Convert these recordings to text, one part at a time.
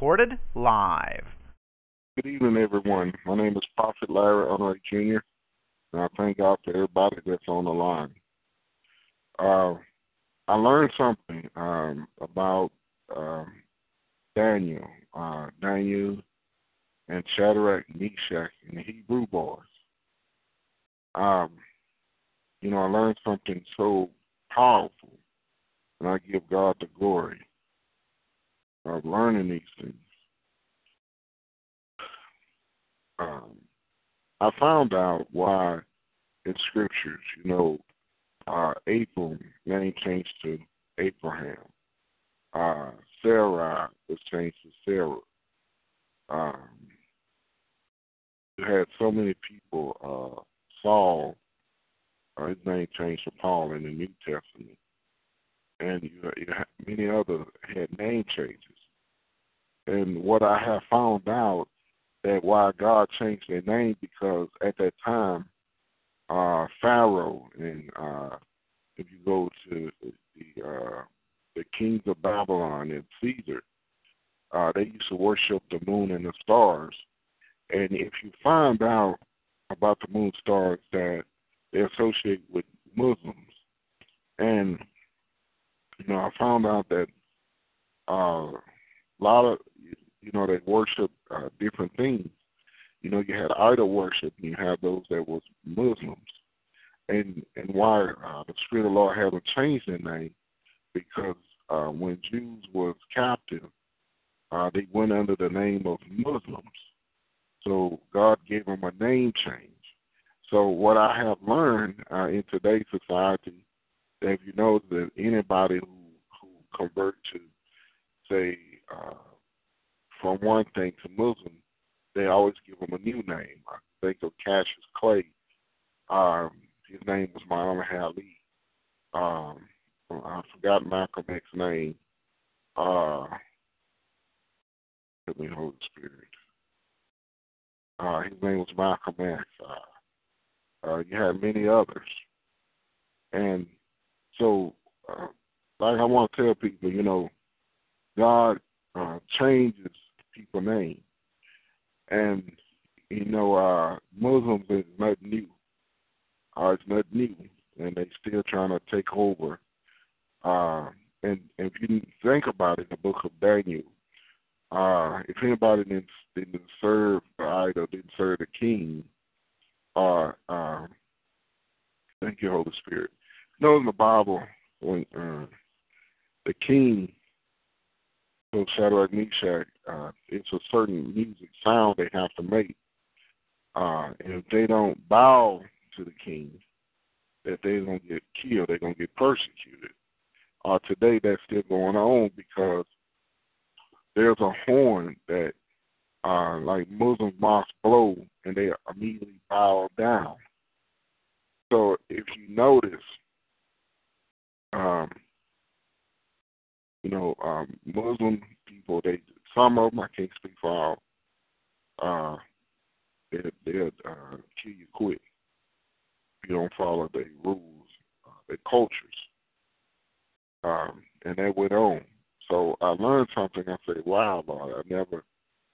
Recorded live. Good evening, everyone. My name is Prophet Larry Unright Jr., and I thank God for everybody that's on the line. Uh, I learned something um, about um, Daniel. Uh, Daniel and Shadrach, Meshach, and the Hebrew boys. Um, you know, I learned something so powerful, and I give God the glory of learning these things. Um, I found out why in scriptures, you know, uh, Abram name changed to Abraham. Uh, Sarah was changed to Sarah. Um, you had so many people, uh, Saul, uh, his name changed to Paul in the New Testament, and you, many others had name changes. And what I have found out that why God changed their name because at that time, uh, Pharaoh and uh, if you go to the uh, the kings of Babylon and Caesar, uh, they used to worship the moon and the stars. And if you find out about the moon stars that they associate with Muslims, and you know, I found out that uh, a lot of you know they worship uh, different things. You know, you had idol worship, and you had those that was Muslims, and and why uh, the Spirit of the Lord hasn't changed their name because uh, when Jews was captive, uh, they went under the name of Muslims. So God gave them a name change. So what I have learned uh, in today's society, if you know that anybody who who convert to say uh, from one thing to Muslim, they always give them a new name. I think of Cassius Clay. Um, his name was Muhammad Ali. Um, I forgot Malcolm X's name. Uh, let me Holy Spirit. Uh, his name was Malcolm X. Uh, uh, you had many others. And so, uh, like I want to tell people, you know, God uh, changes people's name. And, you know, uh, Muslims is not new. Uh, it's not new. And they still trying to take over. Uh, and, and if you think about it, the book of Daniel, uh, if anybody didn't, didn't serve the idol, didn't serve the king, uh, uh, thank you, Holy Spirit. Know in the Bible, when uh, the king, so Shadrach Meshach, uh, it's a certain music sound they have to make. Uh, and if they don't bow to the king, that they're going to get killed, they're going to get persecuted. Uh, today, that's still going on because there's a horn that uh, like Muslim mosques blow and they immediately bow down. So if you notice, um, you know, um, Muslim people, they some of them I can't speak for all. Uh, they they'll uh, kill you quick if you don't follow their rules, uh, their cultures, um, and that went on. So I learned something. I said, "Wow, Lord! I never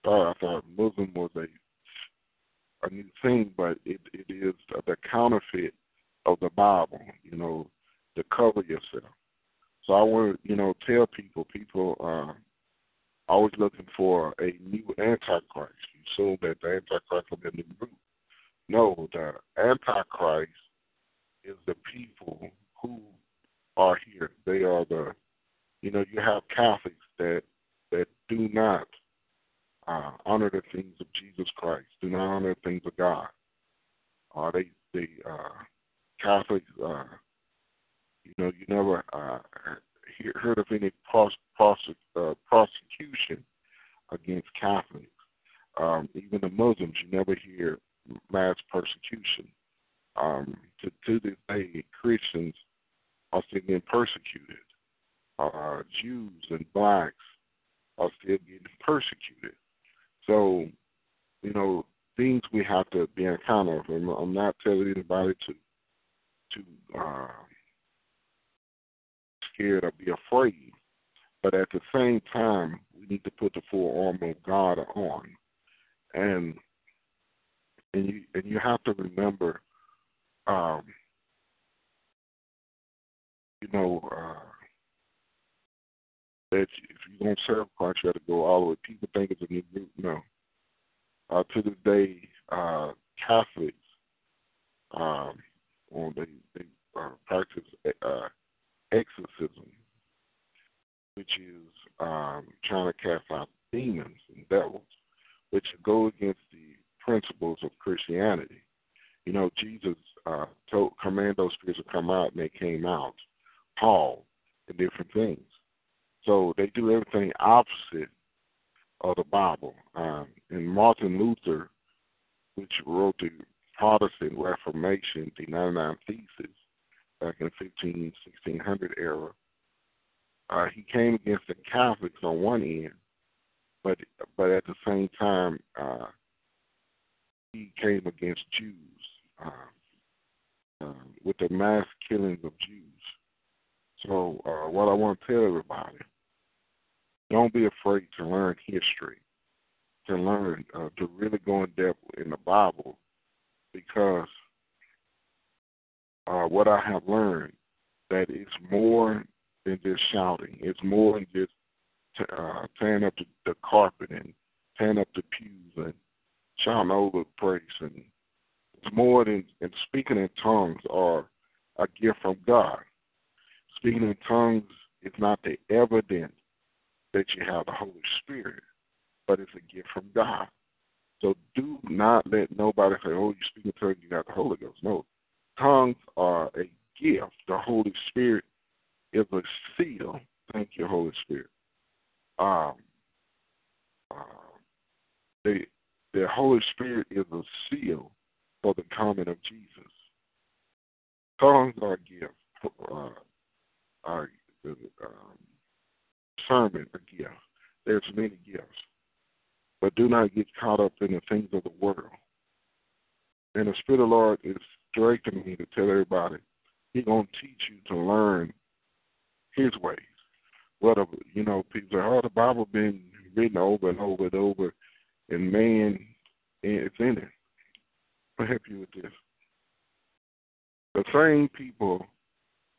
thought. I thought Muslim was a a new thing, but it it is the counterfeit of the Bible. You know, to cover yourself. So I want to, you know, tell people. People are always looking for a new antichrist. You assume that the antichrist will be a new group. No, the antichrist is the people who are here. They are the you know, you have Catholics that that do not uh, honor the things of Jesus Christ, do not honor the things of God. Uh, they they uh, Catholics, uh, you know, you never uh, heard of any pros- pros- uh, prosecution against Catholics. Um, even the Muslims, you never hear mass persecution. Um, to, to this day, Christians are still being persecuted. Uh, Jews and blacks are still getting persecuted. So, you know, things we have to be on account of. And I'm not telling anybody to to uh, scared or be afraid, but at the same time, we need to put the full armor of God on, and and you and you have to remember, um, you know. Uh, that if you're to serve Christ, you have to go all the way. People think it's a new group. No. Uh, to this day, uh, Catholics, um, well, they they uh, practice uh, exorcism, which is um, trying to cast out demons and devils, which go against the principles of Christianity. You know, Jesus uh, told command those spirits to come out, and they came out. Paul and different things. So they do everything opposite of the Bible. Um, and Martin Luther, which wrote the Protestant Reformation, the 99 Theses, back in the 15, 1600 era, uh, he came against the Catholics on one end, but but at the same time, uh, he came against Jews uh, with the mass killings of Jews. So, uh, what I want to tell everybody don't be afraid to learn history, to learn, uh, to really go in depth in the Bible, because uh, what I have learned that it's more than just shouting. It's more than just t- uh, tearing up the, the carpet and tearing up the pews and shouting over praise. And it's more than and speaking in tongues are a gift from God. Speaking in tongues is not the evidence that you have the Holy Spirit, but it's a gift from God. So do not let nobody say, "Oh, you speak in tongues, you got the Holy Ghost." No, tongues are a gift. The Holy Spirit is a seal. Thank you, Holy Spirit. Um, uh, the the Holy Spirit is a seal for the coming of Jesus. Tongues are a gift. Uh, are um, sermon a gift. There's many gifts. But do not get caught up in the things of the world. And the Spirit of the Lord is directing me to tell everybody, He's going to teach you to learn His ways. Whatever, you know, people say, oh, the Bible been written over and over and over, and man, it's in it. I'll help you with this. The same people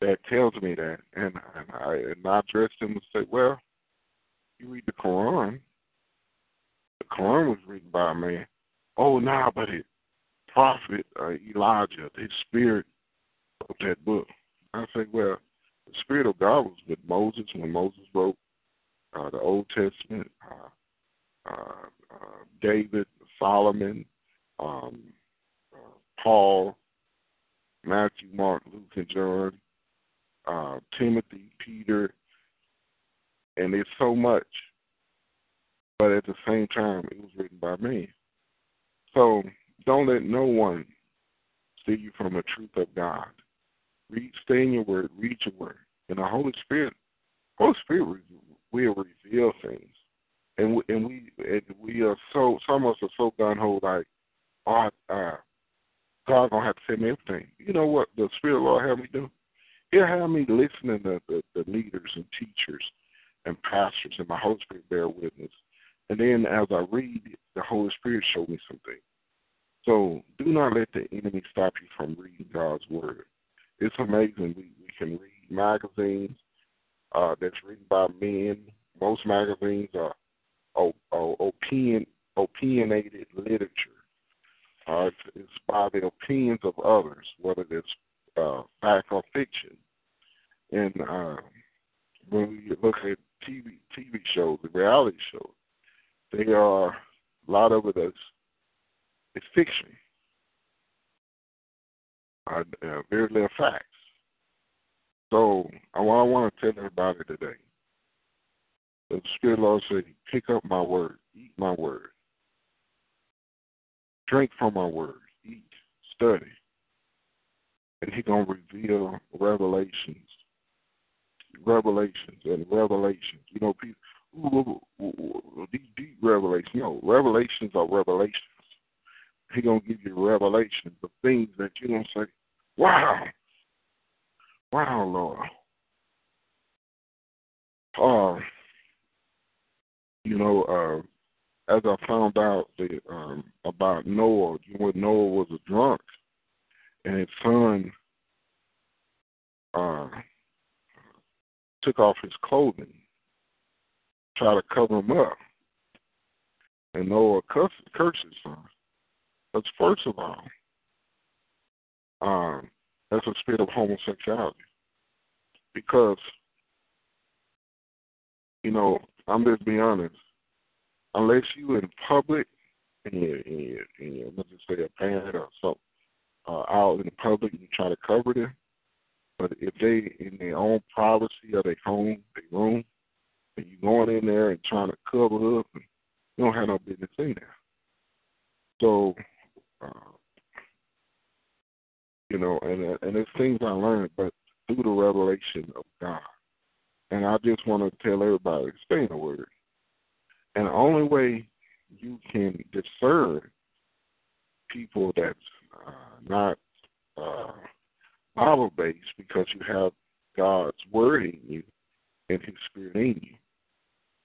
that tells me that, and, and I and I address them and say, well, you read the Quran. The Quran was written by a man. Oh, nah, but it prophet uh, Elijah, his spirit of that book. I say, well, the spirit of God was with Moses when Moses wrote uh, the Old Testament. Uh, uh, uh, David, Solomon, um, uh, Paul, Matthew, Mark, Luke, and John uh, Timothy, Peter, and it's so much. But at the same time, it was written by me. So don't let no one steal you from the truth of God. Read, stay in your word, read your word, and the Holy Spirit, Holy Spirit will reveal things. And we, and we and we are so some of us are so gun ho like, oh, uh, God gonna have to tell me everything. You know what the Spirit of the Lord have me do? He'll have me listening to the, the, leaders and teachers and pastors, and my Holy Spirit bear witness. And then as I read, the Holy Spirit showed me something. So do not let the enemy stop you from reading God's Word. It's amazing. We, we can read magazines uh, that's written by men. Most magazines are, are, are opinion, opinionated literature. Uh, it's, it's by the opinions of others, whether it's uh, fact or fiction. And uh, when we look at TV TV shows, the reality shows, they are a lot of it is it's fiction. Uh, uh, very little facts. So what I want to tell everybody today, the Spirit Lord said, pick up my word, eat my word, drink from my word, eat, study. And He's going to reveal revelations, revelations and revelations. You know, people, ooh, ooh, ooh, these deep revelations. No, revelations are revelations. He's going to give you revelations of things that you're going to say, wow, wow, Lord. Uh, you know, uh, as I found out the, um, about Noah, when Noah was a drunk, and his son uh, took off his clothing, tried to cover him up, and Noah cursed, cursed his son. But first of all, um, that's a spirit of homosexuality, because you know I'm just being honest. Unless you in public and you you let's just say a parent or something uh, out in the public, you try to cover them. But if they in their own privacy of their home, their room, and you going in there and trying to cover up, you don't have no business in there. So, uh, you know, and uh, and it's things I learned, but through the revelation of God. And I just want to tell everybody, stay in the Word. And the only way you can discern people that's uh, not uh, Bible based because you have God's Word in you and His Spirit in you.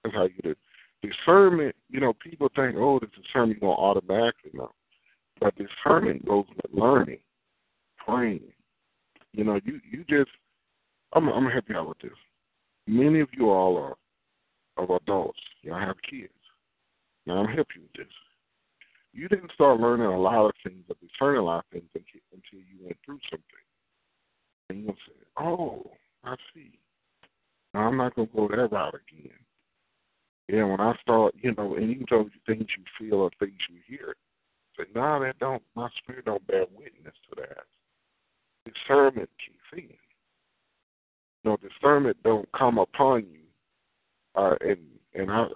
That's how you do. Discernment, you know, people think, oh, the discernment to automatically know. But discernment goes with learning, praying. You know, you, you just, I'm, I'm to help you out with this many of you all are of adults. Y'all have kids. Now I'm helping you with this. You didn't start learning a lot of things or discerning a lot of things until you went through something. And you'll say, Oh, I see. Now I'm not gonna go that route again. Yeah, when I start, you know, and even though things you feel or things you hear, say, no, nah, that don't my spirit don't bear witness to that. Discernment kicks in know, discernment don't come upon you. Uh, and and I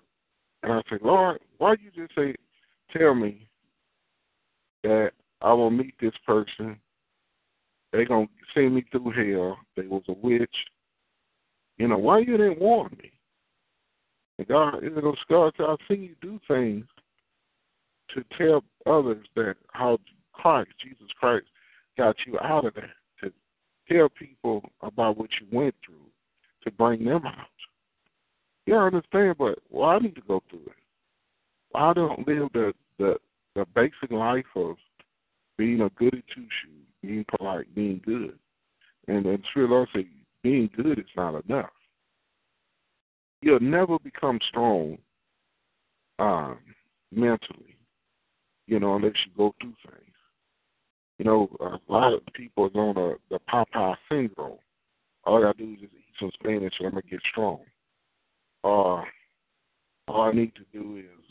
and I say, Lord, why you just say, tell me that I will meet this person. They gonna send me through hell. They was a witch. You know, why you didn't warn me? And God, you know, God, I've seen you do things to tell others that how Christ, Jesus Christ, got you out of that To tell people about what you went through to bring them out. You understand, but well, I need to go through it. I don't live the the the basic life of being a goody two shoes, being polite, being good. And then Sri Lord said, being good is not enough. You'll never become strong um, mentally, you know, unless you go through things. You know, a lot of people are on the, the Popeye syndrome. All I do is just eat some spinach and I'm gonna get strong. Uh, all I need to do is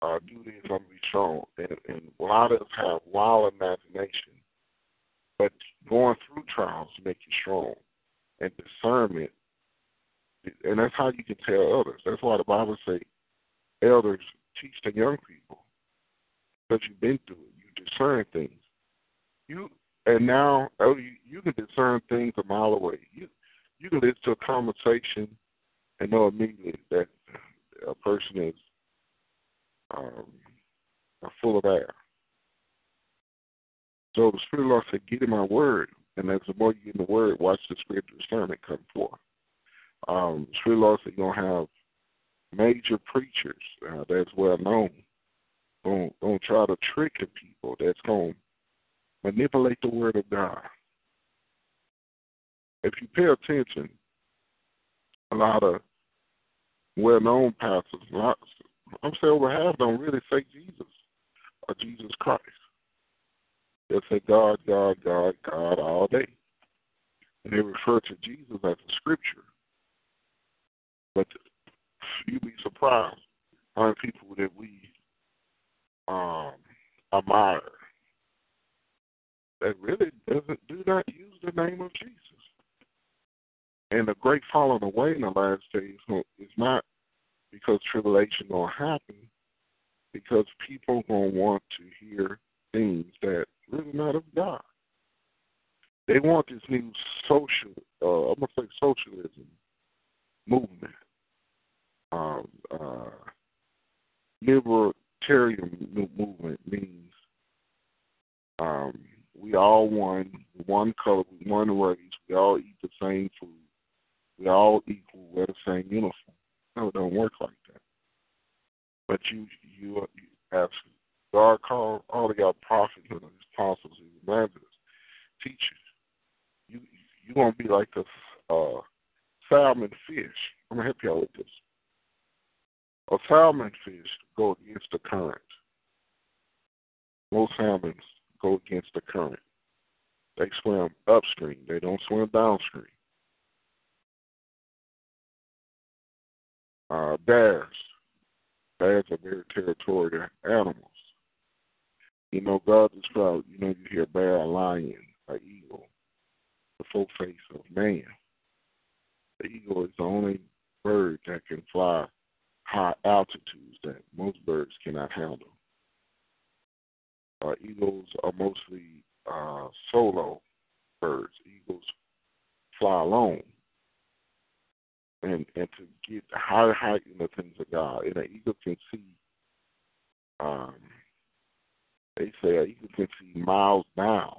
uh, do this, I'm gonna be strong. And, and a lot of us have wild imagination, but going through trials make you strong. And discernment, and that's how you can tell others. That's why the Bible say elders teach the young people because you've been through it discern things. You and now oh, you, you can discern things a mile away. You you can listen to a conversation and know immediately that a person is um, full of air. So the Spirit of the Lord said, "Get in my word," and as the more you get in the word, watch the Spirit of discernment come forth. Um, Spirit of the Lord said, "You're gonna have major preachers uh, that's well known going to try to trick the people. That's going to manipulate the word of God. If you pay attention, a lot of well-known pastors, lot, I'm saying over half don't really say Jesus or Jesus Christ. They say God, God, God, God all day. And they refer to Jesus as a scripture. But you'd be surprised how many people that we um, admire that really doesn't do not use the name of Jesus. and the great falling away in the last days is not because tribulation gonna happen, because people gonna want to hear things that really not of God. They want this new social, uh, I'm gonna say socialism movement, um, uh, libertarian movement means um, we all one, one color, one race. We all eat the same food. We all equal. Wear the same uniform. No, it don't work like that. But you, you, you have God called all of y'all prophets and apostles and evangelists, teachers. You, you gonna be like the uh, salmon fish. I'm gonna help y'all with this. A salmon fish go against the current. Most salmon go against the current. They swim upstream. They don't swim downstream. Uh, bears. Bears are very territorial animals. You know, God described, you know, you hear bear, a lion, an eagle, the full face of man. The eagle is the only bird that can fly high altitudes that most birds cannot handle. Uh, eagles are mostly uh, solo birds. Eagles fly alone. And and to get higher height in the things of God, and an eagle can see. Um, they say an eagle can see miles down.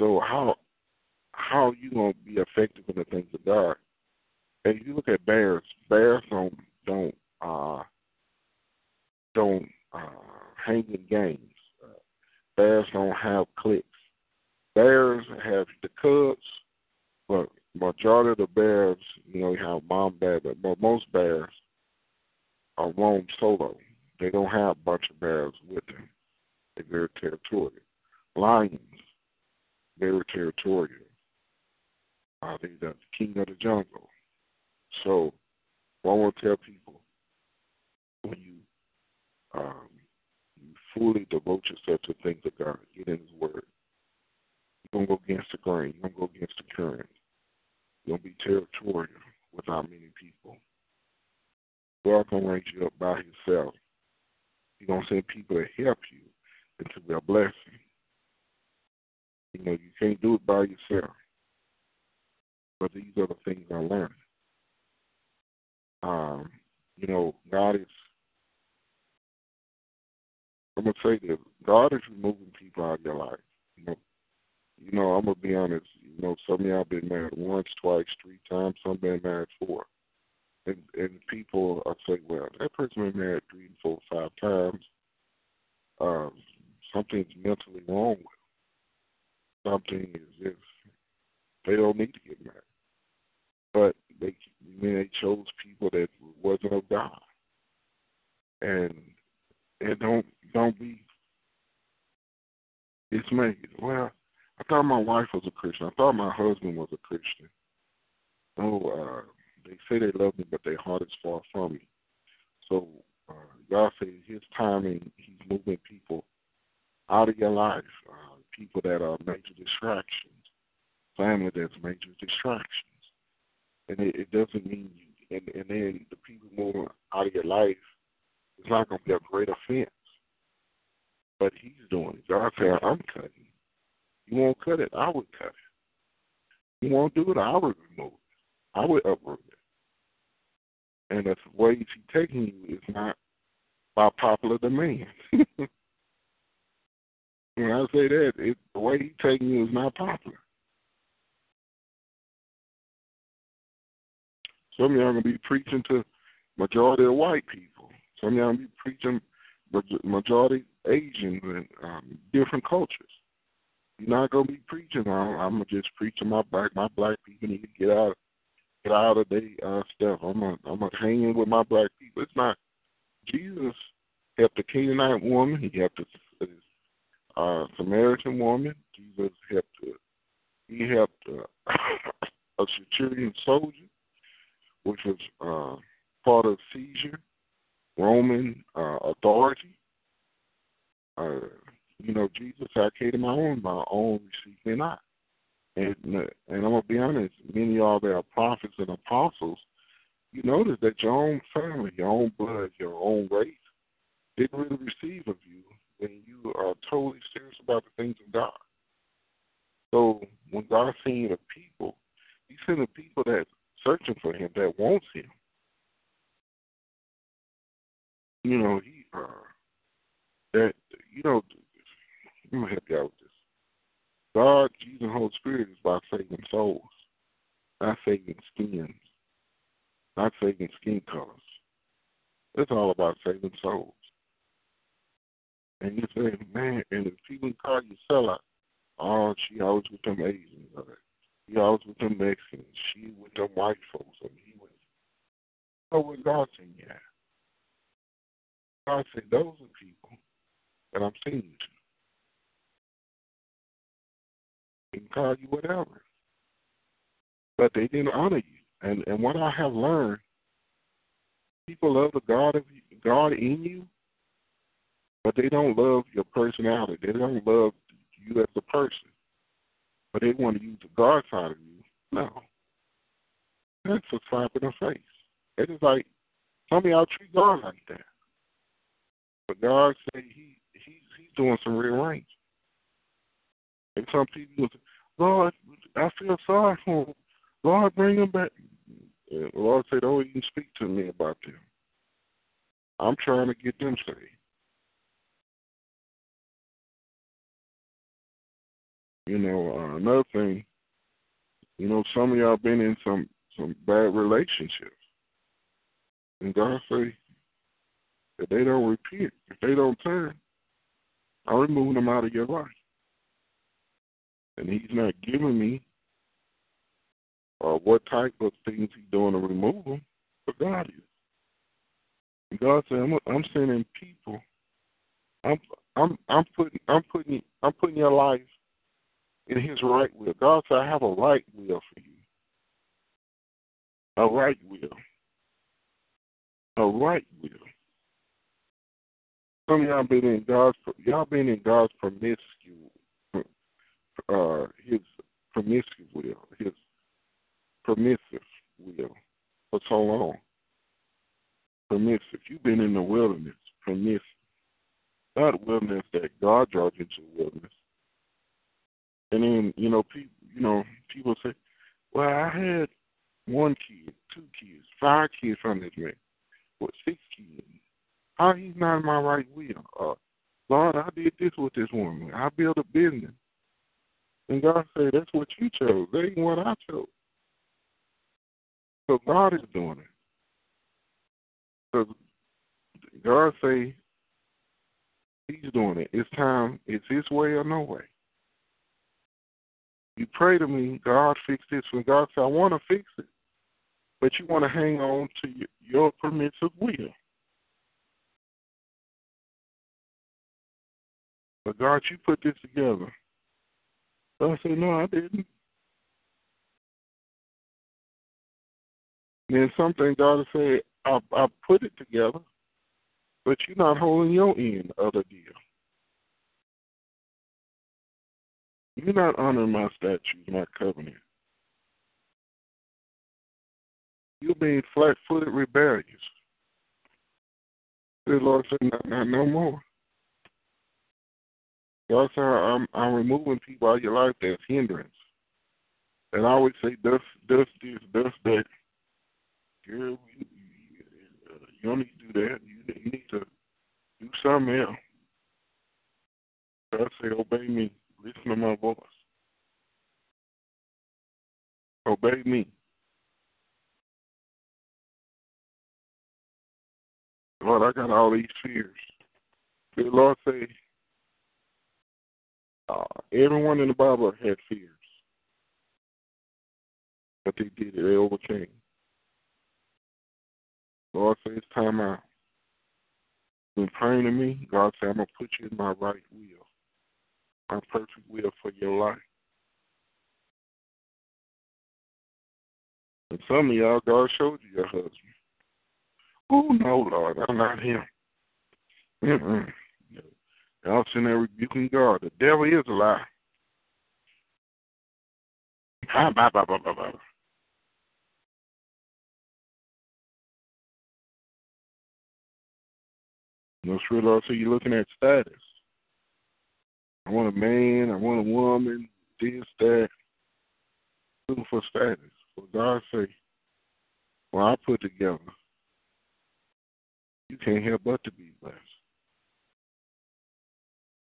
So how how are you gonna be effective in the things of God? And if you look at bears, bears don't don't uh, don't uh, hang in games. Uh, bears don't have cliques. Bears have the cubs, but majority of the bears, you know, you have mom, dad, but most bears are roam solo. They don't have a bunch of bears with them. They're very territorial. Lions, very territorial. Uh, they're the king of the jungle. So, I want to tell people when you um, you fully devote yourself to things of God, get in His Word. You're gonna go against the grain. You're gonna go against the current. Gonna be territorial without many people. God gonna raise you up by Himself. He's gonna send people to help you and to be a blessing. You know, you can't do it by yourself. But these are the things I learned. Um, you know, God is I'm gonna say this: God is removing people out of your life. You know, you know. I'm gonna be honest. You know, some of y'all been married once, twice, three times. Some been married four, and and people are say, well, that person been married three, four, five times. Um, something's mentally wrong with. Something is if they don't need to get married, but they mean, they chose people that wasn't of God, and and don't don't be dismayed. Well, I thought my wife was a Christian. I thought my husband was a Christian. Oh, uh, they say they love me, but their heart is far from me. So uh, God says His timing, He's moving people out of your life, uh, people that are major distractions, family that's major distractions, and it, it doesn't mean you. And, and then the people moving out of your life, it's not going to be a great offense but he's doing it. God said, I'm cutting. You won't cut it, I would cut it. You won't do it, I would remove it. I would uproot it. And the way he's taking you is not by popular demand. when I say that, it, the way he's taking you is not popular. Some of y'all gonna be preaching to majority of white people. Some of y'all gonna be preaching majority Asians and um, different cultures. You're not gonna be preaching. I'm, I'm gonna just preach to my black. My black people need to get out, get out of their uh, stuff. I'm gonna, I'm gonna hang in with my black people. It's not. Jesus helped the Canaanite woman. He helped the uh, Samaritan woman. Jesus helped. The, he helped uh, a centurion soldier, which was uh, part of Caesar, Roman uh, authority. Uh, you know, Jesus I came to my own, my own received me not. And and I'm gonna be honest, many of are prophets and apostles, you notice that your own family, your own blood, your own race didn't really receive of you when you are totally serious about the things of God. So when God sends the people, He He's sending people that searching for Him, that wants Him. You know, He uh, that you know. I'm gonna help you out with this. God, Jesus, and Holy Spirit is about saving souls, not saving skins, not saving skin colors. It's all about saving souls. And you say, man, and if people call you sellout, oh, she always Asians, or he always with them Mexicans, she with them white folks, and he with. So what God saying, yeah. God said, those are people that I'm sending you to. They can call you whatever. But they didn't honor you. And and what I have learned, people love the God of God in you, but they don't love your personality. They don't love you as a person. But they want to use the God side of you. No. That's a slap in the face. It is like some of y'all treat God like that. But God say he he's he's doing some rearranging. And some people say, Lord, I feel sorry for him. Lord, bring him back. And the Lord said, Don't even speak to me about them. I'm trying to get them saved. You know, uh, another thing, you know, some of y'all been in some some bad relationships, and God say, if they don't repent, if they don't turn, I'm removing them out of your life. And He's not giving me uh, what type of things He's doing to remove them, but God is. And God said, I'm, I'm sending people. I'm I'm I'm putting I'm putting I'm putting your life in his right will. God said, I have a right will for you. A right will. A right will. Some of y'all been in God's y'all been in God's promiscuous uh his permissive will, his permissive will for so long. Permissive. You've been in the wilderness, permissive. Not wilderness that God draws into wilderness. And then, you know, people you know, people say, Well, I had one kid, two kids, five kids from this man. What six kids? How he's not in my right will? Uh Lord, I did this with this woman. I built a business. And God said, That's what you chose. That ain't what I chose. So God is doing it. So God say He's doing it. It's time. It's His way or no way. You pray to me, God fix this. When God said, I want to fix it, but you want to hang on to your permissive will. But God, you put this together. So I said, No, I didn't. And then something God said, I, I put it together, but you're not holding your end of the deal. You're not honoring my statutes, my covenant. You're being flat footed rebellious. The Lord said, not, not no more. God said, I'm, I'm removing people out of your life that's hindrance. And I always say, dust, dust this, dust that. Girl, you, you, you don't need to do that. You, you need to do something else. God said, obey me. Listen to my voice. Obey me. Lord, I got all these fears. The Lord say, uh, everyone in the Bible had fears, but they did it. They overcame. Lord says, it's time out. When praying to me, God said, I'm going to put you in my right will my perfect will for your life. And some of y'all, God showed you your husband. Oh, no, Lord, I'm not him. Mm-mm. Y'all sitting there rebuking God. The devil is a lie. Blah, blah, blah, blah, blah. No sure Lord, so you're looking at status. I want a man, I want a woman, this, that. Looking for status. For God say, well, I put together, you can't help but to be blessed.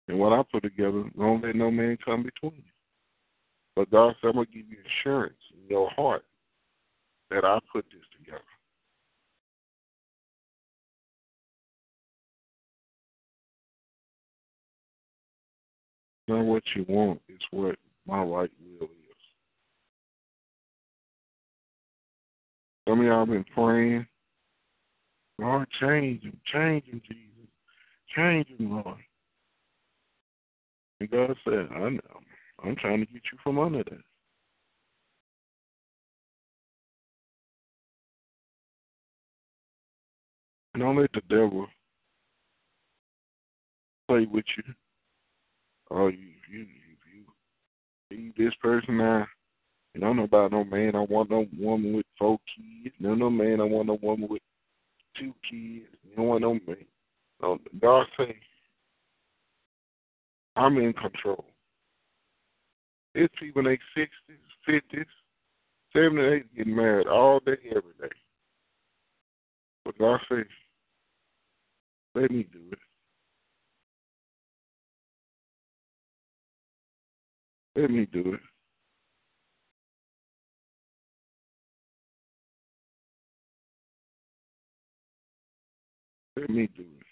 And what I put together, don't let no man come between you. But God said, I'm going to give you assurance in your heart that I put this together. Not what you want, it's what my right will is. Some of y'all been praying, Lord, change him, change him, Jesus. Change him, Lord. And God said, I know. I'm trying to get you from under that. Don't let the devil play with you. Oh, you, you, you, leave this person now. You don't know about no man. I want no woman with four kids. No, no man. I want no woman with two kids. You don't no man. No, God say, I'm in control. There's people in their sixties, fifties, seventies, getting married all day, every day. But God says, let me do it. Let me do it. Let me do it.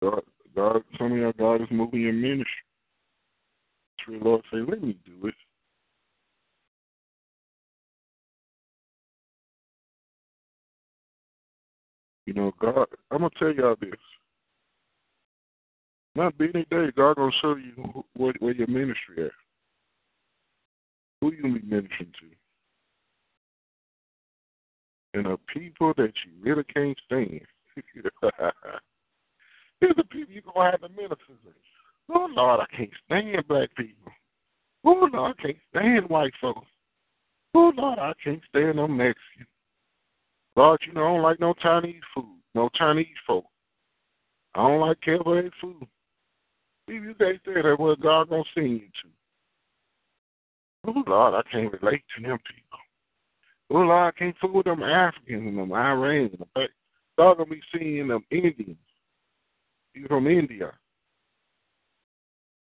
God, God, some of y'all, God is moving your ministry. The Lord say, let me do it. You know, God, I'm gonna tell y'all this. Not any day, God gonna show you where, where your ministry at. Who you gonna be ministering to? And the people that you really can't stand. Here's the people you're gonna have to minister to. Oh Lord, I can't stand black people. Oh Lord, I can't stand white folks. Oh Lord, I can't stand no Mexican. Lord, you know I don't like no Chinese food, no Chinese folk. I don't like California food. You guys say that what God gonna send you to. Oh Lord, I can't relate to them people. Oh Lord, I can't fool them Africans and them Iranians. God gonna be seeing them Indians. You from India.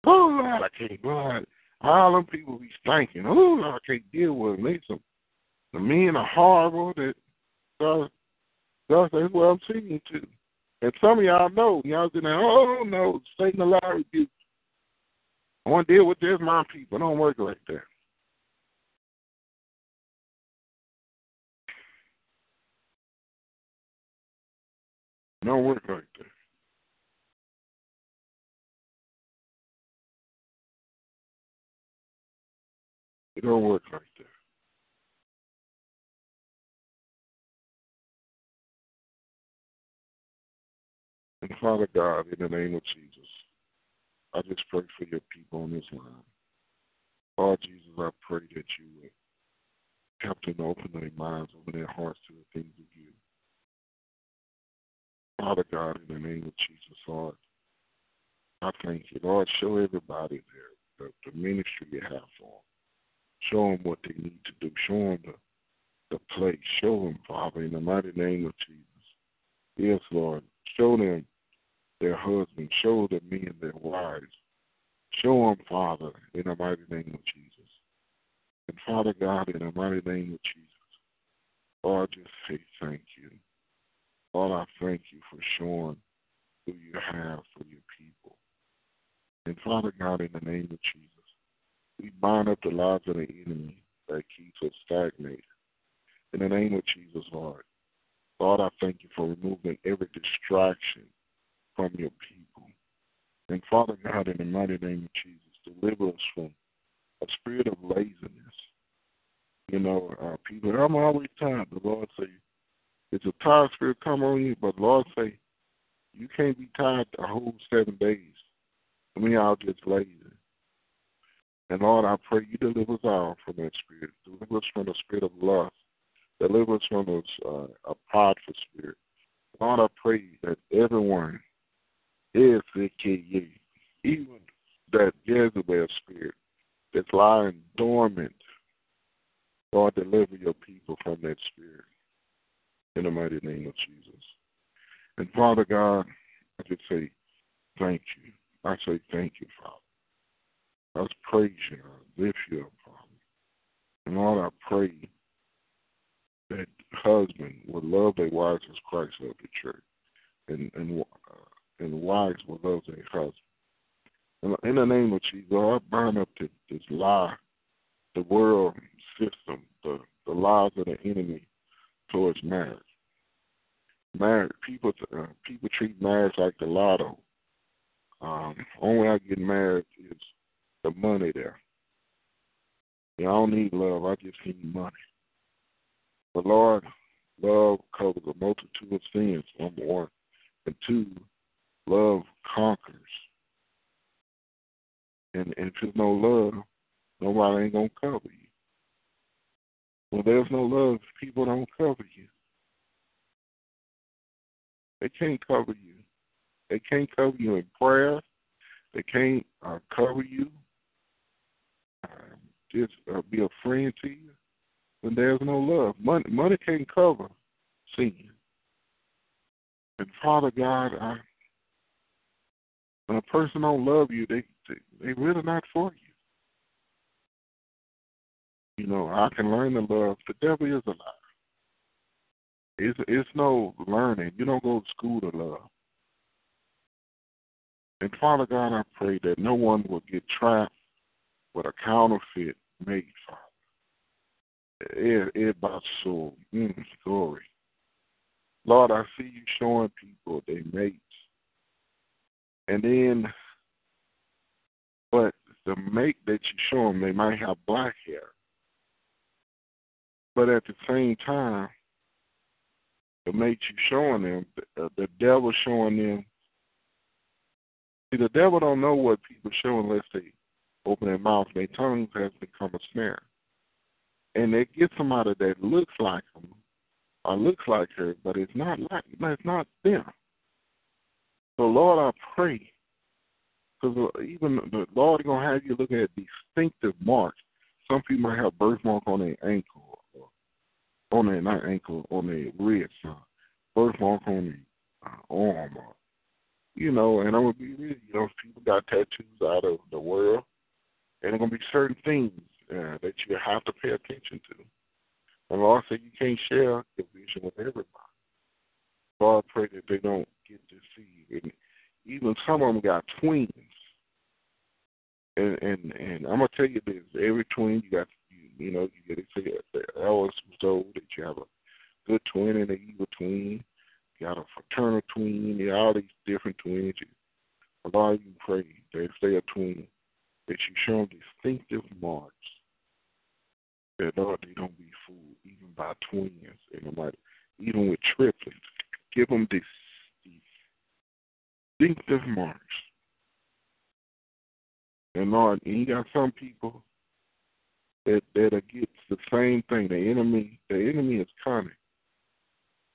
Oh Lord, I can't Lord. All them people be stinking. Oh Lord, I can't deal with them. They some the men are horrible that God God says what I'm seeing to. And some of y'all know, y'all saying, oh no, Satan a lie rebuke. I want to deal with just my people. don't work like that. don't work like that. It don't work like that. And Father God, in the name of Jesus, I just pray for your people on this line. Lord Jesus, I pray that you would help them open their minds, open their hearts to the things of you. Father God, in the name of Jesus, Lord, I thank you. Lord, show everybody there the, the ministry you have for them. Show them what they need to do. Show them the, the place. Show them, Father, in the mighty name of Jesus. Yes, Lord. Show them their husbands. Show the men their wives. Show them, Father, in the mighty name of Jesus. And Father God, in the mighty name of Jesus, Lord, just say thank you. Lord, I thank you for showing who you have for your people. And Father God, in the name of Jesus, we bind up the lies of the enemy that keeps us stagnated. In the name of Jesus, Lord. Lord, I thank you for removing every distraction from your people. And Father God, in the mighty name of Jesus, deliver us from a spirit of laziness. You know, uh, people, I'm always tired. The Lord say, it's a tired spirit come on you, but Lord say, you can't be tired a whole seven days. I mean, y'all just lazy. And Lord, I pray you deliver us all from that spirit. Deliver us from the spirit of lust. Deliver us from those, uh, a prideful spirit. Lord, I pray that everyone is AKA, even that Jezebel spirit that's lying dormant. Lord, deliver your people from that spirit in the mighty name of Jesus. And Father God, I just say thank you. I say thank you, Father. I praise you. I lift you up, Father. And Lord, I pray that husband would love their wives as Christ loved the church, and and uh, and wives would love their husband. And in the name of Jesus, I burn up this, this lie, the world system, the the lies of the enemy towards marriage. Marriage people uh, people treat marriage like the lotto. Um, only I get married is the money there. Yeah, I don't need love. I just need money. But Lord, love covers a multitude of sins, number one. And two, love conquers. And, if there's no love, nobody ain't to cover you. When there's no love, people don't cover you. They can't cover you. They can't cover you in prayer. They can't uh, cover you just uh, be a friend to you when there's no love. Money, money can't cover sin. And Father God, I, when a person don't love you, they, they they really not for you. You know, I can learn to love. The devil is a lie. It's it's no learning. You don't go to school to love. And Father God, I pray that no one will get trapped with a counterfeit made, Father. Everybody soul. Mm, glory. Lord, I see you showing people they mates. And then, but the mate that you show them, they might have black hair. But at the same time, the mate you showing them, the, uh, the devil showing them. See, the devil don't know what people show unless they open their mouth, their tongues has become a snare. And they get somebody that looks like them or looks like her, but it's not like it's not them. So Lord, I pray, because uh, even the Lord is gonna have you look at distinctive marks. Some people might have birthmark on their ankle, or on their not ankle, on their wrist, or birthmark on their uh, arm, or you know. And I'm gonna be real, you know, people got tattoos out of the world and there going to be certain things uh, that you have to pay attention to. And Lord said you can't share your vision with everybody. So I pray that they don't get deceived. And even some of them got twins. And and and I'm gonna tell you this: every twin you got, you, you know, you get say that was told that you have a good twin and an evil twin. You got a fraternal twin. You got all these different twins. A lot of you pray that if they're a twin, that you show them distinctive marks that Lord, they don't be fooled even by twins and matter even with triplets. Give them distinctive marks. And Lord, and you got some people that that get the same thing. The enemy, the enemy is cunning.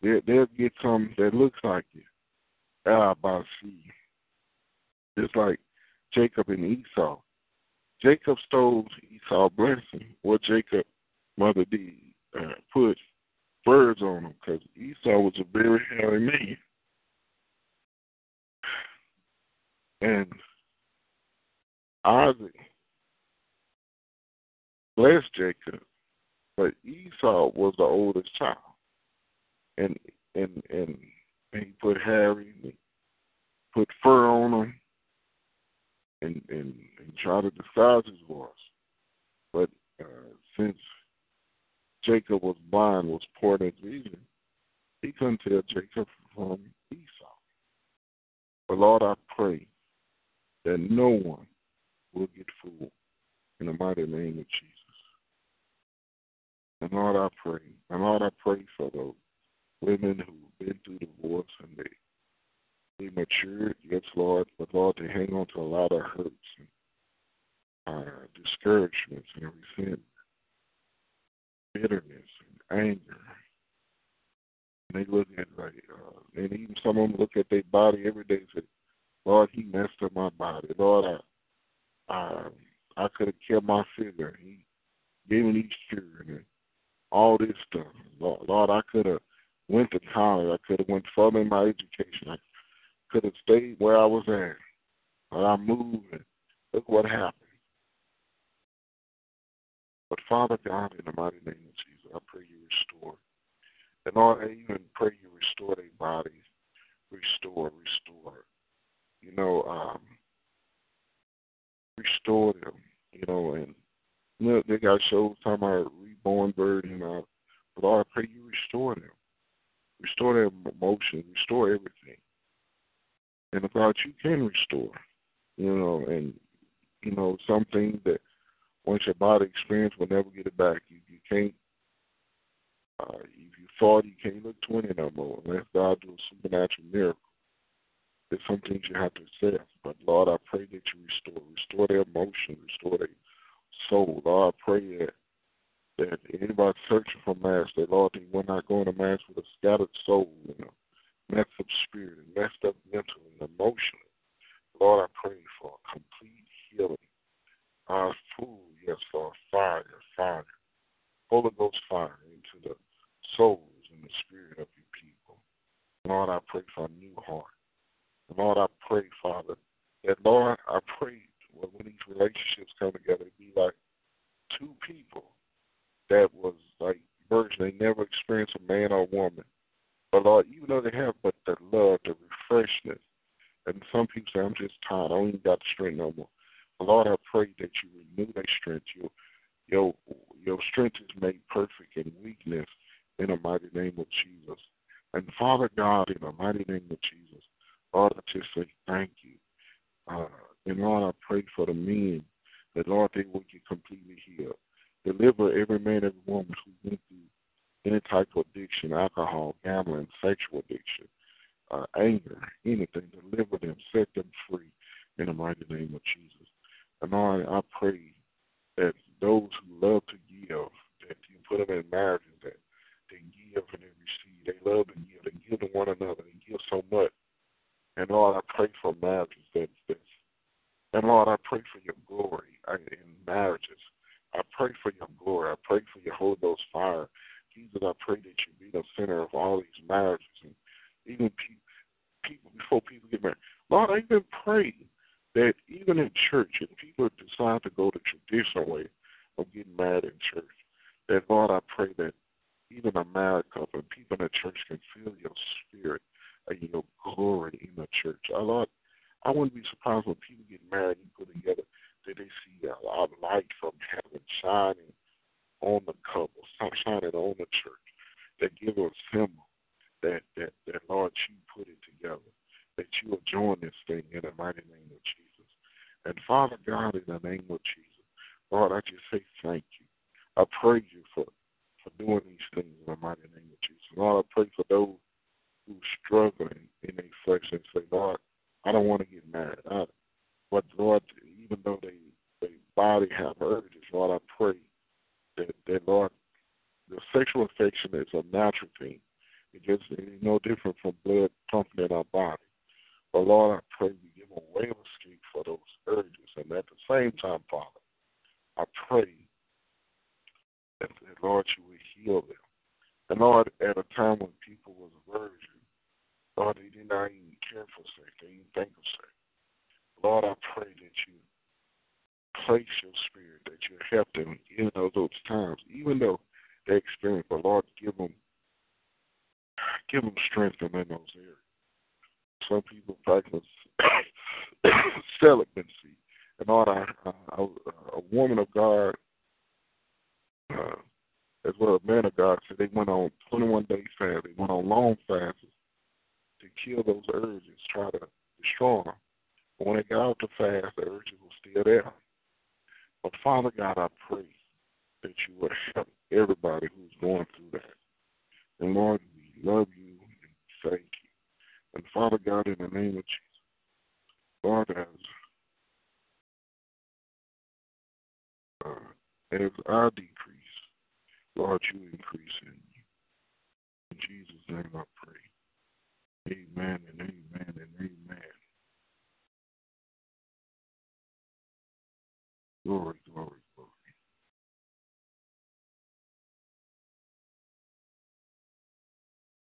They they'll get some that looks like you. Ah, by see. Just like Jacob and Esau. Jacob stole Esau's blessing. What Jacob mother did uh, put birds on him because Esau was a very hairy man. And Isaac blessed Jacob, but Esau was the oldest child. And and and, and he put he put fur on him and and, and tried to disguise his voice. But uh, since Jacob was blind, was poor in vision, he couldn't tell Jacob from Esau. But Lord, I pray that no one will get fooled in the mighty name of Jesus. And Lord, I pray, and Lord, I pray for those women who've been through divorce and they they matured, yes, Lord, but Lord, they hang on to a lot of hurts. And uh, discouragements and resentment, bitterness and anger. And they look at like, uh, and even some of them look at their body every day and say, "Lord, He messed up my body. Lord, I, I, I could have kept my figure. He gave me these children and all this stuff. Lord, Lord I could have went to college. I could have went further in my education. I could have stayed where I was at. But I moved and look what happened. But Father God, in the mighty name of Jesus, I pray you restore. And Lord, I even pray you restore their bodies. Restore, restore. You know, um, restore them, you know, and you know, they got shows talking about reborn bird, you know. But Lord, I pray you restore them. Restore their emotions, restore everything. And God, you can restore, you know, and you know, some things that once your body experience will never get it back. You you can't uh if you thought you can't look twenty no more unless God do a supernatural miracle. There's some things you have to accept. But Lord, I pray that you restore, restore their emotion, restore their soul. Lord, I pray that that anybody searching for mass, that Lord, they will not go into mass with a scattered soul, you know, messed up spirit and messed up mental and emotionally. Lord, I pray for complete healing. Our food, yes, Lord, fire, fire. Holy Ghost fire into the souls and the spirit of your people. Lord, I pray for a new heart. Lord, I pray, Father, that Lord, I pray when these relationships come together, it be like two people that was like virgin. They never experienced a man or a woman. But Lord, even though they have but the love, the refreshness, and some people say, I'm just tired, I don't even got the strength no more. Lord, I pray that you renew their strength. Your your your strength is made perfect in weakness in the mighty name of Jesus. And Father God, in the mighty name of Jesus, Lord, I just say thank you. Uh, and Lord, I pray for the men that Lord they will get completely healed. Deliver every man, every woman who went through any type of addiction, alcohol, gambling, sexual addiction, uh, anger, anything. Deliver them, set them free in the mighty name of Jesus. And Lord, I pray that those who love to give, that you put them in marriages, that they give and they receive. They love to give. They give to one another. They give so much. And Lord, I pray for marriages that, that and Lord, I pray for your glory in marriages. I pray for your glory. I pray for your Holy Ghost fire. Jesus, I pray that you be the center of all these marriages and even people, people before people get married. Lord, I even pray that even in church, if people decide to go the traditional way of getting married in church, that Lord, I pray that even a married couple, people in the church can feel your spirit and your glory in the church. Our Lord, I wouldn't be surprised when people get married and put together that they see a of light from heaven shining on the couple, shining on the church. That give a symbol that, that, that Lord, you put it together, that you will join this thing in the mighty name of Jesus. And Father God, in the name of Jesus, Lord, I just say thank you. I praise you for, for doing these things in the mighty name of Jesus. Lord, I pray for those who struggling in their flesh and say, Lord, I don't want to get married. I, but Lord, even though they they body have urges, Lord, I pray that that Lord, the sexual affection is a natural thing. It just it's no different from blood pumping in our body. But Lord, I pray we give a way of escape for those urges, and at the same time, Father, I pray that, that Lord, you will heal them. And Lord, at a time when people was virgin, Lord, they did not even care for sex. They didn't think of sex. Lord, I pray that you place your spirit, that you help them in those times, even though they experience, but Lord, give them, give them strength in those areas. Some people practice celibacy. And I, I, a woman of God, uh, as well as a man of God, said they went on 21 day fast. They went on long fasts to kill those urges, try to destroy them. But when they got out to fast, the urges were still there. But Father God, I pray that you would help everybody who's going through that. And Lord, we love you and you. And Father God, in the name of Jesus, Lord, as uh, as I decrease, Lord, you increase in me. In Jesus' name I pray. Amen and amen and amen. Glory, glory, glory.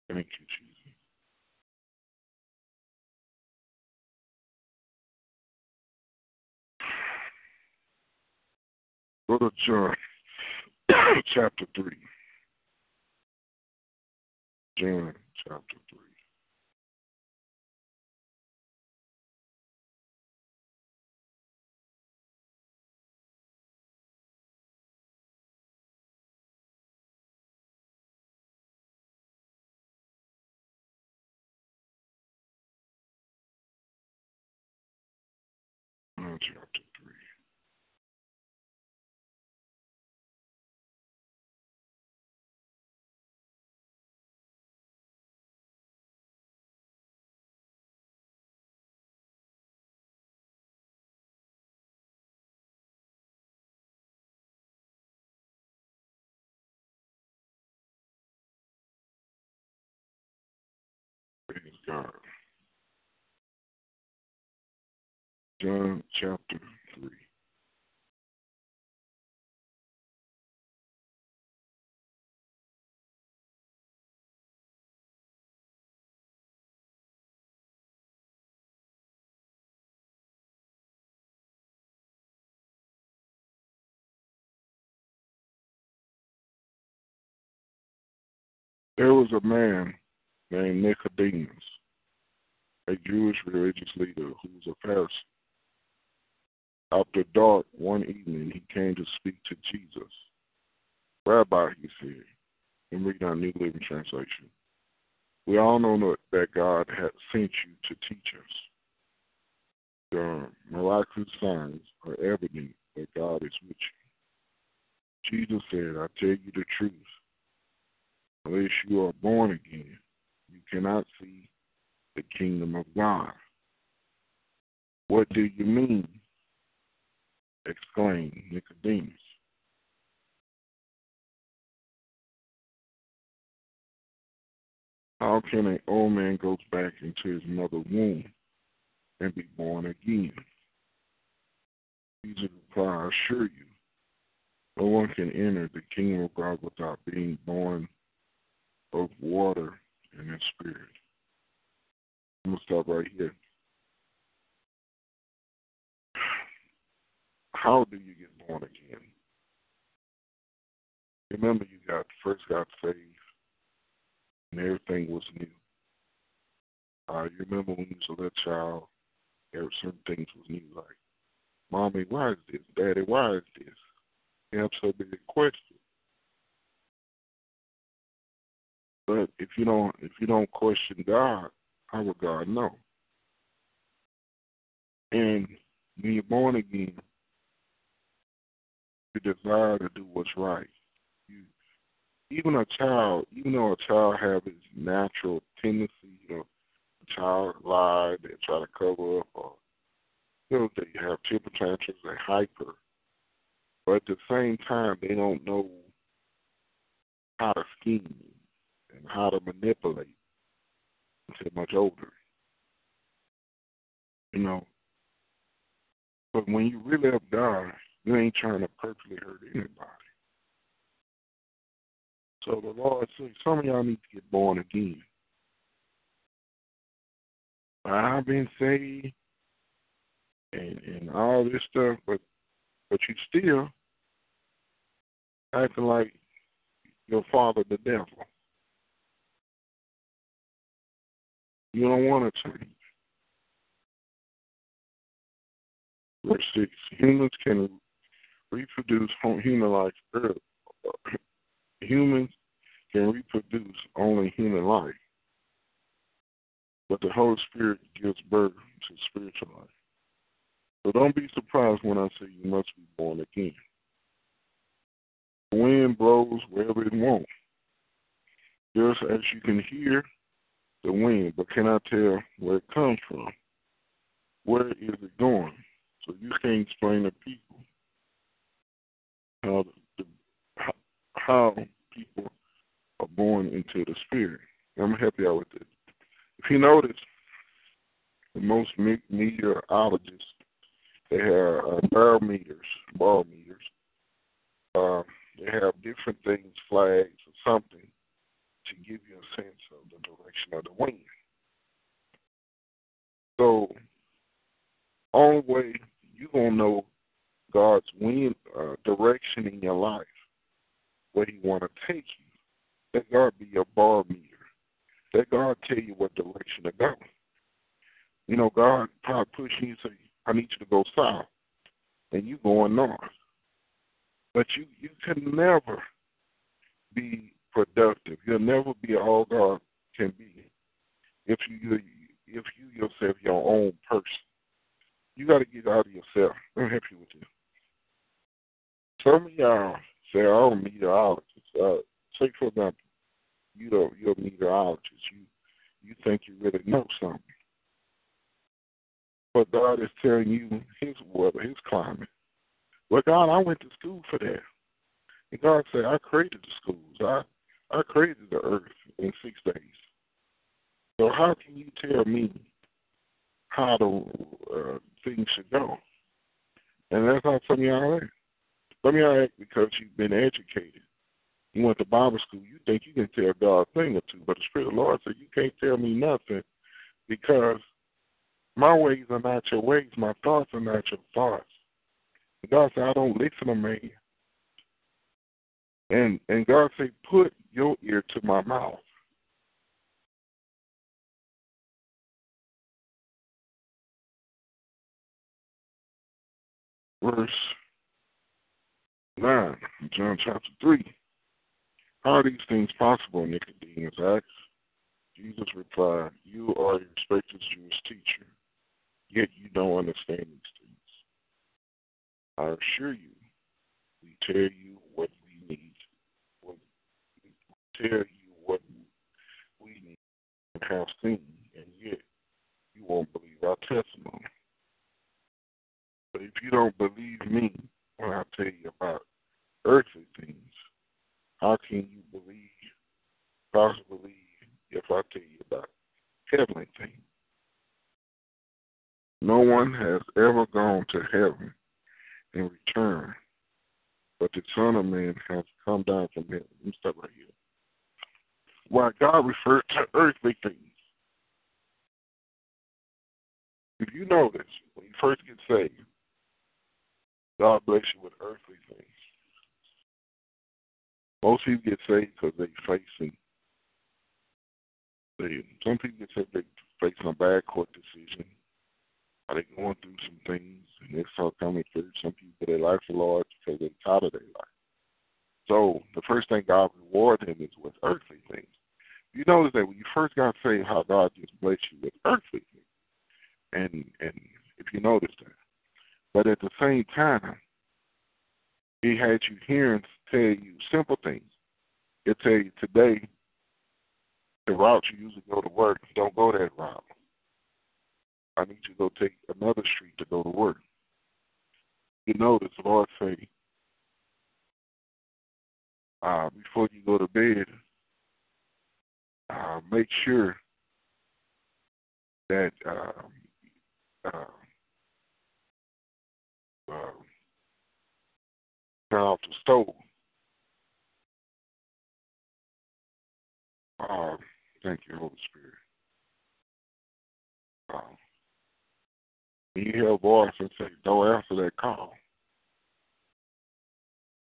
Thank you, Jesus. Go to John chapter 3. John chapter 3. Chapter John chapter 3. There was a man named Nicodemus, a Jewish religious leader who was a Pharisee. After dark one evening, he came to speak to Jesus. Rabbi, he said, and read our New Living Translation. We all know that God has sent you to teach us. The miraculous signs are evident that God is with you. Jesus said, I tell you the truth. Unless you are born again, you cannot see the kingdom of God. What do you mean? Exclaimed Nicodemus. How can an old man go back into his mother's womb and be born again? Jesus replied, I assure you, no one can enter the kingdom of God without being born of water and in spirit. I'm going to stop right here. How do you get born again? Remember, you got first got saved, and everything was new. Uh, you remember when you was a little child, there were certain things was new, like, Mommy, why is this? Daddy, why is this? You have so many questions. But if you don't if you don't question God, how would God know? And when you're born again, you desire to do what's right. You even a child, even though a child have its natural tendency, you know, a child lie, they try to cover up or you know, they have temper tantrums, they hyper. But at the same time they don't know how to scheme and how to manipulate until much older. You know. But when you really have God, you ain't trying to purposely hurt anybody. So the Lord says some of y'all need to get born again. I've been saved and and all this stuff, but but you still acting like your father the devil. You don't want to change. Verse 6 Humans can reproduce human life. Humans can reproduce only human life, but the Holy Spirit gives birth to spiritual life. So don't be surprised when I say you must be born again. The wind blows wherever it wants. Just as you can hear the wind, but cannot tell where it comes from. Where is it going? So you can't explain to people. How the, how people are born into the spirit. I'm gonna help you out with this. If you notice, the most meteorologists they have uh, barometers, barometers. Uh, they have different things, flags or something, to give you a sense of the direction of the wind. So, only way you're gonna know God's wind uh, direction in your life, where He want to take you. Let God be your barometer. Let God tell you what direction to go. You know, God probably pushing you say, I need you to go south, and you going north. But you you can never be productive. You'll never be all God can be if you if you yourself your own person. You got to get out of yourself. Let me help you with this. Some of y'all say, "Oh, meteorologist." Uh, say for example, you know you're a meteorologist. You you think you really know something, but God is telling you His weather, His climate. Well, God, I went to school for that, and God said, "I created the schools. I I created the earth in six days. So how can you tell me how the uh, things should go?" And that's how some of y'all act. Of y'all act because you've been educated. You went to Bible school. You think you can tell God a thing or two, but the Spirit of the Lord said you can't tell me nothing because my ways are not your ways. My thoughts are not your thoughts. God said, I don't listen to man. And and God said, put your ear to my mouth. Verse 9, John chapter 3. How are these things possible, Nicodemus asked. Jesus replied, You are a respected Jewish teacher, yet you don't understand these things. I assure you, we tell you what we need. We tell you what we need and have seen, and yet you won't believe our testimony. But if you don't believe me when I tell you about earthly things, how can you believe, possibly believe, if I tell you about heavenly things? No one has ever gone to heaven and returned, but the Son of Man has come down from heaven. Let me stop right here. Why God referred to earthly things. If you know this, when you first get saved, God bless you with earthly things. Most people get saved because they facing they some people get saved they facing a bad court decision. Are they going through some things and they start coming through? Some people their life the Lord because they're tired of their life. So the first thing God reward him is with earthly things. You notice that when you first got saved, how God just blessed you with earthly things, and and if you notice that, but at the same time, He had you hearing tell you simple things. He'll tell you today, the route you usually go to work, don't go that route. I need you to go take another street to go to work. You notice Lord say, uh, before you go to bed, uh, make sure that uh, uh, turn off the stove. Uh, thank you, Holy Spirit. Uh, you hear a voice and say, don't answer that call.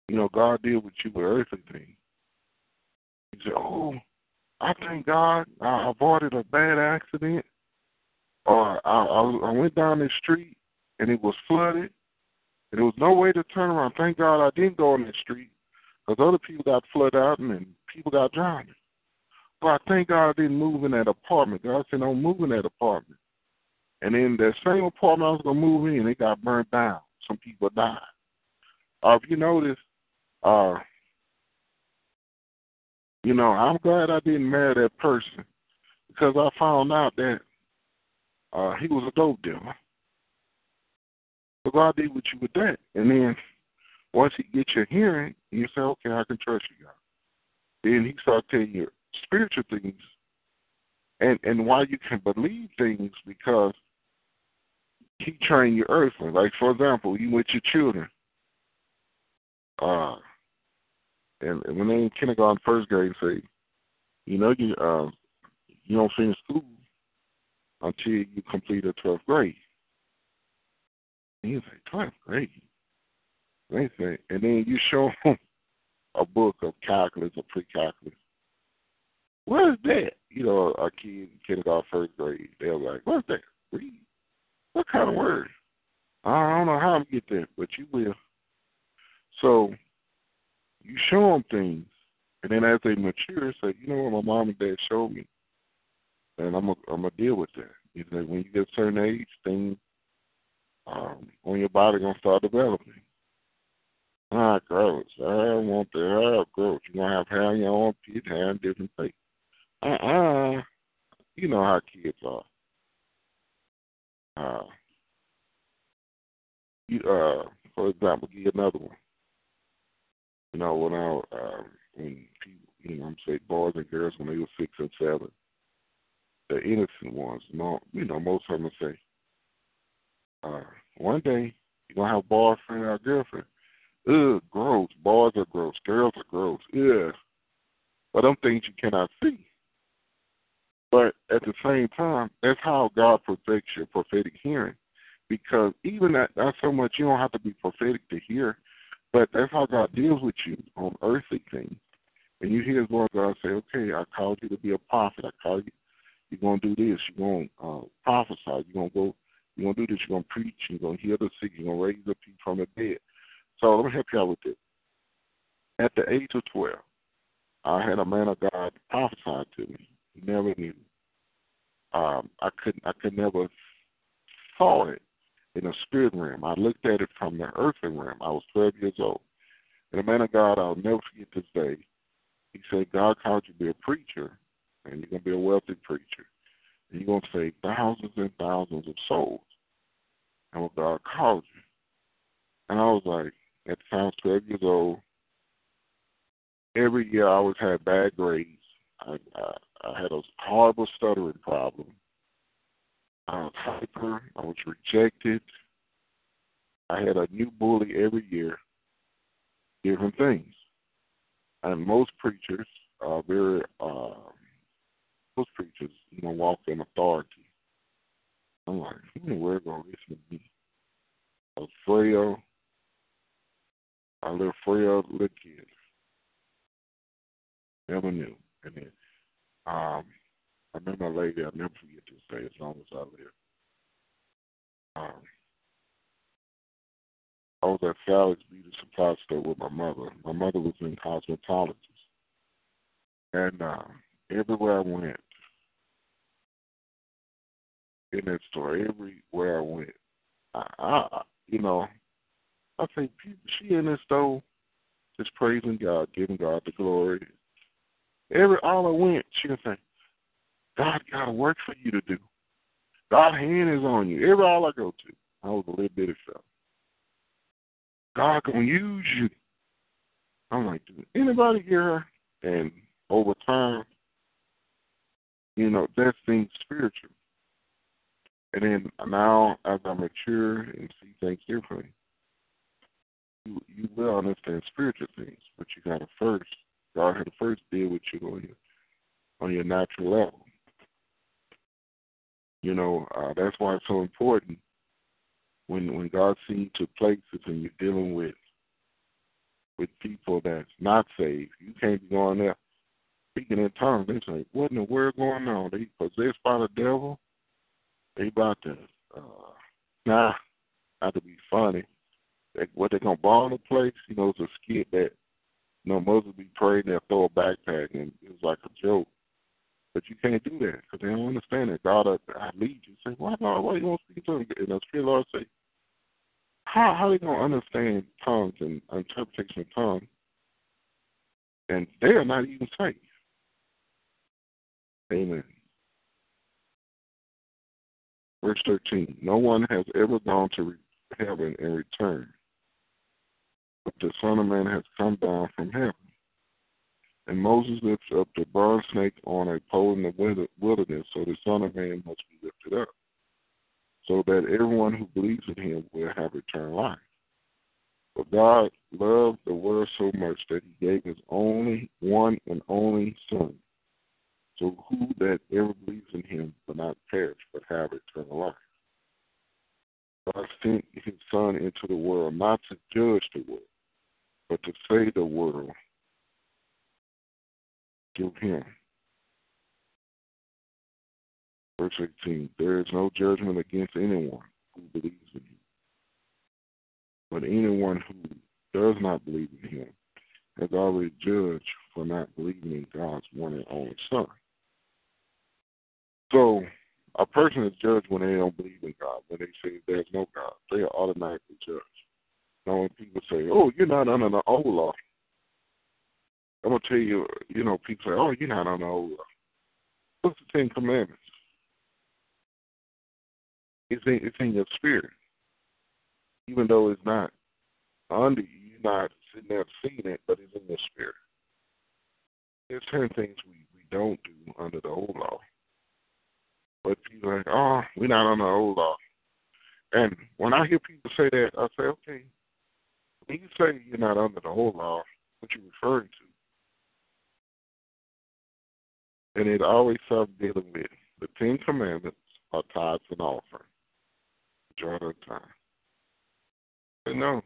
You know, God deal with you with earthly things. He said, oh, I thank God I avoided a bad accident. Or I, I, I went down this street and it was flooded and there was no way to turn around. Thank God I didn't go on that street because other people got flooded out and people got drowned. But I thank God I didn't move in that apartment. God said, don't move in that apartment. And in that same apartment I was going to move in, it got burned down. Some people died. Uh, if you notice, uh, you know, I'm glad I didn't marry that person because I found out that uh, he was a dope dealer. So God did with you with that. And then Once he gets your hearing, you say, okay, I can trust you, God. Then he starts telling you spiritual things and and why you can believe things because he trained you earthly. Like for example, you with your children. Uh and, and when they in kindergarten, first grade, say, you know, you uh, you don't finish school until you complete a twelfth grade. You say, twelfth grade. They say, and then you show them a book of calculus or pre-calculus. What is that? You know, a kid kindergarten, first grade, they're like, what's that? Read. What kind of word? I don't know how I'm get that, but you will. So you show them things, and then as they mature, say, you know what, my mom and dad showed me, and I'm gonna I'm gonna deal with that. You know, when you get a certain age, things um, on your body gonna start developing. Ah, gross. I want the hair gross. You're gonna have hair on your own feet, hair in different places. Uh uh You know how kids are. Uh you uh for example, give you another one. You know, when I um when people you know, I'm saying boys and girls when they were six and seven, the innocent ones, no you know, most of them say, uh, one day you're gonna have a boyfriend or a girlfriend. Ugh, gross. Boys are gross. Girls are gross. Yeah. But them things you cannot see. But at the same time, that's how God perfects your prophetic hearing. Because even that, not so much you don't have to be prophetic to hear, but that's how God deals with you on earthly things. And you hear His Lord God say, "Okay, I called you to be a prophet. I called you. You're gonna do this. You're gonna uh, prophesy. You're gonna go. You're gonna do this. You're gonna preach. You're gonna heal the sick. You're gonna raise the people from the dead." So let me help you out with this. At the age of twelve, I had a man of God prophesy to me. He never knew. Um, I couldn't. I could never saw it in the spirit realm. I looked at it from the earthly realm. I was 12 years old. And a man of God, I'll never forget this day. He said, God called you to be a preacher, and you're to be a wealthy preacher. And you're going to save thousands and thousands of souls. And what God called you. And I was like, at the time, 12 years old. Every year I always had bad grades. I, I, I had a horrible stuttering problem. I was hyper. I was rejected. I had a new bully every year, different things. And most preachers are very, uh, most preachers, you know, walk in authority. I'm like, who in the world to listen to me? Frail. I little frail little kid. Never knew. And then um I remember my lady, I'll never forget this day as long as I live. Um I was at Sally's beauty supply store with my mother. My mother was in cosmetology. And uh, everywhere I went in that store, everywhere I went, I, I you know, I think she in this store just praising God, giving God the glory. Every all I went, she would say, God got a work for you to do. God's hand is on you. Every all I go to, I was a little bitty fella. God gonna use you. I'm like, did anybody hear her? And over time, you know, that seems spiritual. And then now, as I mature and see things differently, you you will understand spiritual things, but you gotta first God had to first deal with you on your on your natural level. You know, uh, that's why it's so important when when God sees to places and you're dealing with with people that's not saved, you can't be going there speaking in tongues. They say, What in the world going on? They possessed by the devil. They about to uh nah, not to be funny they, what they gonna in the place? You know, it's a skit that you know Moses be praying and throw a backpack, and it was like a joke. But you can't do that because they don't understand that God, I lead you. Say, why God? Why you want to speak to them? And the Spirit Lord say, how how they gonna understand tongues and interpretation of tongues? And they are not even safe. Amen. Verse 13 No one has ever gone to heaven and returned but the Son of Man has come down from heaven. And Moses lifts up the bronze snake on a pole in the wilderness, so the Son of Man must be lifted up, so that everyone who believes in him will have eternal life. For God loved the world so much that he gave his only one and only Son, so who that ever believes in him will not perish but have eternal life. God sent his Son into the world not to judge the world, but to save the world through him. Verse 18 There is no judgment against anyone who believes in him. But anyone who does not believe in him has already judged for not believing in God's one and only Son. So a person is judged when they don't believe in God, when they say there's no God. They are automatically judged. Now when people say, Oh, you're not under the old law, I'm gonna tell you, you know, people say, Oh, you're not under the old law. What's the Ten Commandments? It's in, it's in your spirit even though it's not under you, you're not sitting there seeing it, but it's in your spirit. There's certain things we, we don't do under the old law. But people like, oh, we're not under the old law. And when I hear people say that, I say, okay, when you say you're not under the old law, what you referring to? And it always starts dealing with the Ten Commandments are tithes and offering, majority of the time. But no.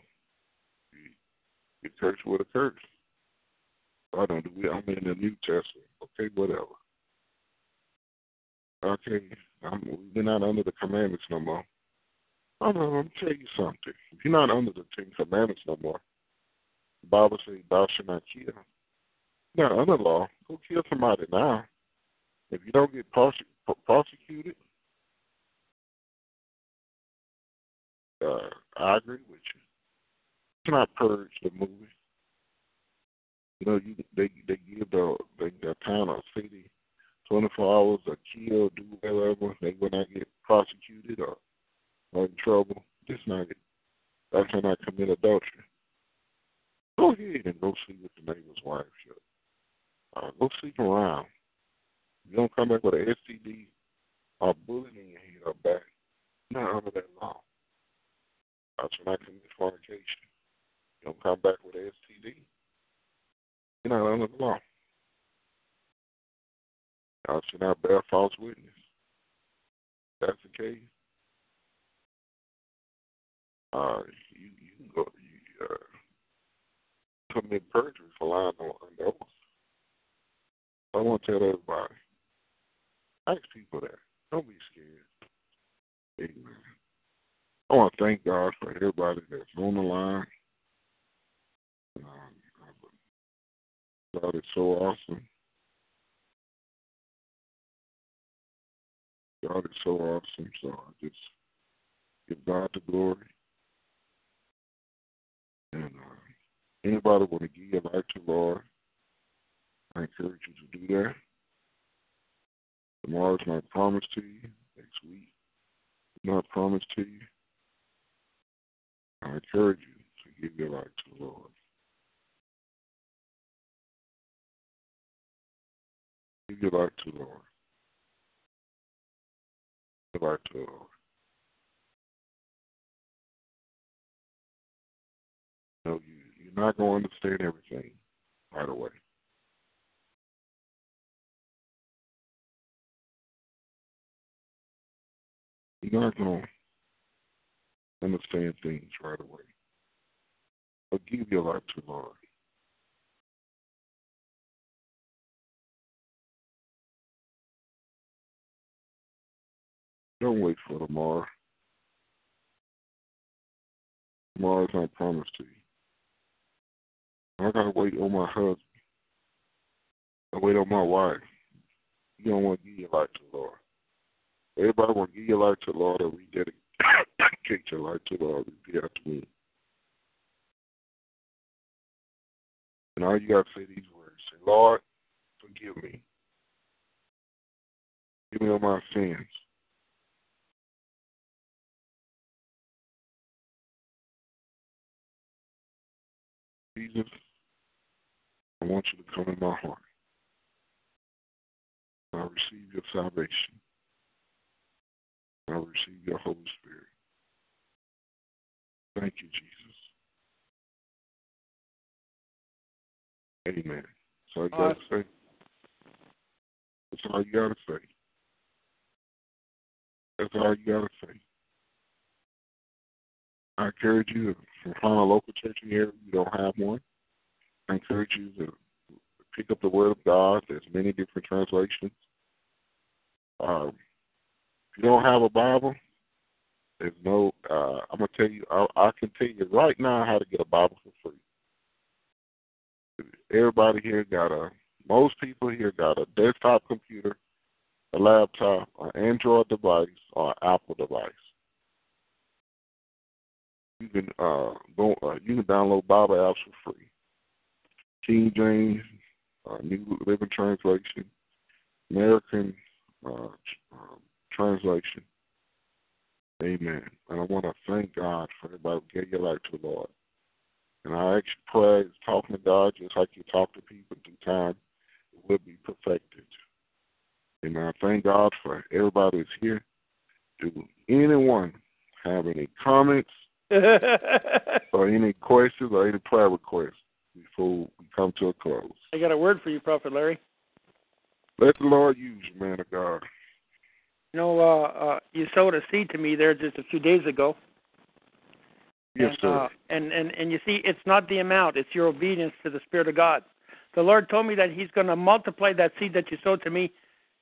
You curse with a curse. I don't do it. I'm in the New Testament. Okay, whatever. Okay, I'm, we're not under the commandments no more. No, let me tell you something. You're not under the Ten Commandments no more, the Bible says thou shalt not kill. Not under law. Go kill somebody now. If you don't get prosecuted, uh, I agree with you. It's not purge the movie. You know, you they they give the the town or city twenty four hours to kill, do whatever. They will not get prosecuted or, or in trouble. Just not. That's when I commit adultery. Go ahead and go sleep with the neighbor's wife. Sure. Uh, go sleep around. You don't come back with an STD or bullet in your head or back. Not under that law. That's when I commit fornication. You don't come back with an STD. You're not under the law. Thou should not bear false witness. That's the case. Uh, you you can go you uh, commit perjury for lying on oath. I want to tell everybody. Ask people that. Don't be scared. Amen. I want to thank God for everybody that's on the line. Um, God is so awesome. God is so awesome. So I just give God the glory. And uh, anybody want to give your life to Lord, I encourage you to do that. Tomorrow's my promise to you. Next week, my promise to you. I encourage you to give your life to the Lord. Give your life to the Lord. To. No, you, you're not going to understand everything right away. You're not going to understand things right away. But give your life to Lord. Don't wait for tomorrow. Tomorrow's not promised to you. I gotta wait on my husband. I wait on my wife. You don't want to give your life to the Lord. Everybody want to give your life to the Lord or dedicate your life to the Lord. Repeat after me. And all you got to say these words. Say, Lord, forgive me. Give me all my sins. Jesus, I want you to come in my heart. I receive your salvation. I receive your Holy Spirit. Thank you, Jesus. Amen. So I gotta uh, say. That's all you gotta say. That's all you gotta say. I encourage you to find a local church in here if you don't have one. I encourage you to pick up the Word of God. There's many different translations. Um, if you don't have a Bible, there's no. Uh, I'm gonna tell you. I, I can tell you right now how to get a Bible for free. Everybody here got a. Most people here got a desktop computer, a laptop, an Android device, or an Apple device. You can uh, go. Uh, you can download Bible apps for free. King James, uh, New Living Translation, American uh, um, Translation. Amen. And I want to thank God for everybody who gave your life to the Lord. And I actually pray, talking to God just like you talk to people due time, it will be perfected. And I thank God for everybody that's here. Do anyone have any comments or any questions or any prayer requests before we come to a close? I got a word for you, Prophet Larry. Let the Lord use you, man of God. You know, uh, uh, you sowed a seed to me there just a few days ago. Yes, and, sir. Uh, and and and you see, it's not the amount; it's your obedience to the Spirit of God. The Lord told me that He's going to multiply that seed that you sowed to me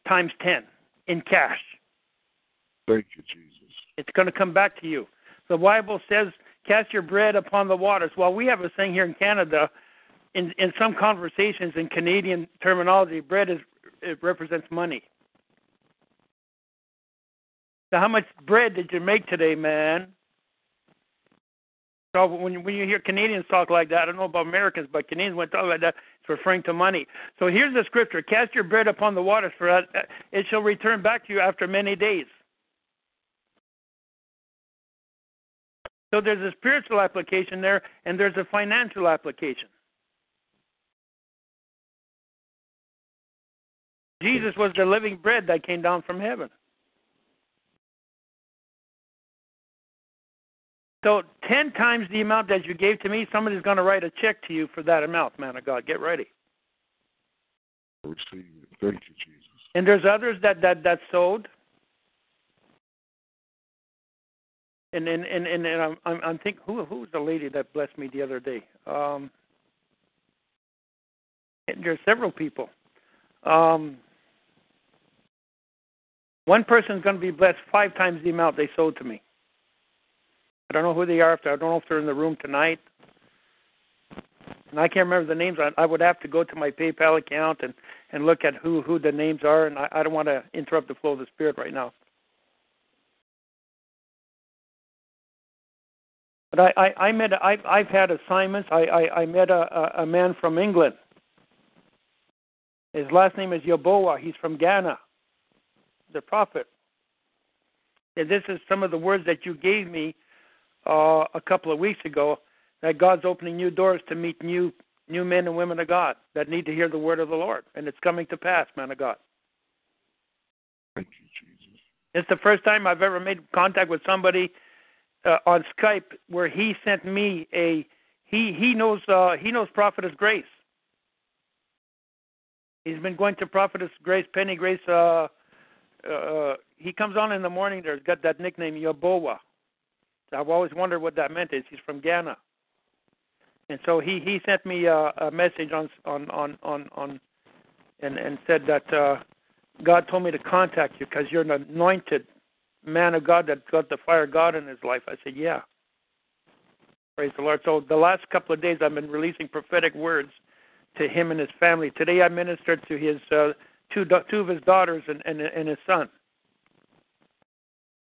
times ten in cash. Thank you, Jesus. It's going to come back to you. The Bible says, "Cast your bread upon the waters." Well, we have a saying here in Canada. In in some conversations in Canadian terminology, bread is it represents money. So, how much bread did you make today, man? So when when you hear Canadians talk like that, I don't know about Americans, but Canadians when talk like that, it's referring to money. So here's the scripture: Cast your bread upon the waters, for it shall return back to you after many days. So there's a spiritual application there, and there's a financial application. Jesus was the living bread that came down from heaven. So, 10 times the amount that you gave to me, somebody's going to write a check to you for that amount, man of God. Get ready. Receive it. Thank you, Jesus. And there's others that that that sowed. And and and and, I'm I'm, I'm thinking who who was the lady that blessed me the other day? Um, there's several people. Um, one person's going to be blessed five times the amount they sold to me. I don't know who they are. I don't know if they're in the room tonight. And I can't remember the names. I, I would have to go to my PayPal account and and look at who who the names are. And I, I don't want to interrupt the flow of the spirit right now. But I I, I met I I've, I've had assignments. I I, I met a, a a man from England. His last name is Yeboah. He's from Ghana. The prophet. And this is some of the words that you gave me uh, a couple of weeks ago that God's opening new doors to meet new new men and women of God that need to hear the word of the Lord, and it's coming to pass, man of God. Thank you, Jesus. It's the first time I've ever made contact with somebody uh, on Skype where he sent me a he he knows uh, he knows Prophetess Grace. He's been going to Prophetess Grace, Penny Grace. Uh, uh, he comes on in the morning. There's got that nickname Yeboah. I've always wondered what that meant. Is he's from Ghana, and so he he sent me a, a message on on on on on, and and said that uh, God told me to contact you because you're an anointed man of God that's got the fire of God in his life. I said, yeah. Praise the Lord. So the last couple of days I've been releasing prophetic words to him and his family. Today I ministered to his uh, two two of his daughters and and, and his son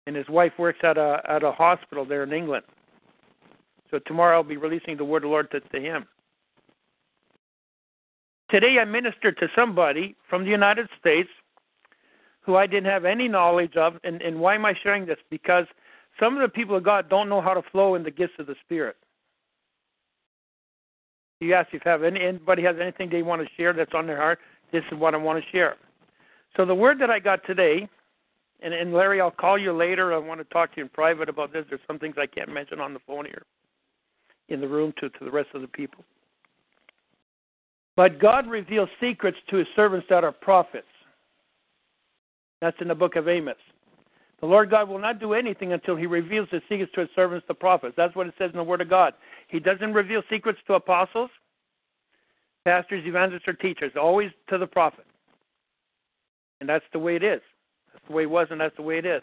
and his wife works at a at a hospital there in England. So tomorrow I'll be releasing the word of the Lord to, to him. Today I ministered to somebody from the United States who I didn't have any knowledge of, and, and why am I sharing this? Because some of the people of God don't know how to flow in the gifts of the Spirit. You ask if have any, anybody has anything they want to share that's on their heart. This is what I want to share. So the word that I got today, and, and Larry, I'll call you later. I want to talk to you in private about this. There's some things I can't mention on the phone here, in the room to to the rest of the people. But God reveals secrets to His servants that are prophets. That's in the book of Amos. The Lord God will not do anything until He reveals His secrets to His servants, the prophets. That's what it says in the Word of God. He doesn't reveal secrets to apostles, pastors, evangelists, or teachers, always to the prophet. And that's the way it is. That's the way it was, and that's the way it is.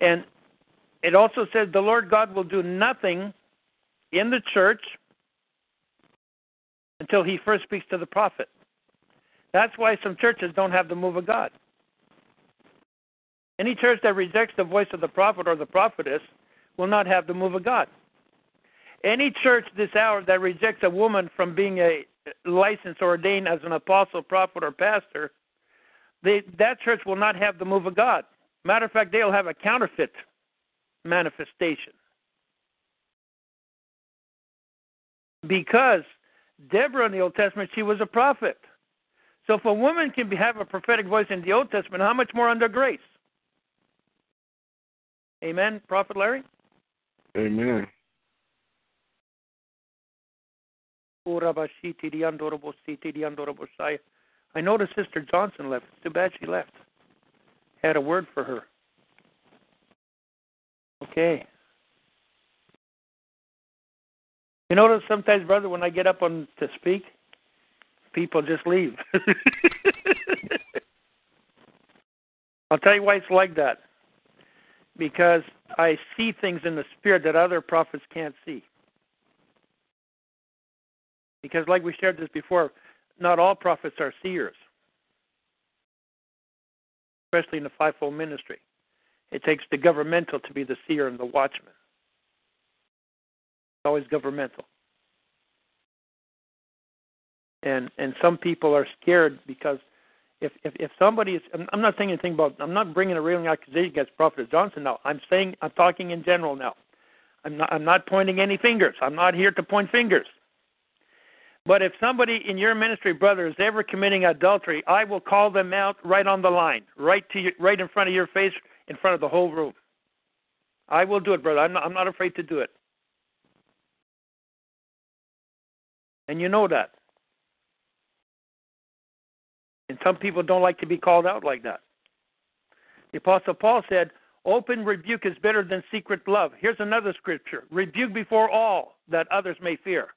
And it also says the Lord God will do nothing in the church until He first speaks to the prophet. That's why some churches don't have the move of God. Any church that rejects the voice of the prophet or the prophetess will not have the move of God. Any church this hour that rejects a woman from being a licensed or ordained as an apostle, prophet, or pastor, they, that church will not have the move of God. Matter of fact, they'll have a counterfeit manifestation. Because Deborah in the Old Testament, she was a prophet. So if a woman can have a prophetic voice in the Old Testament, how much more under grace? Amen, Prophet Larry? Amen. I noticed Sister Johnson left. It's too bad she left. Had a word for her. Okay. You notice sometimes, brother, when I get up on to speak, people just leave. I'll tell you why it's like that. Because I see things in the spirit that other prophets can't see. Because, like we shared this before, not all prophets are seers, especially in the fivefold ministry. It takes the governmental to be the seer and the watchman. It's always governmental. And and some people are scared because if if, if somebody is, I'm not saying anything about, I'm not bringing a railing accusation against Prophet Johnson now. I'm saying I'm talking in general now. I'm not I'm not pointing any fingers. I'm not here to point fingers. But if somebody in your ministry, brother, is ever committing adultery, I will call them out right on the line, right to you, right in front of your face, in front of the whole room. I will do it, brother. I'm not, I'm not afraid to do it. And you know that. And some people don't like to be called out like that. The Apostle Paul said, Open rebuke is better than secret love. Here's another scripture rebuke before all, that others may fear.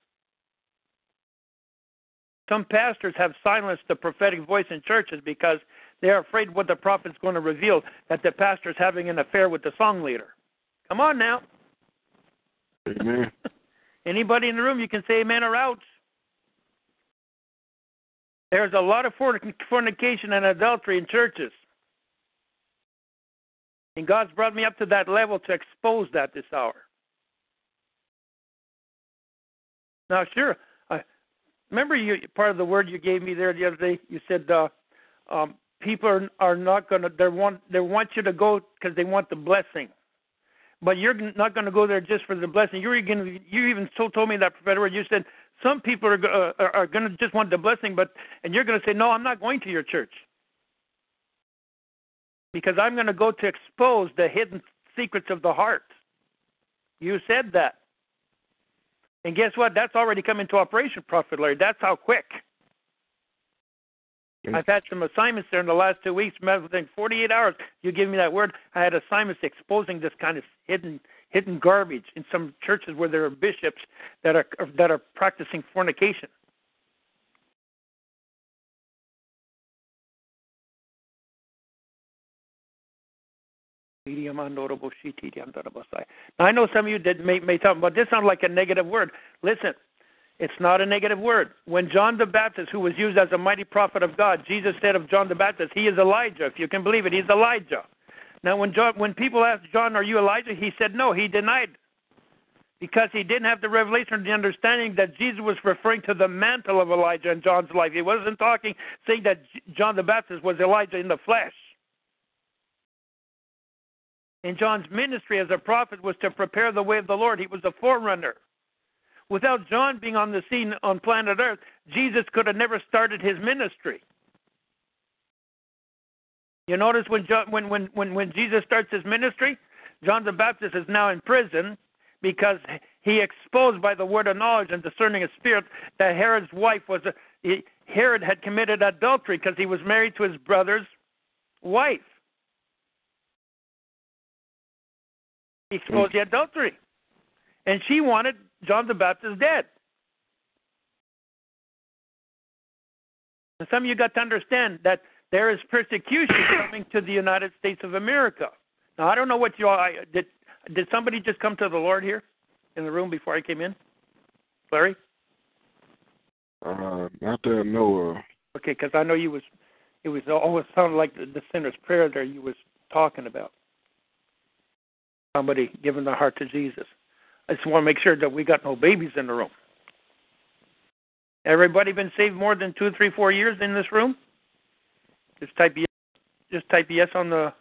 Some pastors have silenced the prophetic voice in churches because they are afraid what the prophet's going to reveal that the pastor's having an affair with the song leader. Come on now. Amen. Anybody in the room, you can say amen or ouch. There's a lot of fornication and adultery in churches. And God's brought me up to that level to expose that this hour. Now, sure, I remember you part of the word you gave me there the other day. You said uh, um, people are, are not going to they want they want you to go because they want the blessing, but you're not going to go there just for the blessing. You're going you even told me that prophetic word. You said some people are uh, are, going to just want the blessing, but and you're going to say no, I'm not going to your church because I'm going to go to expose the hidden secrets of the heart. You said that. And guess what? That's already come into operation, Prophet Larry. That's how quick. I've had some assignments there in the last two weeks. Within 48 hours, you give me that word. I had assignments exposing this kind of hidden hidden garbage in some churches where there are bishops that are that are practicing fornication. Now I know some of you that may, may talk, but this sounds like a negative word. Listen, it's not a negative word. When John the Baptist, who was used as a mighty prophet of God, Jesus said of John the Baptist, he is Elijah. If you can believe it, he's Elijah. Now, when John, when people asked John, "Are you Elijah?" he said, "No." He denied because he didn't have the revelation or the understanding that Jesus was referring to the mantle of Elijah in John's life. He wasn't talking saying that John the Baptist was Elijah in the flesh. And John's ministry as a prophet was to prepare the way of the Lord. He was a forerunner. without John being on the scene on planet Earth, Jesus could have never started his ministry. You notice when John, when when when when Jesus starts his ministry, John the Baptist is now in prison because he exposed by the word of knowledge and discerning of spirit that Herod's wife was a, he, Herod had committed adultery because he was married to his brother's wife. He exposed the adultery. And she wanted John the Baptist dead. And some of you got to understand that there is persecution coming to the United States of America. Now I don't know what you all I, did. Did somebody just come to the Lord here in the room before I came in, Larry? Uh, not that I know of. Okay, because I know you was it was always sounded like the, the sinner's prayer there you was talking about. Somebody giving their heart to Jesus. I just want to make sure that we got no babies in the room. Everybody been saved more than two, three, four years in this room? Just type yes. Just type yes on the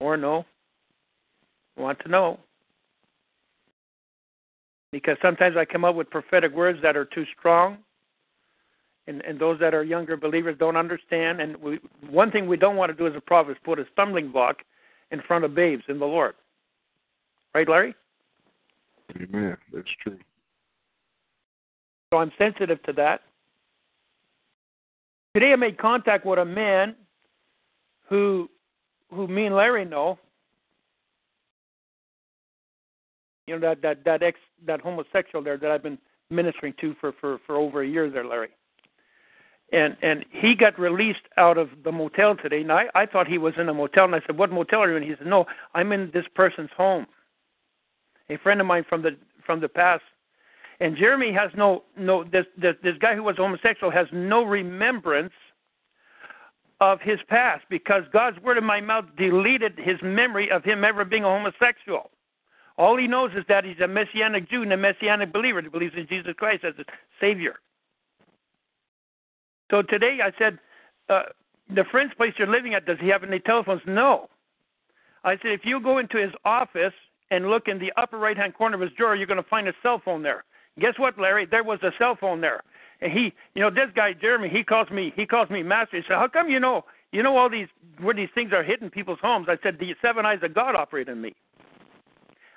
or no. Want to know because sometimes I come up with prophetic words that are too strong, and, and those that are younger believers don't understand. And we, one thing we don't want to do as a prophet is put a stumbling block in front of babes in the Lord. Right, Larry? Amen. That's true. So I'm sensitive to that. Today I made contact with a man who who me and Larry know. You know that that that ex that homosexual there that I've been ministering to for for for over a year there, Larry. And and he got released out of the motel today. And I I thought he was in a motel, and I said, "What motel are you in?" He said, "No, I'm in this person's home." A friend of mine from the from the past. And Jeremy has no no this this this guy who was homosexual has no remembrance of his past because God's word in my mouth deleted his memory of him ever being a homosexual. All he knows is that he's a messianic Jew and a messianic believer He believes in Jesus Christ as a Savior. So today I said, uh, the friend's place you're living at, does he have any telephones? No. I said, if you go into his office and look in the upper right hand corner of his drawer, you're going to find a cell phone there. Guess what, Larry? There was a cell phone there. And he, you know, this guy Jeremy, he calls me, he calls me master. He said, "How come you know, you know all these where these things are hitting people's homes?" I said, "The seven eyes of God operate in me."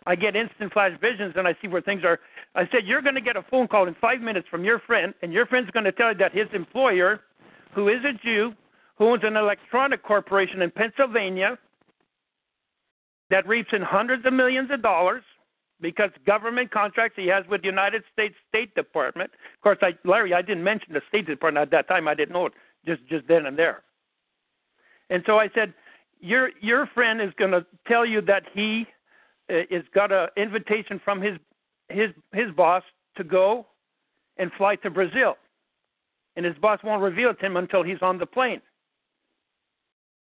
I get instant flash visions and I see where things are. I said, You're going to get a phone call in five minutes from your friend, and your friend's going to tell you that his employer, who is a Jew, who owns an electronic corporation in Pennsylvania that reaps in hundreds of millions of dollars because government contracts he has with the United States State Department. Of course, I, Larry, I didn't mention the State Department at that time. I didn't know it just just then and there. And so I said, your your friend is going to tell you that he uh, is got an invitation from his his his boss to go and fly to Brazil, and his boss won't reveal it to him until he's on the plane.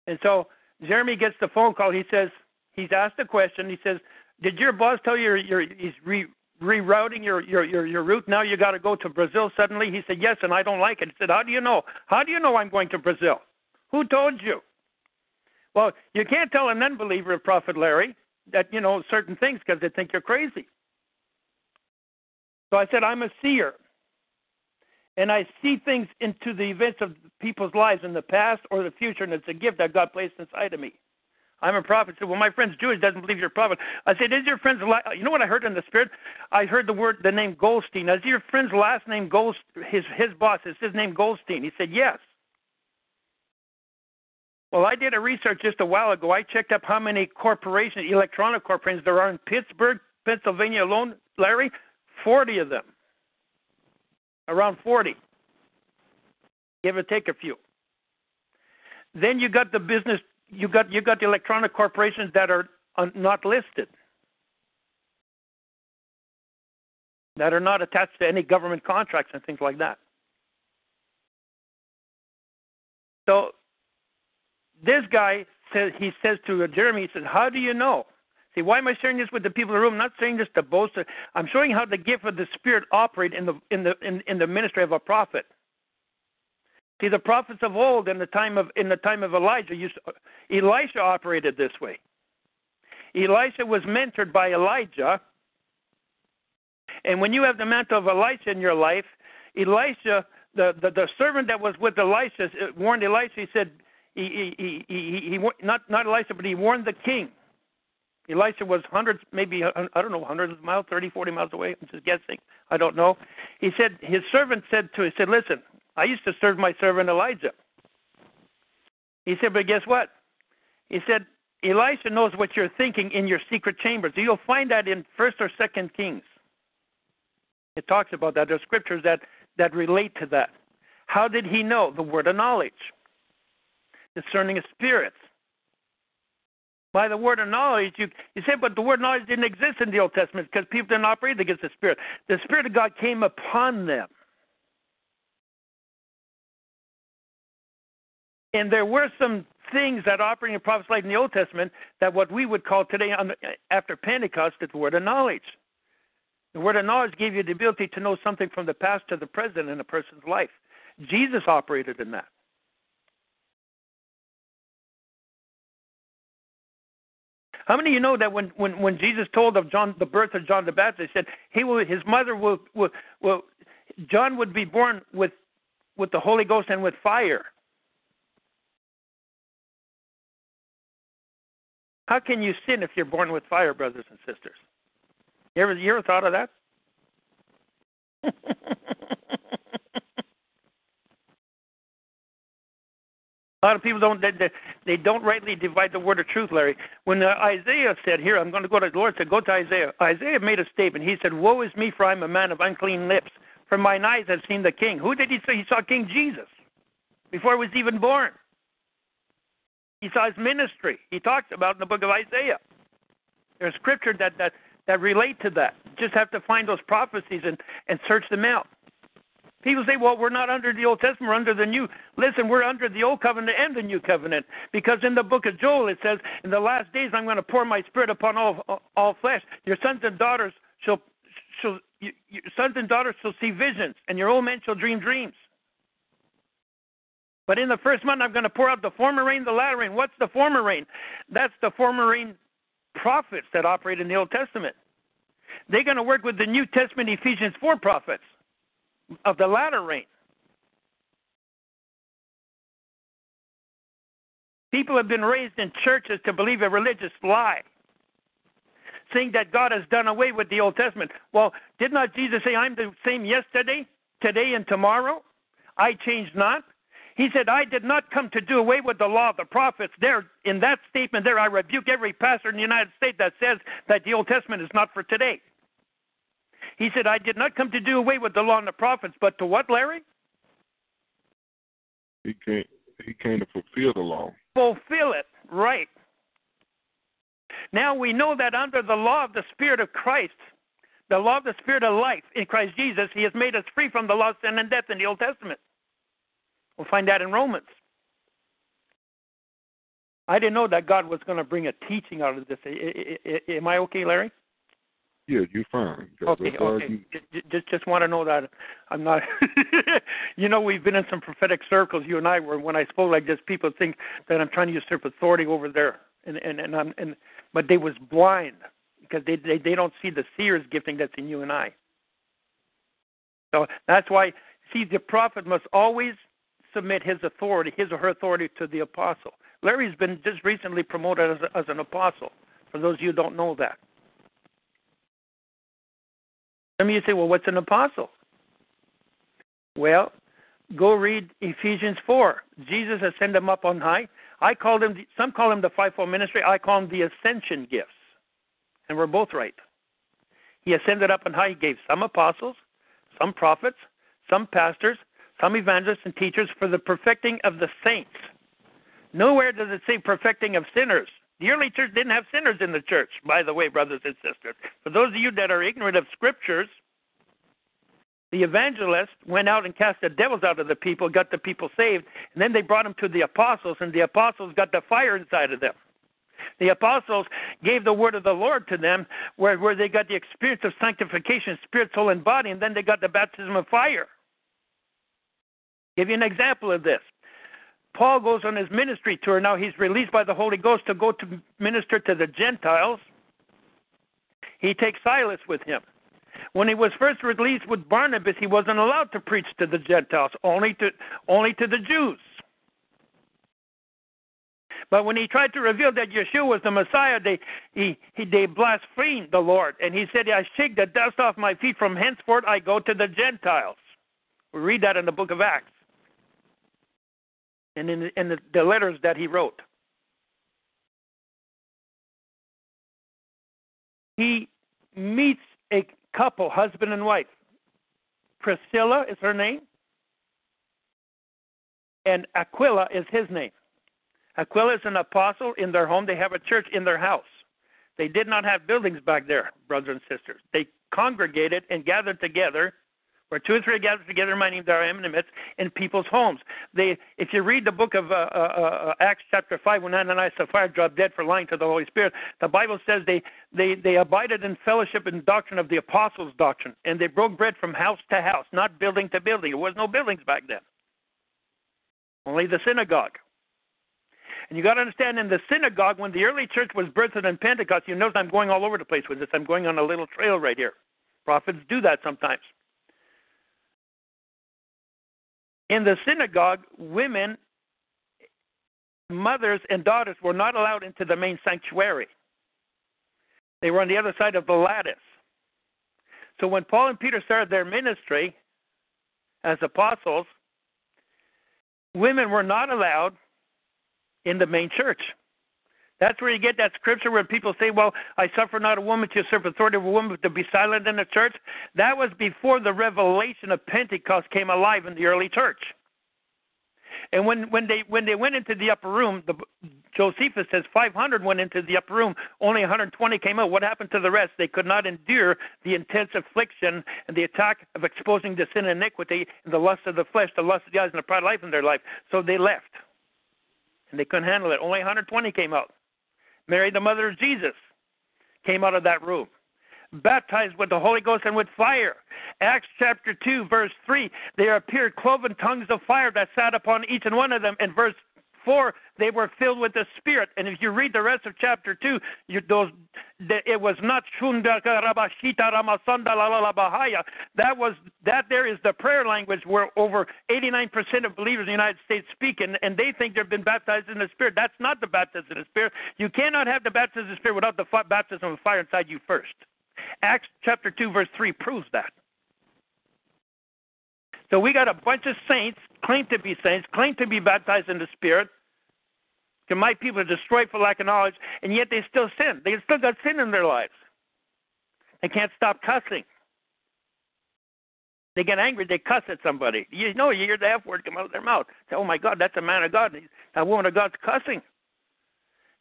And so Jeremy gets the phone call. He says he's asked a question. He says, "Did your boss tell you you're, he's re, rerouting your your your your route? Now you got to go to Brazil suddenly?" He said, "Yes, and I don't like it." He said, "How do you know? How do you know I'm going to Brazil? Who told you?" Well, you can't tell an unbeliever, of Prophet Larry that you know certain things because they think you're crazy. So I said, I'm a seer. And I see things into the events of people's lives in the past or the future, and it's a gift that God placed inside of me. I'm a prophet. So, well, my friend's Jewish, doesn't believe you're a prophet. I said, is your friend's, la-? you know what I heard in the spirit? I heard the word, the name Goldstein. Is your friend's last name Gold, his, his boss, is his name Goldstein? He said, yes. Well, I did a research just a while ago. I checked up how many corporations, electronic corporations, there are in Pittsburgh, Pennsylvania alone, Larry. 40 of them. Around 40. Give or take a few. Then you got the business, you got you got electronic corporations that are uh, not listed. That are not attached to any government contracts and things like that. So this guy says he says to Jeremy, he says, "How do you know?" See, why am I sharing this with the people in the room? I'm not saying this to boast. I'm showing how the gift of the Spirit operate in the in the in, in the ministry of a prophet. See, the prophets of old in the time of in the time of Elijah used Elisha operated this way. Elisha was mentored by Elijah. And when you have the mantle of Elisha in your life, Elisha, the, the, the servant that was with Elisha, uh, warned Elisha, he said, he, he, he, he, he, not, not Elisha, but he warned the king. Elisha was hundreds, maybe, uh, I don't know, hundreds of miles, 30, 40 miles away. I'm just guessing. I don't know. He said, his servant said to him, he said, listen, I used to serve my servant Elijah. He said, but guess what? He said, Elisha knows what you're thinking in your secret chambers. You'll find that in First or Second Kings. It talks about that. There's scriptures that, that relate to that. How did he know? The word of knowledge, discerning of spirits. By the word of knowledge, you, you say, but the word of knowledge didn't exist in the Old Testament because people didn't operate against the Spirit. The Spirit of God came upon them. And there were some things that operating in prophets like in the Old Testament that what we would call today after Pentecost is the word of knowledge. The word of knowledge gave you the ability to know something from the past to the present in a person's life. Jesus operated in that. How many of you know that when, when, when Jesus told of John the birth of John the Baptist, he said he will his mother will, will will John would be born with with the Holy Ghost and with fire. How can you sin if you're born with fire, brothers and sisters? You ever, you ever thought of that? A lot of people don't they, they don't rightly divide the word of truth, Larry. When uh, Isaiah said, "Here, I'm going to go to the Lord," said, "Go to Isaiah." Isaiah made a statement. He said, "Woe is me, for I'm a man of unclean lips. For mine eyes have seen the King." Who did he say? He saw King Jesus before he was even born. His ministry. He talks about in the book of Isaiah. There's scripture that that that relate to that. Just have to find those prophecies and and search them out. People say, well, we're not under the Old Testament, we're under the New. Listen, we're under the Old Covenant and the New Covenant. Because in the book of Joel it says, In the last days I'm going to pour my spirit upon all all flesh. Your sons and daughters shall shall your sons and daughters shall see visions, and your old men shall dream dreams. But in the first month, I'm going to pour out the former rain, the latter rain. What's the former rain? That's the former rain prophets that operate in the Old Testament. They're going to work with the New Testament Ephesians 4 prophets of the latter rain. People have been raised in churches to believe a religious lie, saying that God has done away with the Old Testament. Well, did not Jesus say, I'm the same yesterday, today, and tomorrow? I change not? He said, I did not come to do away with the law of the prophets. There, in that statement there, I rebuke every pastor in the United States that says that the Old Testament is not for today. He said, I did not come to do away with the law and the prophets, but to what, Larry? He came, he came to fulfill the law. Fulfill it, right. Now we know that under the law of the Spirit of Christ, the law of the Spirit of life in Christ Jesus, He has made us free from the law of sin and death in the Old Testament. We'll find that in Romans. I didn't know that God was going to bring a teaching out of this. Am I okay, Larry? Yeah, you're fine. Okay, uh, okay. Just just want to know that I'm not. you know, we've been in some prophetic circles, you and I, where when I spoke like this, people think that I'm trying to usurp authority over there, and and and I'm and but they was blind because they they they don't see the seer's gifting that's in you and I. So that's why, see, the prophet must always submit his authority, his or her authority, to the apostle. Larry's been just recently promoted as, as an apostle. For those of you who don't know that. Some of you say, well, what's an apostle? Well, go read Ephesians 4. Jesus ascended him up on high. I call them, some call him the fivefold ministry. I call them the ascension gifts. And we're both right. He ascended up on high. He gave some apostles, some prophets, some pastors, some evangelists and teachers for the perfecting of the saints. Nowhere does it say perfecting of sinners. The early church didn't have sinners in the church, by the way, brothers and sisters. For those of you that are ignorant of scriptures, the evangelist went out and cast the devils out of the people, got the people saved, and then they brought them to the apostles, and the apostles got the fire inside of them. The apostles gave the word of the Lord to them, where, where they got the experience of sanctification, spirit, soul, and body, and then they got the baptism of fire. Give you an example of this. Paul goes on his ministry tour. Now he's released by the Holy Ghost to go to minister to the Gentiles. He takes Silas with him. When he was first released with Barnabas, he wasn't allowed to preach to the Gentiles, only to only to the Jews. But when he tried to reveal that Yeshua was the Messiah, they he, he they blasphemed the Lord, and he said, "I shake the dust off my feet. From henceforth, I go to the Gentiles." We read that in the book of Acts, and in, in the, the letters that he wrote. He meets a couple, husband and wife. Priscilla is her name, and Aquila is his name. Aquila is an apostle in their home. They have a church in their house. They did not have buildings back there, brothers and sisters. They congregated and gathered together, where two or three gathered together in my name, there I am in the midst, in people's homes. They, if you read the book of uh, uh, uh, Acts chapter 5, when Ananias and Sapphira dropped dead for lying to the Holy Spirit, the Bible says they, they, they abided in fellowship and doctrine of the apostles' doctrine, and they broke bread from house to house, not building to building. There was no buildings back then, only the synagogue. And you got to understand, in the synagogue, when the early church was birthed in Pentecost, you notice I'm going all over the place with this. I'm going on a little trail right here. Prophets do that sometimes. In the synagogue, women, mothers, and daughters were not allowed into the main sanctuary. They were on the other side of the lattice. So when Paul and Peter started their ministry as apostles, women were not allowed in the main church. That's where you get that scripture where people say, Well, I suffer not a woman to usurp authority of a woman, to be silent in the church. That was before the revelation of Pentecost came alive in the early church. And when, when they when they went into the upper room, the, Josephus says 500 went into the upper room, only 120 came out. What happened to the rest? They could not endure the intense affliction and the attack of exposing the sin and iniquity and the lust of the flesh, the lust of the eyes, and the pride of life in their life. So they left and they couldn't handle it. Only 120 came out. Mary, the mother of Jesus, came out of that room, baptized with the Holy Ghost and with fire. Acts chapter 2, verse 3 there appeared cloven tongues of fire that sat upon each and one of them. And verse 4 they were filled with the Spirit. And if you read the rest of chapter 2, you, those, the, it was not that was that there is the prayer language where over 89% of believers in the United States speak, and, and they think they've been baptized in the Spirit. That's not the baptism in the Spirit. You cannot have the baptism in the Spirit without the baptism of fire inside you first. Acts chapter 2, verse 3 proves that. So we got a bunch of saints, claim to be saints, claim to be baptized in the Spirit, my people are destroyed for lack of knowledge, and yet they still sin. They still got sin in their lives. They can't stop cussing. They get angry, they cuss at somebody. You know, you hear the F word come out of their mouth. Say, oh my God, that's a man of God. That woman of God's cussing.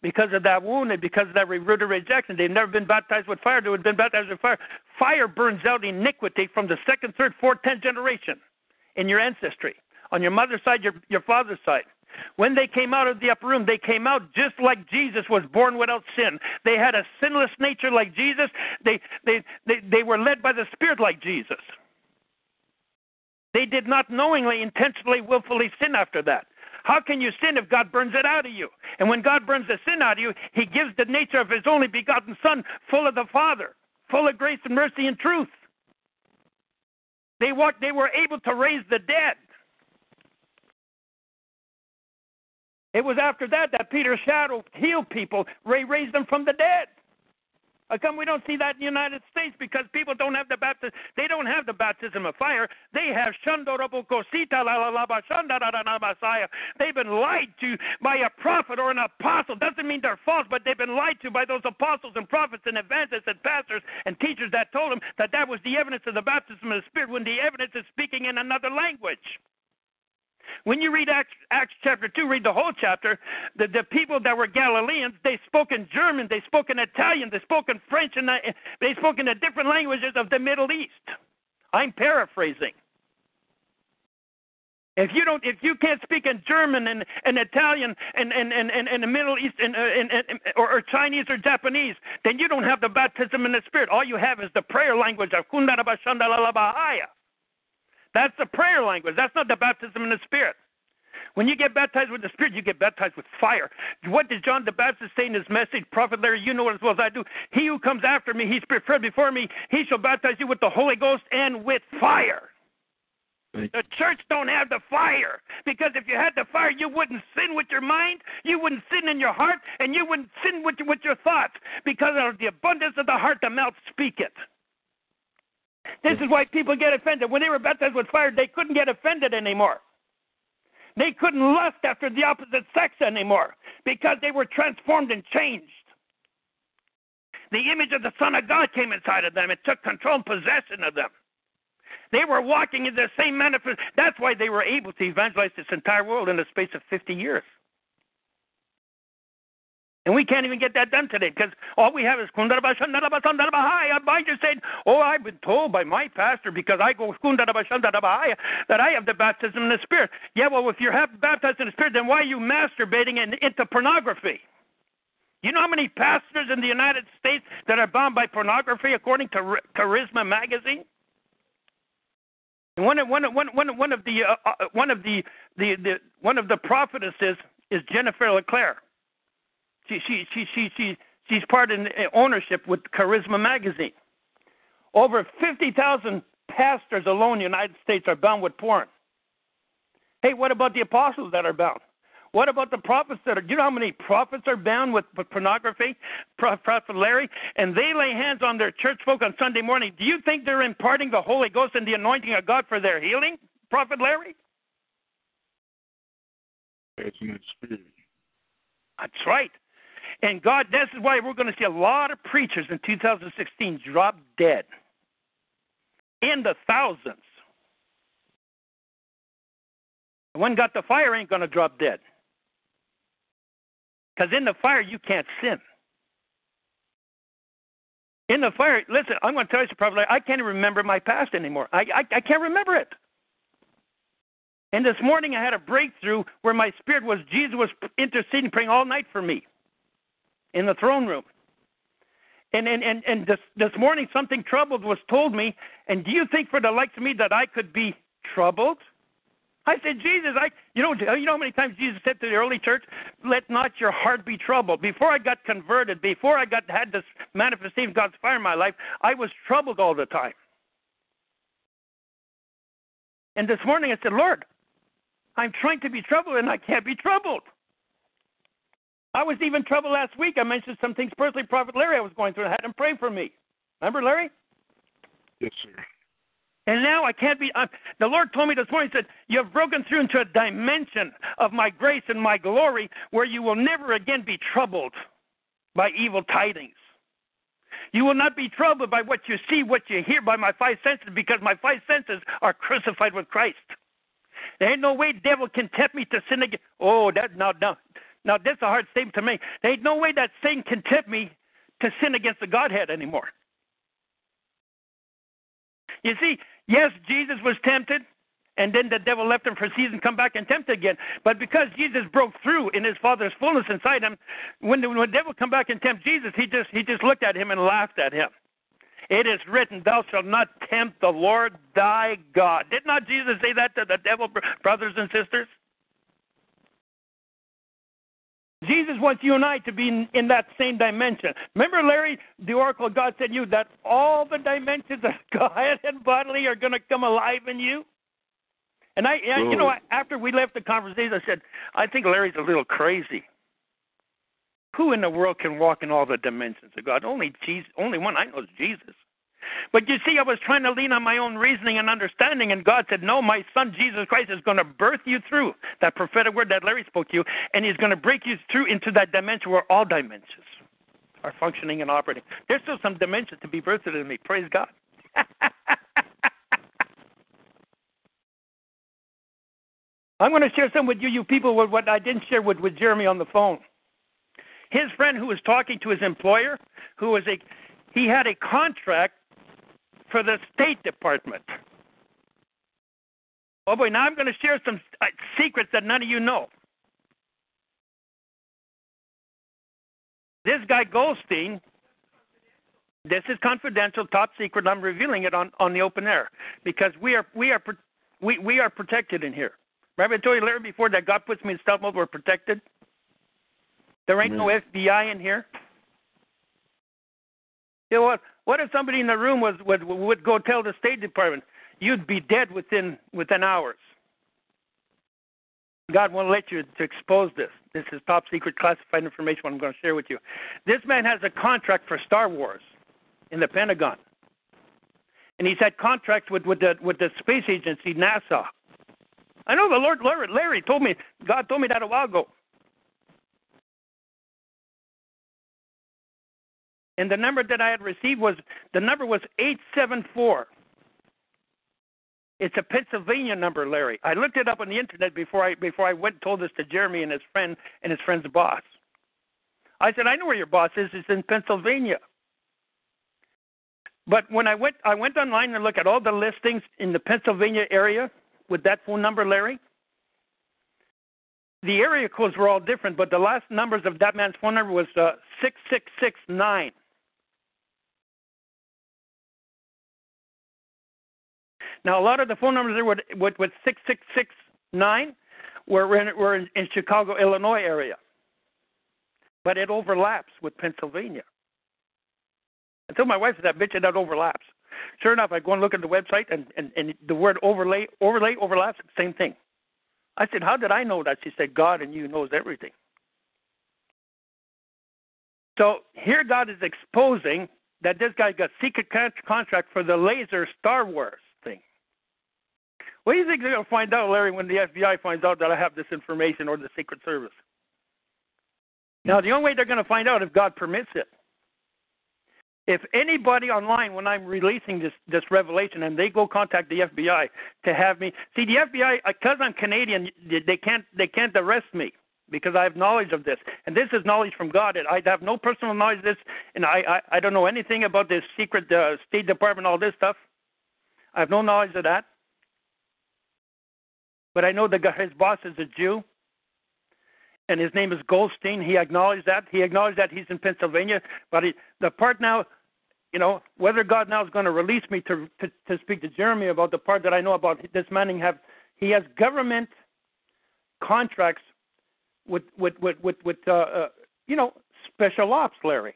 Because of that wound and because of that root of rejection, they've never been baptized with fire. They would have been baptized with fire. Fire burns out iniquity from the second, third, fourth, tenth generation in your ancestry. On your mother's side, your, your father's side. When they came out of the upper room, they came out just like Jesus was born without sin. They had a sinless nature like Jesus. They, they, they, they were led by the Spirit like Jesus. They did not knowingly, intentionally, willfully sin after that. How can you sin if God burns it out of you? And when God burns the sin out of you, He gives the nature of His only begotten Son, full of the Father, full of grace and mercy and truth. They walked, they were able to raise the dead. It was after that that Peter's shadow healed people, raised them from the dead. How come we don't see that in the United States? Because people don't have the baptism. They don't have the baptism of fire. They have la la la messiah. They've been lied to by a prophet or an apostle. Doesn't mean they're false, but they've been lied to by those apostles and prophets and evangelists and pastors and teachers that told them that that was the evidence of the baptism of the Spirit when the evidence is speaking in another language. When you read Acts, Acts chapter 2, read the whole chapter, the, the people that were Galileans, they spoke in German, they spoke in Italian, they spoke in French, and they spoke in the different languages of the Middle East. I'm paraphrasing. If you don't, if you can't speak in German and, and Italian and, and, and, and, the Middle East and, uh, and, and, or, or Chinese or Japanese, then you don't have the baptism in the Spirit. All you have is the prayer language of Kundarabashandalalabahaya. That's the prayer language. That's not the baptism in the Spirit. When you get baptized with the Spirit, you get baptized with fire. What did John the Baptist say in his message? Prophet Larry, you know it as well as I do. He who comes after me, he's preferred before me. He shall baptize you with the Holy Ghost and with fire. The church don't have the fire because if you had the fire, you wouldn't sin with your mind, you wouldn't sin in your heart, and you wouldn't sin with with your thoughts because of the abundance of the heart, the mouth speak it. This is why people get offended. When they were baptized with fire, they couldn't get offended anymore. They couldn't lust after the opposite sex anymore because they were transformed and changed. The image of the Son of God came inside of them. It took control and possession of them. They were walking in the same manifest. That's why they were able to evangelize this entire world in the space of 50 years. And we can't even get that done today because all we have is I just said, Oh, I've been told by my pastor because I go that I have the baptism in the Spirit. Yeah, well, if you're baptized in the Spirit, then why are you masturbating into pornography? You know how many pastors in the United States that are bound by pornography according to Charisma magazine? One of one of one one one of the uh, uh, one of the, the the one of the prophetesses is Jennifer LeClaire. She she she she she she's part in ownership with Charisma magazine. Over fifty thousand pastors alone in the United States are bound with porn. Hey, what about the apostles that are bound? What about the prophets that are? You know how many prophets are bound with, with pornography? Prophet Larry, and they lay hands on their church folk on Sunday morning. Do you think they're imparting the Holy Ghost and the anointing of God for their healing, Prophet Larry? It's an experience. That's right. And God, this is why we're going to see a lot of preachers in 2016 drop dead in the thousands. One got the fire ain't going to drop dead. Because in the fire, you can't sin. In the fire, listen, I'm going to tell you something. I can't even remember my past anymore. I, I, I can't remember it. And this morning I had a breakthrough where my spirit was Jesus was interceding, praying all night for me in the throne room. And and and, and this this morning something troubled was told me. And do you think for the likes of me that I could be troubled? I said, Jesus, I you know you know how many times Jesus said to the early church, "Let not your heart be troubled." Before I got converted, before I got had this manifestation of God's fire in my life, I was troubled all the time. And this morning I said, Lord, I'm trying to be troubled and I can't be troubled. I was even troubled last week. I mentioned some things personally, Prophet Larry, I was going through. I had him pray for me. Remember, Larry? Yes, sir. And now I can't be. Uh, the Lord told me this morning, He said, You have broken through into a dimension of my grace and my glory where you will never again be troubled by evil tidings. You will not be troubled by what you see, what you hear, by my five senses, because my five senses are crucified with Christ. There ain't no way devil can tempt me to sin again. Oh, that now now now that's a hard statement to make. There ain't no way that Satan can tempt me to sin against the Godhead anymore. You see, Yes, Jesus was tempted, and then the devil left him for a season, come back and tempt again. But because Jesus broke through in his Father's fullness inside him, when the, when the devil come back and tempt Jesus, he just he just looked at him and laughed at him. It is written, Thou shalt not tempt the Lord thy God. Did not Jesus say that to the devil, brothers and sisters? Jesus wants you and I to be in, in, that same dimension. Remember, Larry, the oracle of God said to you that all the dimensions of God and bodily are going to come alive in you? And I, oh. you know, after we left the conversation, I said, I think Larry's a little crazy. Who in the world can walk in all the dimensions of God? Only Jesus. Only one I know is Jesus. But you see, I was trying to lean on my own reasoning and understanding, and God said, No, my son Jesus Christ is going to birth you through that prophetic word that Larry spoke to you, and he's going to break you through into that dimension where all dimensions are functioning and operating. There's still some dimensions to be birthed in me. Praise God. I'm going to share some with you, you people, with what I didn't share with, with Jeremy on the phone. His friend who was talking to his employer, who was a he had a contract for the State Department. Oh boy, now I'm going to share some uh, secrets that none of you know. This guy Goldstein, this is confidential, top secret. I'm revealing it on, on the open air because we are we are we, we are protected in here. Remember I told you, Larry, before that God puts me in stealth mode, we're protected. There ain't no FBI in here. You know what? What if somebody in the room was would would go tell the State Department, you'd be dead within within hours. God won't let you to expose this. This is top secret classified information I'm going to share with you. This man has a contract for Star Wars in the Pentagon. And he's had contracts with, with the with the space agency, NASA. I know the Lord Larry, Larry told me God told me that a while ago. And the number that I had received was the number was eight seven four. It's a Pennsylvania number, Larry. I looked it up on the internet before I before I went and told this to Jeremy and his friend and his friend's boss. I said, I know where your boss is. It's in Pennsylvania. But when I went I went online and looked at all the listings in the Pennsylvania area with that phone number, Larry. The area codes were all different, but the last numbers of that man's phone number was uh, six six six nine. Now, a lot of the phone numbers there with with, with six six six nine were in were in, in Chicago, Illinois area, but it overlaps with Pennsylvania. I told my wife said that bitch that overlaps. Sure enough, I go and look at the website, and, and, and the word overlay overlay overlaps. Same thing. I said, "How did I know that?" She said, "God and you knows everything." So here, God is exposing that this guy got secret contract for the laser Star Wars. What do you think they're going to find out, Larry, when the FBI finds out that I have this information or the Secret Service? Now, the only way they're going to find out if God permits it. If anybody online, when I'm releasing this this revelation, and they go contact the FBI to have me see the FBI, because I'm Canadian, they can't they can't arrest me because I have knowledge of this, and this is knowledge from God. I have no personal knowledge of this, and I I, I don't know anything about this secret uh, State Department, all this stuff. I have no knowledge of that. But I know that his boss is a Jew, and his name is Goldstein. He acknowledged that. He acknowledged that he's in Pennsylvania. But he, the part now, you know, whether God now is going to release me to, to to speak to Jeremy about the part that I know about this Manning have, he has government contracts with with with with, with uh, uh, you know special ops, Larry,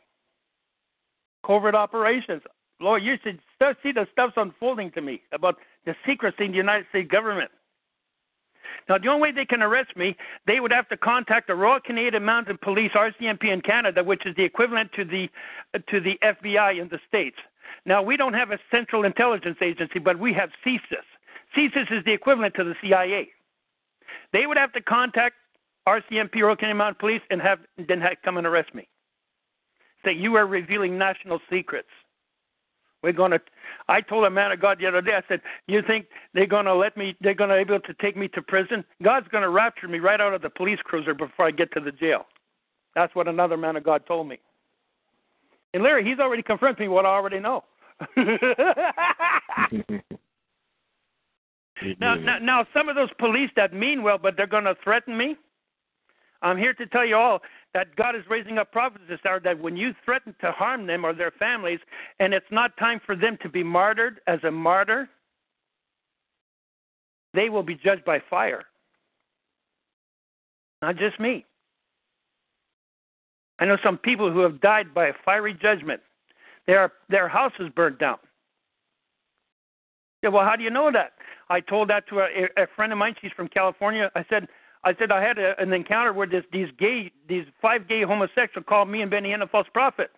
covert operations. Lord, you should see the stuff's unfolding to me about the secrecy in the United States government. Now, the only way they can arrest me, they would have to contact the Royal Canadian Mounted Police (RCMP) in Canada, which is the equivalent to the to the FBI in the states. Now, we don't have a central intelligence agency, but we have CSIS. CSIS is the equivalent to the CIA. They would have to contact RCMP, Royal Canadian Mounted Police, and have then come and arrest me. Say you are revealing national secrets. We're going to. I told a man of God the other day. I said, "You think they're going to let me? They're going to be able to take me to prison? God's going to rapture me right out of the police cruiser before I get to the jail." That's what another man of God told me. And Larry, he's already confirmed me what I already know. now, now, now, some of those police that mean well, but they're going to threaten me. I'm here to tell you all that God is raising up prophets this hour that when you threaten to harm them or their families, and it's not time for them to be martyred as a martyr, they will be judged by fire. Not just me. I know some people who have died by a fiery judgment. Their their house is burnt down. Yeah, well, how do you know that? I told that to a, a friend of mine. She's from California. I said, I said I had a, an encounter where this, these gay, these five gay homosexuals called me and Benny Hinn a false prophet.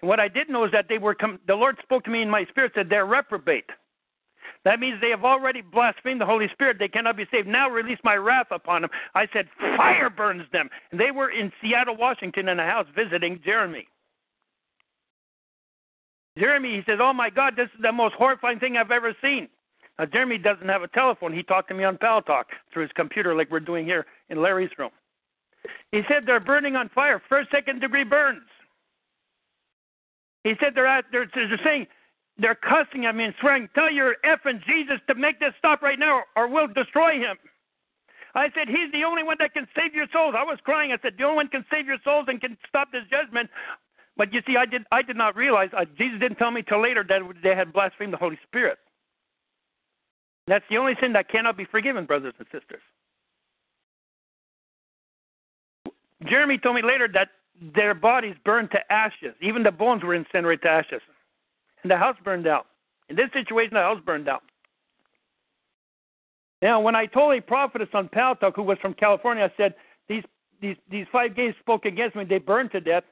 And what I didn't know is that they were. Com- the Lord spoke to me in my spirit, said they're reprobate. That means they have already blasphemed the Holy Spirit. They cannot be saved. Now release my wrath upon them. I said, fire burns them. And they were in Seattle, Washington, in a house visiting Jeremy. Jeremy, he says, Oh my God, this is the most horrifying thing I've ever seen. Now, Jeremy doesn't have a telephone. He talked to me on Paltalk through his computer, like we're doing here in Larry's room. He said they're burning on fire, first, second degree burns. He said they're at, they're, they're saying, they're cussing at me and swearing, tell your effing Jesus to make this stop right now or we'll destroy him. I said, He's the only one that can save your souls. I was crying. I said, The only one can save your souls and can stop this judgment. But you see, I did I did not realize uh, Jesus didn't tell me till later that they had blasphemed the Holy Spirit. That's the only sin that cannot be forgiven, brothers and sisters. Jeremy told me later that their bodies burned to ashes. Even the bones were incinerated to ashes. And the house burned out. In this situation, the house burned out. Now, when I told a prophetess on Paltalk who was from California, I said, These, these, these five gays spoke against me. They burned to death.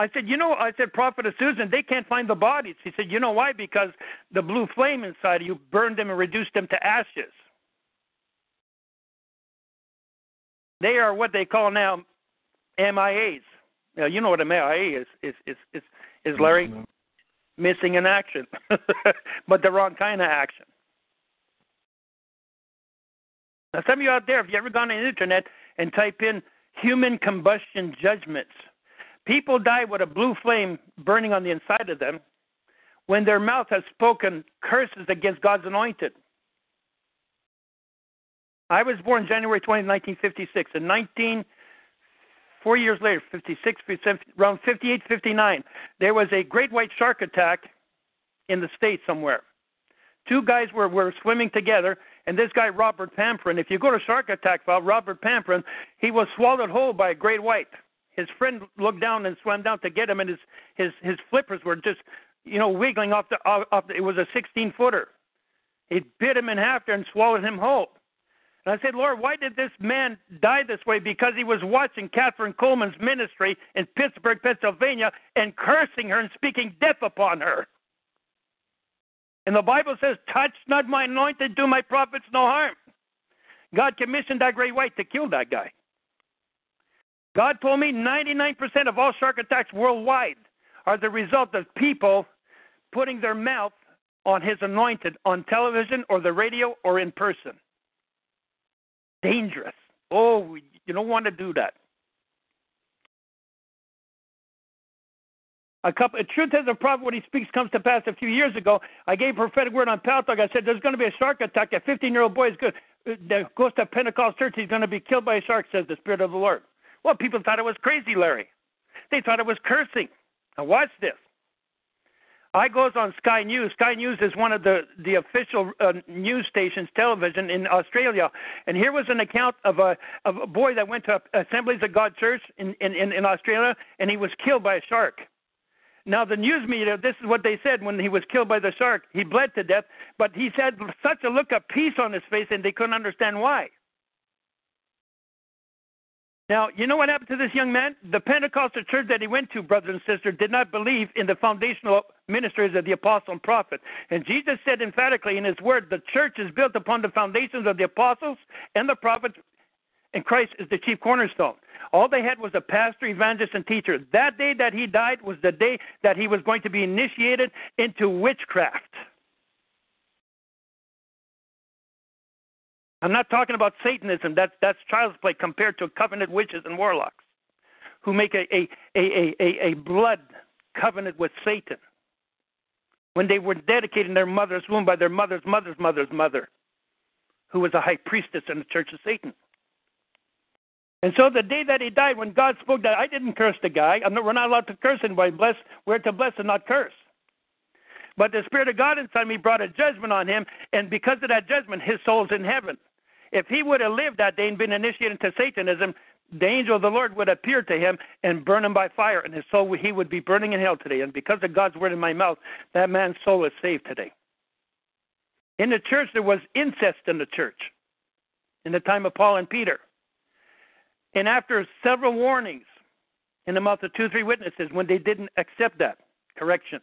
I said, you know, I said, Prophetess Susan, they can't find the bodies. He said, you know why? Because the blue flame inside of you burned them and reduced them to ashes. They are what they call now MIAs. Now, you know what a MIA is, is, is, is, is Larry? Mm-hmm. Missing in action, but the wrong kind of action. Now, some of you out there, if you ever gone on the internet and type in human combustion judgments, people die with a blue flame burning on the inside of them when their mouth has spoken curses against God's anointed. I was born January 20, 1956. In 19, four years later, 56, 57, around 58, 59, there was a great white shark attack in the States somewhere. Two guys were, were swimming together, and this guy, Robert Pamperin, if you go to Shark Attack file, Robert Pamperin, he was swallowed whole by a great white. His friend looked down and swam down to get him, and his his his flippers were just, you know, wiggling off the off. the, it was a 16 footer. It bit him in half there and swallowed him whole. And I said, Lord, why did this man die this way? Because he was watching Kathryn Kuhlman's ministry in Pittsburgh, Pennsylvania, and cursing her and speaking death upon her. And the Bible says, Touch not my anointed, do my prophets no harm. God commissioned that great white to kill that guy. God told me 99% of all shark attacks worldwide are the result of people putting their mouth on his anointed on television or the radio or in person. Dangerous. Oh, you don't want to do that. A couple, a truth as a prophet, when he speaks, comes to pass. A few years ago, I gave prophetic word on Paltalk. I said, "There's going to be a shark attack. A 15-year-old boy is good, uh, goes to Pentecost church. He's going to be killed by a shark," says the Spirit of the Lord. Well, people thought it was crazy, Larry. They thought it was cursing. Now watch this. I goes on Sky News. Sky News is one of the the official uh, news stations, television in Australia. And here was an account of a of a boy that went to Assemblies of God Church in in in Australia, and he was killed by a shark. Now, the news media, this is what they said when he was killed by the shark. He bled to death, but he had such a look of peace on his face, and they couldn't understand why. Now, you know what happened to this young man? The Pentecostal church that he went to, brothers and sisters, did not believe in the foundational ministries of the apostle and prophet. And Jesus said emphatically in his word, the church is built upon the foundations of the apostles and the prophets, and Christ is the chief cornerstone. All they had was a pastor, evangelist, and teacher. That day that he died was the day that he was going to be initiated into witchcraft. I'm not talking about Satanism. That's that's child's play compared to covenant witches and warlocks who make a a, a, a, a blood covenant with Satan when they were dedicated in their mother's womb by their mother's mother's mother's mother, who was a high priestess in the church of Satan. And so the day that he died, when God spoke that, I didn't curse the guy. Not, we're not allowed to curse anybody. Bless, we're to bless and not curse. But the Spirit of God inside me brought a judgment on him, and because of that judgment, his soul's in heaven. If he would have lived that day and been initiated into Satanism, the angel of the Lord would appear to him and burn him by fire, and his soul he would be burning in hell today. And because of God's word in my mouth, that man's soul is saved today. In the church, there was incest in the church in the time of Paul and Peter. And after several warnings in the mouth of two three witnesses, when they didn't accept that correction,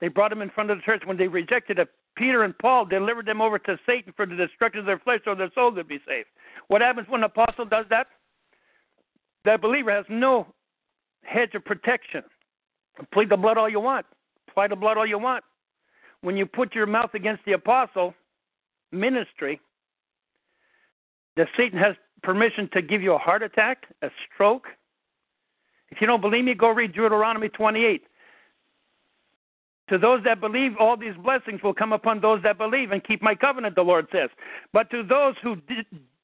they brought him in front of the church. When they rejected it, Peter and Paul delivered them over to Satan for the destruction of their flesh so their soul would be saved. What happens when an apostle does that? That believer has no hedge of protection. Plead the blood all you want. Apply the blood all you want. When you put your mouth against the apostle ministry, that Satan has permission to give you a heart attack, a stroke. If you don't believe me, go read Deuteronomy 28. To those that believe, all these blessings will come upon those that believe and keep my covenant, the Lord says. But to those who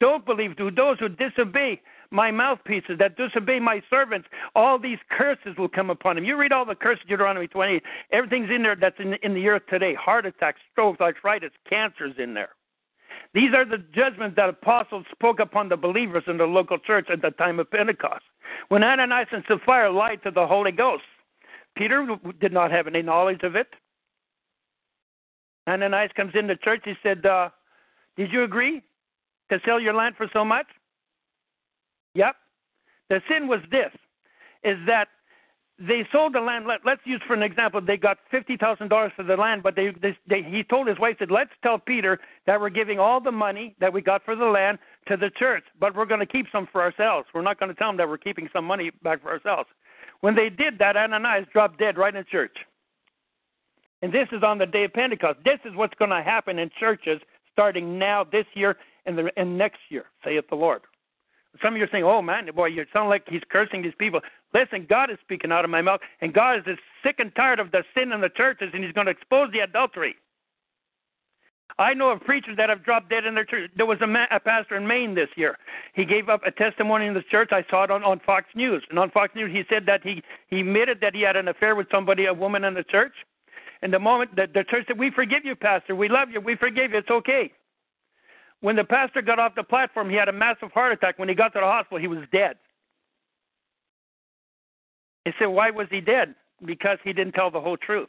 don't believe, to those who disobey my mouthpieces, that disobey my servants, all these curses will come upon them. You read all the curses, Deuteronomy 28, everything's in there that's in, in the earth today heart attacks, strokes, arthritis, cancer's in there. These are the judgments that apostles spoke upon the believers in the local church at the time of Pentecost. When Ananias and Sapphira lied to the Holy Ghost, Peter did not have any knowledge of it. Ananias comes into church. He said, uh, Did you agree to sell your land for so much? Yep. The sin was this is that they sold the land. Let, us use for an example. They got fifty thousand dollars for the land, but they, they, they he told his wife said, "Let's tell Peter that we're giving all the money that we got for the land to the church, but we're going to keep some for ourselves. We're not going to tell them that we're keeping some money back for ourselves." When they did that, Ananias dropped dead right in church. And this is on the day of Pentecost. This is what's going to happen in churches starting now, this year, and, the, and next year, saith the Lord. Some of you are saying, "Oh man, boy, you sound like he's cursing these people." Listen, God is speaking out of my mouth, and God is sick and tired of the sin in the churches, and He's going to expose the adultery. I know of preachers that have dropped dead in their church. There was a, ma- a pastor in Maine this year. He gave up a testimony in the church. I saw it on, on Fox News. And on Fox News, he said that he, he admitted that he had an affair with somebody, a woman in the church. And the moment that the church said, We forgive you, Pastor. We love you. We forgive you. It's okay. When the pastor got off the platform, he had a massive heart attack. When he got to the hospital, he was dead. He said, Why was he dead? Because he didn't tell the whole truth.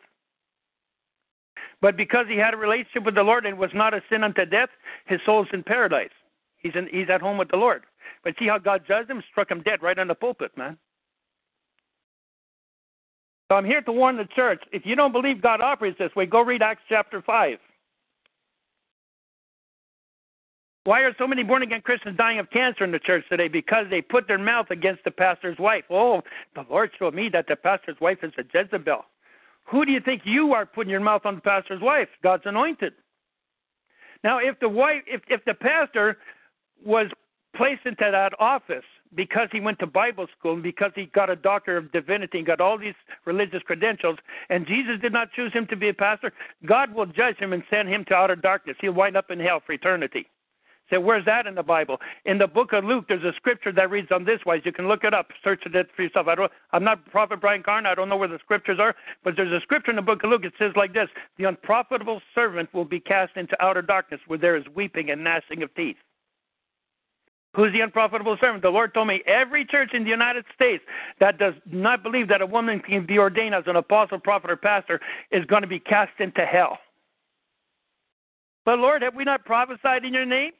But because he had a relationship with the Lord and was not a sin unto death, his soul's in paradise. He's in, he's at home with the Lord. But see how God judged him? Struck him dead right on the pulpit, man. So I'm here to warn the church. If you don't believe God operates this way, go read Acts chapter 5. Why are so many born again Christians dying of cancer in the church today? Because they put their mouth against the pastor's wife. Oh, the Lord showed me that the pastor's wife is a Jezebel. Who do you think you are putting your mouth on the pastor's wife? God's anointed. Now, if the wife, if if the pastor was placed into that office because he went to Bible school and because he got a doctor of divinity and got all these religious credentials, and Jesus did not choose him to be a pastor, God will judge him and send him to outer darkness. He'll wind up in hell for eternity. Say, where's that in the Bible? In the book of Luke, there's a scripture that reads on this wise. You can look it up, search it for yourself. I don't, I'm not Prophet Brian Carn. I don't know where the scriptures are, but there's a scripture in the book of Luke. It says like this: The unprofitable servant will be cast into outer darkness, where there is weeping and gnashing of teeth. Who's the unprofitable servant? The Lord told me every church in the United States that does not believe that a woman can be ordained as an apostle, prophet, or pastor is going to be cast into hell. But Lord, have we not prophesied in your name?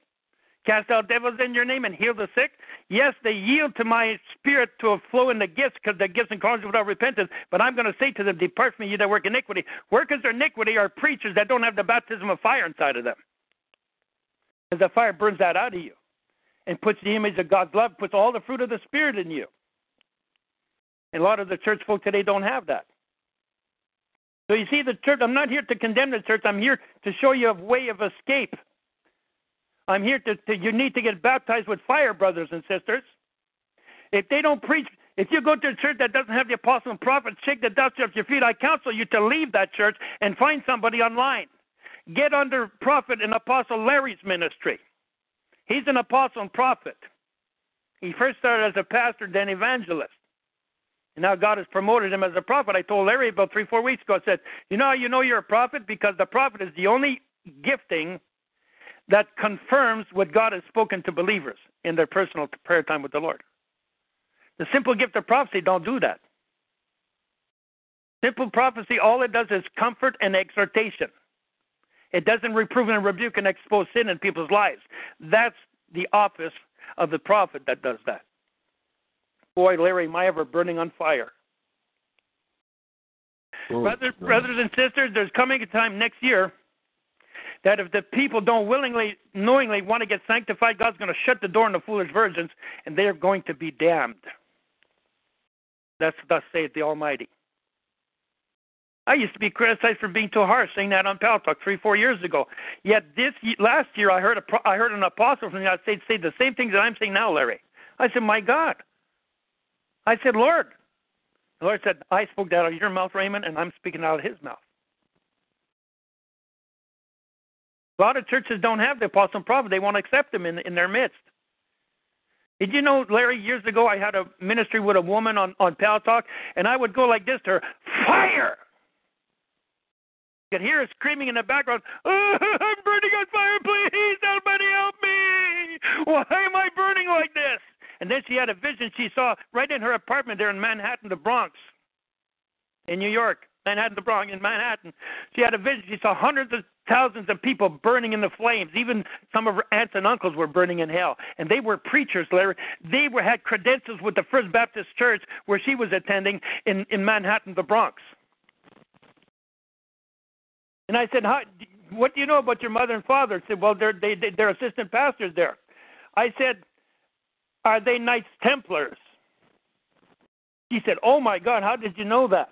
Cast out devils in your name and heal the sick. Yes, they yield to my spirit to flow in the gifts because the gifts and callings without repentance. But I'm going to say to them, Depart from me, you that work iniquity. Workers of iniquity are preachers that don't have the baptism of fire inside of them. Because the fire burns that out of you and puts the image of God's love, puts all the fruit of the Spirit in you. And a lot of the church folk today don't have that. So you see, the church, I'm not here to condemn the church. I'm here to show you a way of escape I'm here to, to you need to get baptized with fire, brothers and sisters. If they don't preach, if you go to a church that doesn't have the apostle and prophet, shake the dust off your feet. I counsel you to leave that church and find somebody online. Get under prophet and apostle Larry's ministry. He's an apostle and prophet. He first started as a pastor, then evangelist. And now God has promoted him as a prophet. I told Larry about three, four weeks ago, I said, You know you know you're a prophet? Because the prophet is the only gifting that confirms what God has spoken to believers in their personal prayer time with the Lord. The simple gift of prophecy don't do that. Simple prophecy, all it does is comfort and exhortation. It doesn't reprove and rebuke and expose sin in people's lives. That's the office of the prophet that does that. Boy, Larry, am I ever burning on fire. Oh, brothers, brothers and sisters, there's coming a time next year that if the people don't willingly, knowingly want to get sanctified, God's going to shut the door on the foolish virgins, and they're going to be damned. That's thus saith the Almighty. I used to be criticized for being too harsh, saying that on Paltalk three, four years ago. Yet this last year, I heard a I heard an apostle from the United States say the same things that I'm saying now, Larry. I said, "My God." I said, "Lord." The Lord said, "I spoke that out of your mouth, Raymond, and I'm speaking out of His mouth." A lot of churches don't have the apostle and prophet. They won't accept them in, in their midst. Did you know, Larry, years ago I had a ministry with a woman on, on Paltalk, and I would go like this to her, fire! You could hear her screaming in the background, oh, I'm burning on fire, please, somebody help me! Why am I burning like this? And then she had a vision she saw right in her apartment there in Manhattan, the Bronx, in New York. Manhattan, the Bronx, in Manhattan. She had a vision. She saw hundreds of thousands of people burning in the flames. Even some of her aunts and uncles were burning in hell. And they were preachers, Larry. They were had credentials with the First Baptist Church where she was attending in, in Manhattan, the Bronx. And I said, How, what do you know about your mother and father? I said, well, they're, they, they're assistant pastors there. I said, are they Knights Templars? He said, oh my God, how did you know that?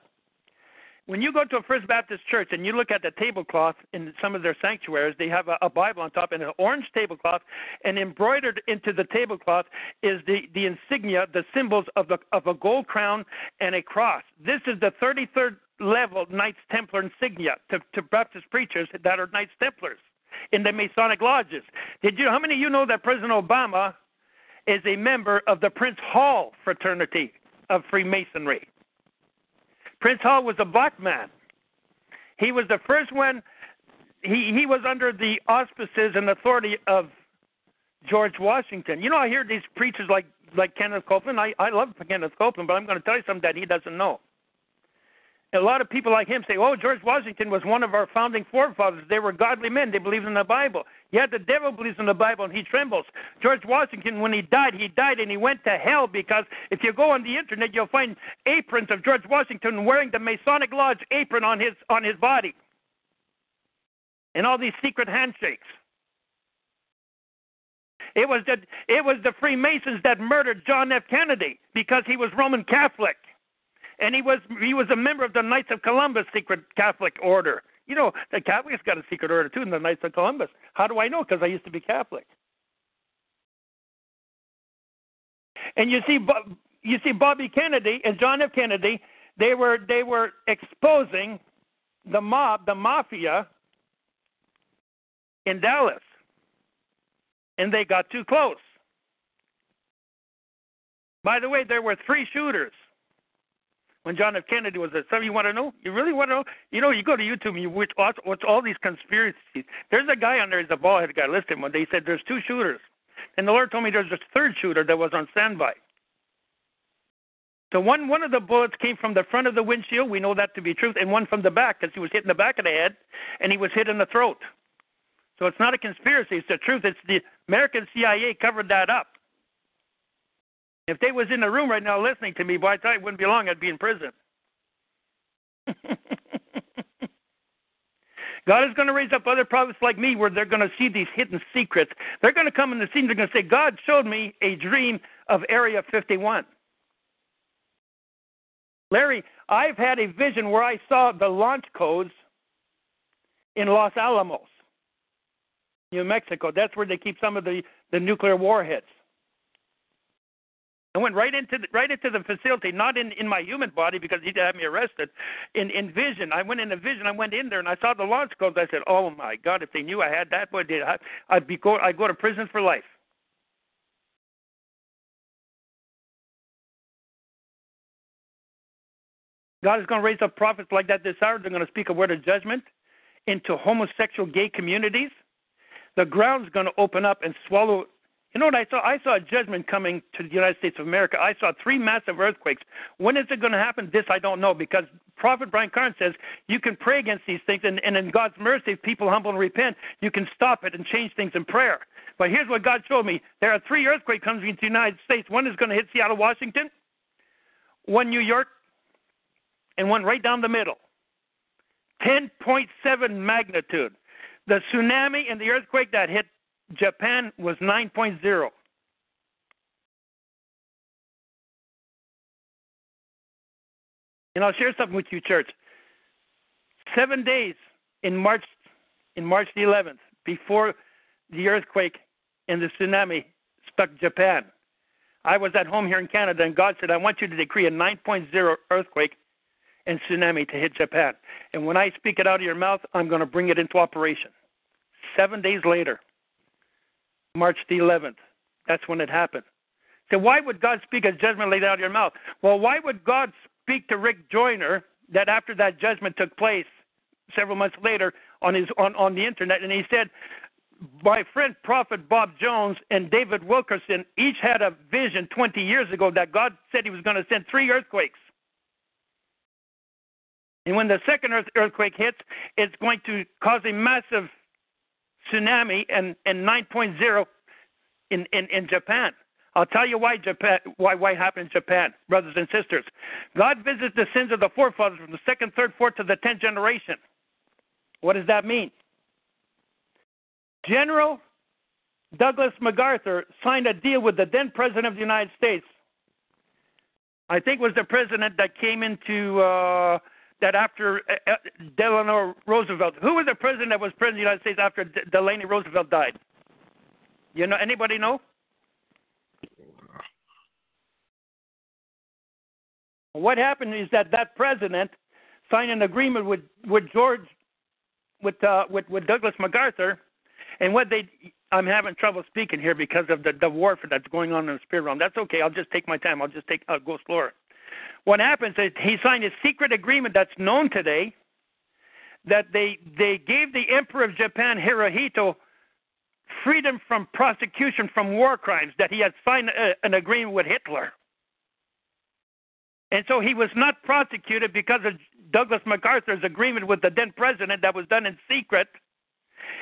When you go to a First Baptist church and you look at the tablecloth in some of their sanctuaries, they have a, a Bible on top and an orange tablecloth, and embroidered into the tablecloth is the, the insignia, the symbols of the of a gold crown and a cross. This is the 33rd level Knights Templar insignia to, to Baptist preachers that are Knights Templars in the Masonic lodges. Did you? How many of you know that President Obama is a member of the Prince Hall fraternity of Freemasonry? Prince Hall was a black man. He was the first one. He he was under the auspices and authority of George Washington. You know, I hear these preachers like like Kenneth Copeland. I I love Kenneth Copeland, but I'm going to tell you something that he doesn't know. A lot of people like him say, "Oh, George Washington was one of our founding forefathers. They were godly men. They believed in the Bible." Yet the devil believes in the Bible and he trembles. George Washington, when he died, he died and he went to hell because if you go on the internet, you'll find aprons of George Washington wearing the Masonic Lodge apron on his on his body, and all these secret handshakes. It was the it was the Freemasons that murdered John F. Kennedy because he was Roman Catholic and he was he was a member of the Knights of Columbus secret Catholic order. You know, the Catholics got a secret order too in the Knights of Columbus. How do I know? Because I used to be Catholic. And you see, you see, Bobby Kennedy and John F. Kennedy, they were they were exposing the mob, the mafia in Dallas, and they got too close. By the way, there were three shooters when John F. Kennedy was there. Something you want to know? You really want to know? You know, you go to YouTube and you watch, watch all these conspiracies. There's a guy on there, he's a bald guy, listed one day. He said there's two shooters. And the Lord told me there's a third shooter that was on standby. So one one of the bullets came from the front of the windshield. We know that to be true, and one from the back because he was hit in the back of the head, and he was hit in the throat. So it's not a conspiracy; it's the truth. It's the American CIA covered that up. If they was in the room right now listening to me, by the time it wouldn't be long, I'd be in prison. God is going to raise up other prophets like me where they're going to see these hidden secrets. They're going to come in the scene. They're going to say, God showed me a dream of Area 51. Larry, I've had a vision where I saw the launch codes in Los Alamos, New Mexico. That's where they keep some of the, the nuclear warheads. I went right into the, right into the facility, not in in my human body because he'd have me arrested. In in vision, I went in a vision. I went in there and I saw the launch codes. I said, "Oh my God! If they knew I had that, boy, did I, I'd be go I'd go to prison for life." God is going to raise up prophets like that this hour. They're going to speak a word of judgment into homosexual gay communities. The ground's going to open up and swallow you know what I saw? I saw a judgment coming to the United States of America. I saw three massive earthquakes. When is it going to happen? This I don't know because Prophet Brian Carn says you can pray against these things, and, and in God's mercy, if people humble and repent, you can stop it and change things in prayer. But here's what God showed me: there are three earthquakes coming to the United States. One is going to hit Seattle, Washington, one New York, and one right down the middle. 10.7 magnitude. The tsunami and the earthquake that hit Japan was 9.0. And I'll share something with you, church. Seven days in March, in March the 11th, before the earthquake and the tsunami struck Japan, I was at home here in Canada, and God said, "I want you to decree a 9.0 earthquake and tsunami to hit Japan. And when I speak it out of your mouth, I'm going to bring it into operation." Seven days later, March the 11th. That's when it happened. So why would God speak a judgment laid out of your mouth? Well, why would God speak to Rick Joyner that after that judgment took place several months later on his on, on the internet and he said my friend Prophet Bob Jones and David Wilkerson each had a vision 20 years ago that God said He was going to send three earthquakes. And when the second earth, earthquake hits, it's going to cause a massive tsunami and, and 9.0 in, in, in Japan. I'll tell you why Japan why why happened in Japan, brothers and sisters. God visits the sins of the forefathers from the second, third, fourth to the tenth generation. What does that mean? General Douglas MacArthur signed a deal with the then president of the United States. I think was the president that came into uh, that after uh, uh Delano Roosevelt. Who was the president that was president of the United States after Delano Roosevelt died? You know anybody know? What happened is that that president signed an agreement with with George with uh, with with Douglas MacArthur, and what they I'm having trouble speaking here because of the the warfare that's going on in the spirit realm. That's okay. I'll just take my time. I'll just take I'll go slower. What happens is he signed a secret agreement that's known today that they they gave the emperor of Japan Hirohito freedom from prosecution from war crimes that he had signed a, an agreement with Hitler. And so he was not prosecuted because of Douglas MacArthur's agreement with the then president that was done in secret.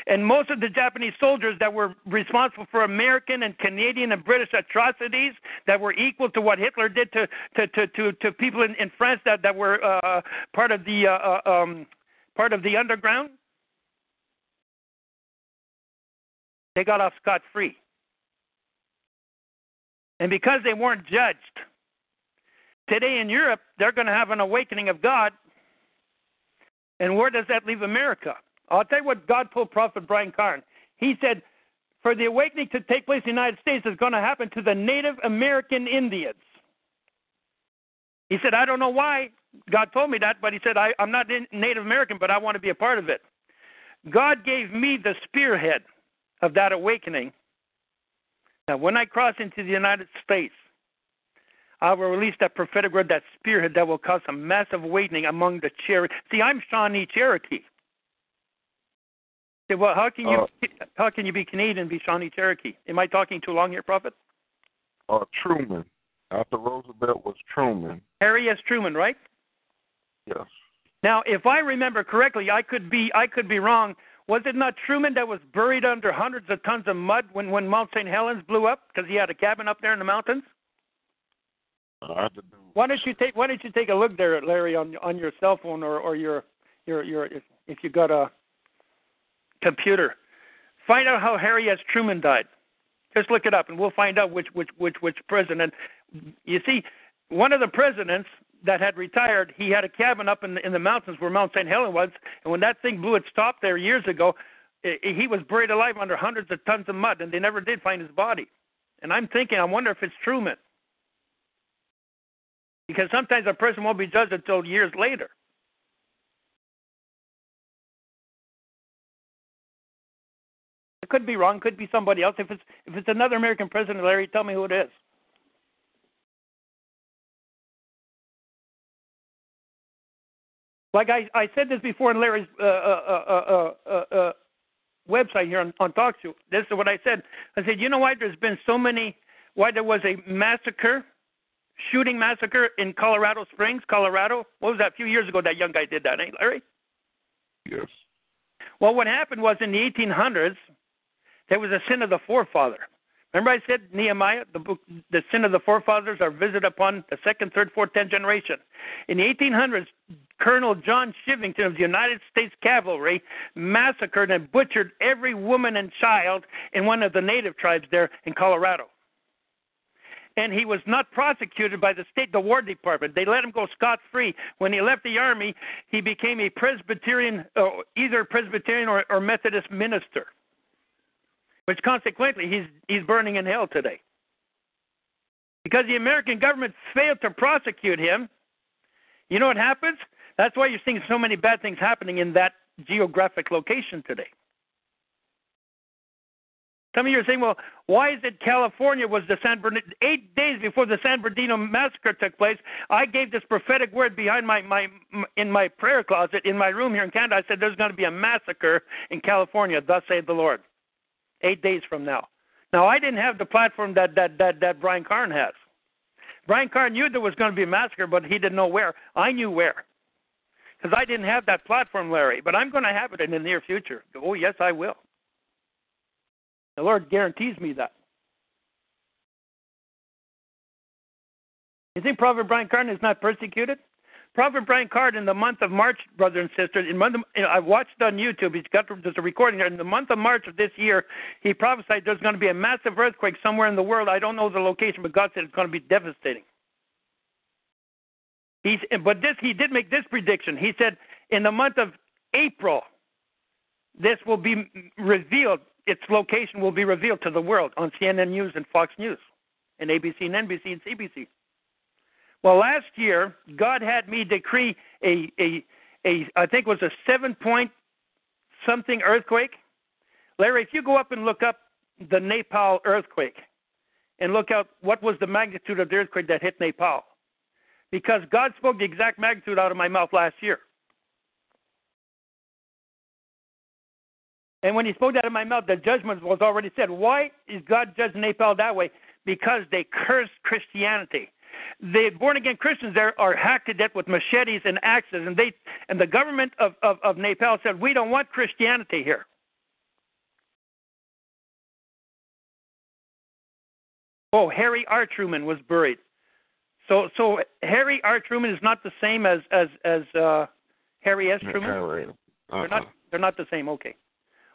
And most of the Japanese soldiers that were responsible for American and Canadian and British atrocities that were equal to what Hitler did to to to to, to people in, in France that that were uh, part of the uh, uh um, part of the underground, they got off scot free. And because they weren't judged, today in Europe, they're going to have an awakening of God. And where does that leave America? I'll tell you what God told Prophet Brian Carn. He said, for the awakening to take place in the United States is going to happen to the Native American Indians. He said, I don't know why God told me that, but he said, I, I'm not Native American, but I want to be a part of it. God gave me the spearhead of that awakening. Now, when I cross into the United States, I will release that prophetic word, that spearhead that will cause a massive awakening among the Cherokee. See, I'm Shawnee Cherokee. Well, how can you uh, how can you be Canadian and be Shawnee Cherokee? Am I talking too long here, Prophet? Uh, Truman. After Roosevelt was Truman. Harry S. Truman, right? Yes. Now, if I remember correctly, I could be I could be wrong. Was it not Truman that was buried under hundreds of tons of mud when, when Mount St. Helens blew up because he had a cabin up there in the mountains? Uh, why don't you take Why don't you take a look there, Larry, on on your cell phone or or your your your if, if you got a computer, find out how Harry S. Truman died. Just look it up, and we'll find out which which which which president. You see, one of the presidents that had retired, he had a cabin up in the, in the mountains where Mount St. Helens was, and when that thing blew its top there years ago, he was buried alive under hundreds of tons of mud, and they never did find his body. And I'm thinking, I wonder if it's Truman. Because sometimes a person won't be judged until years later. It could be wrong, could be somebody else. If it's if it's another American president, Larry, tell me who it is. Like I, I said this before in Larry's uh, uh, uh, website here on, on TalkShoe. This is what I said. I said, you know why there's been so many, why there was a massacre shooting massacre in Colorado Springs, Colorado. What was that? A few years ago, that young guy did that, ain't Larry? Yes. Well, what happened was in the 1800s, there was a sin of the forefather. Remember, I said Nehemiah, the book, the sin of the forefathers are visited upon the second, third, fourth, tenth generation. In the 1800s, Colonel John Chivington of the United States Cavalry massacred and butchered every woman and child in one of the native tribes there in Colorado and he was not prosecuted by the state, the War Department. They let him go scot free. When he left the army, he became a Presbyterian, uh, either Presbyterian or, or Methodist minister, which consequently he's he's burning in hell today. Because the American government failed to prosecute him, you know what happens? That's why you're seeing so many bad things happening in that geographic location today. Some of you are saying, well, why is it California was the San Bernardino? Eight days before the San Bernardino massacre took place, I gave this prophetic word behind my, my in my prayer closet in my room here in Canada. I said, there's going to be a massacre in California. Thus saith the Lord. Eight days from now. Now I didn't have the platform that that that that Brian Carn has. Brian Carn knew there was going to be a massacre, but he didn't know where. I knew where, because I didn't have that platform, Larry. But I'm going to have it in the near future. Oh yes, I will. The Lord guarantees me that. You think Prophet Brian Carn is not persecuted? Prophet Brian Carn in the month of March, brothers and sisters, in month of, you know, I watched on YouTube. He's got there's a recording there. In the month of March of this year, he prophesied there's going to be a massive earthquake somewhere in the world. I don't know the location, but God said it's going to be devastating. He's, but this he did make this prediction. He said in the month of April, this will be revealed. Its location will be revealed to the world on CNN News and Fox News, and ABC and NBC and CBC. Well, last year, God had me decree a, a, a I think it was a seven point something earthquake. Larry, if you go up and look up the Nepal earthquake and look out what was the magnitude of the earthquake that hit Nepal, because God spoke the exact magnitude out of my mouth last year. And when he spoke that of my mouth, the judgment was already said. Why is God judging Nepal that way? Because they cursed Christianity the born again Christians there are hacked to death with machetes and axes, and they and the government of, of, of Nepal said we don't want Christianity here. Oh, Harry R. Truman was buried. So so Harry R. Truman is not the same as as as uh, Harry S. Truman. Harry. Uh-huh. They're not they're not the same. Okay.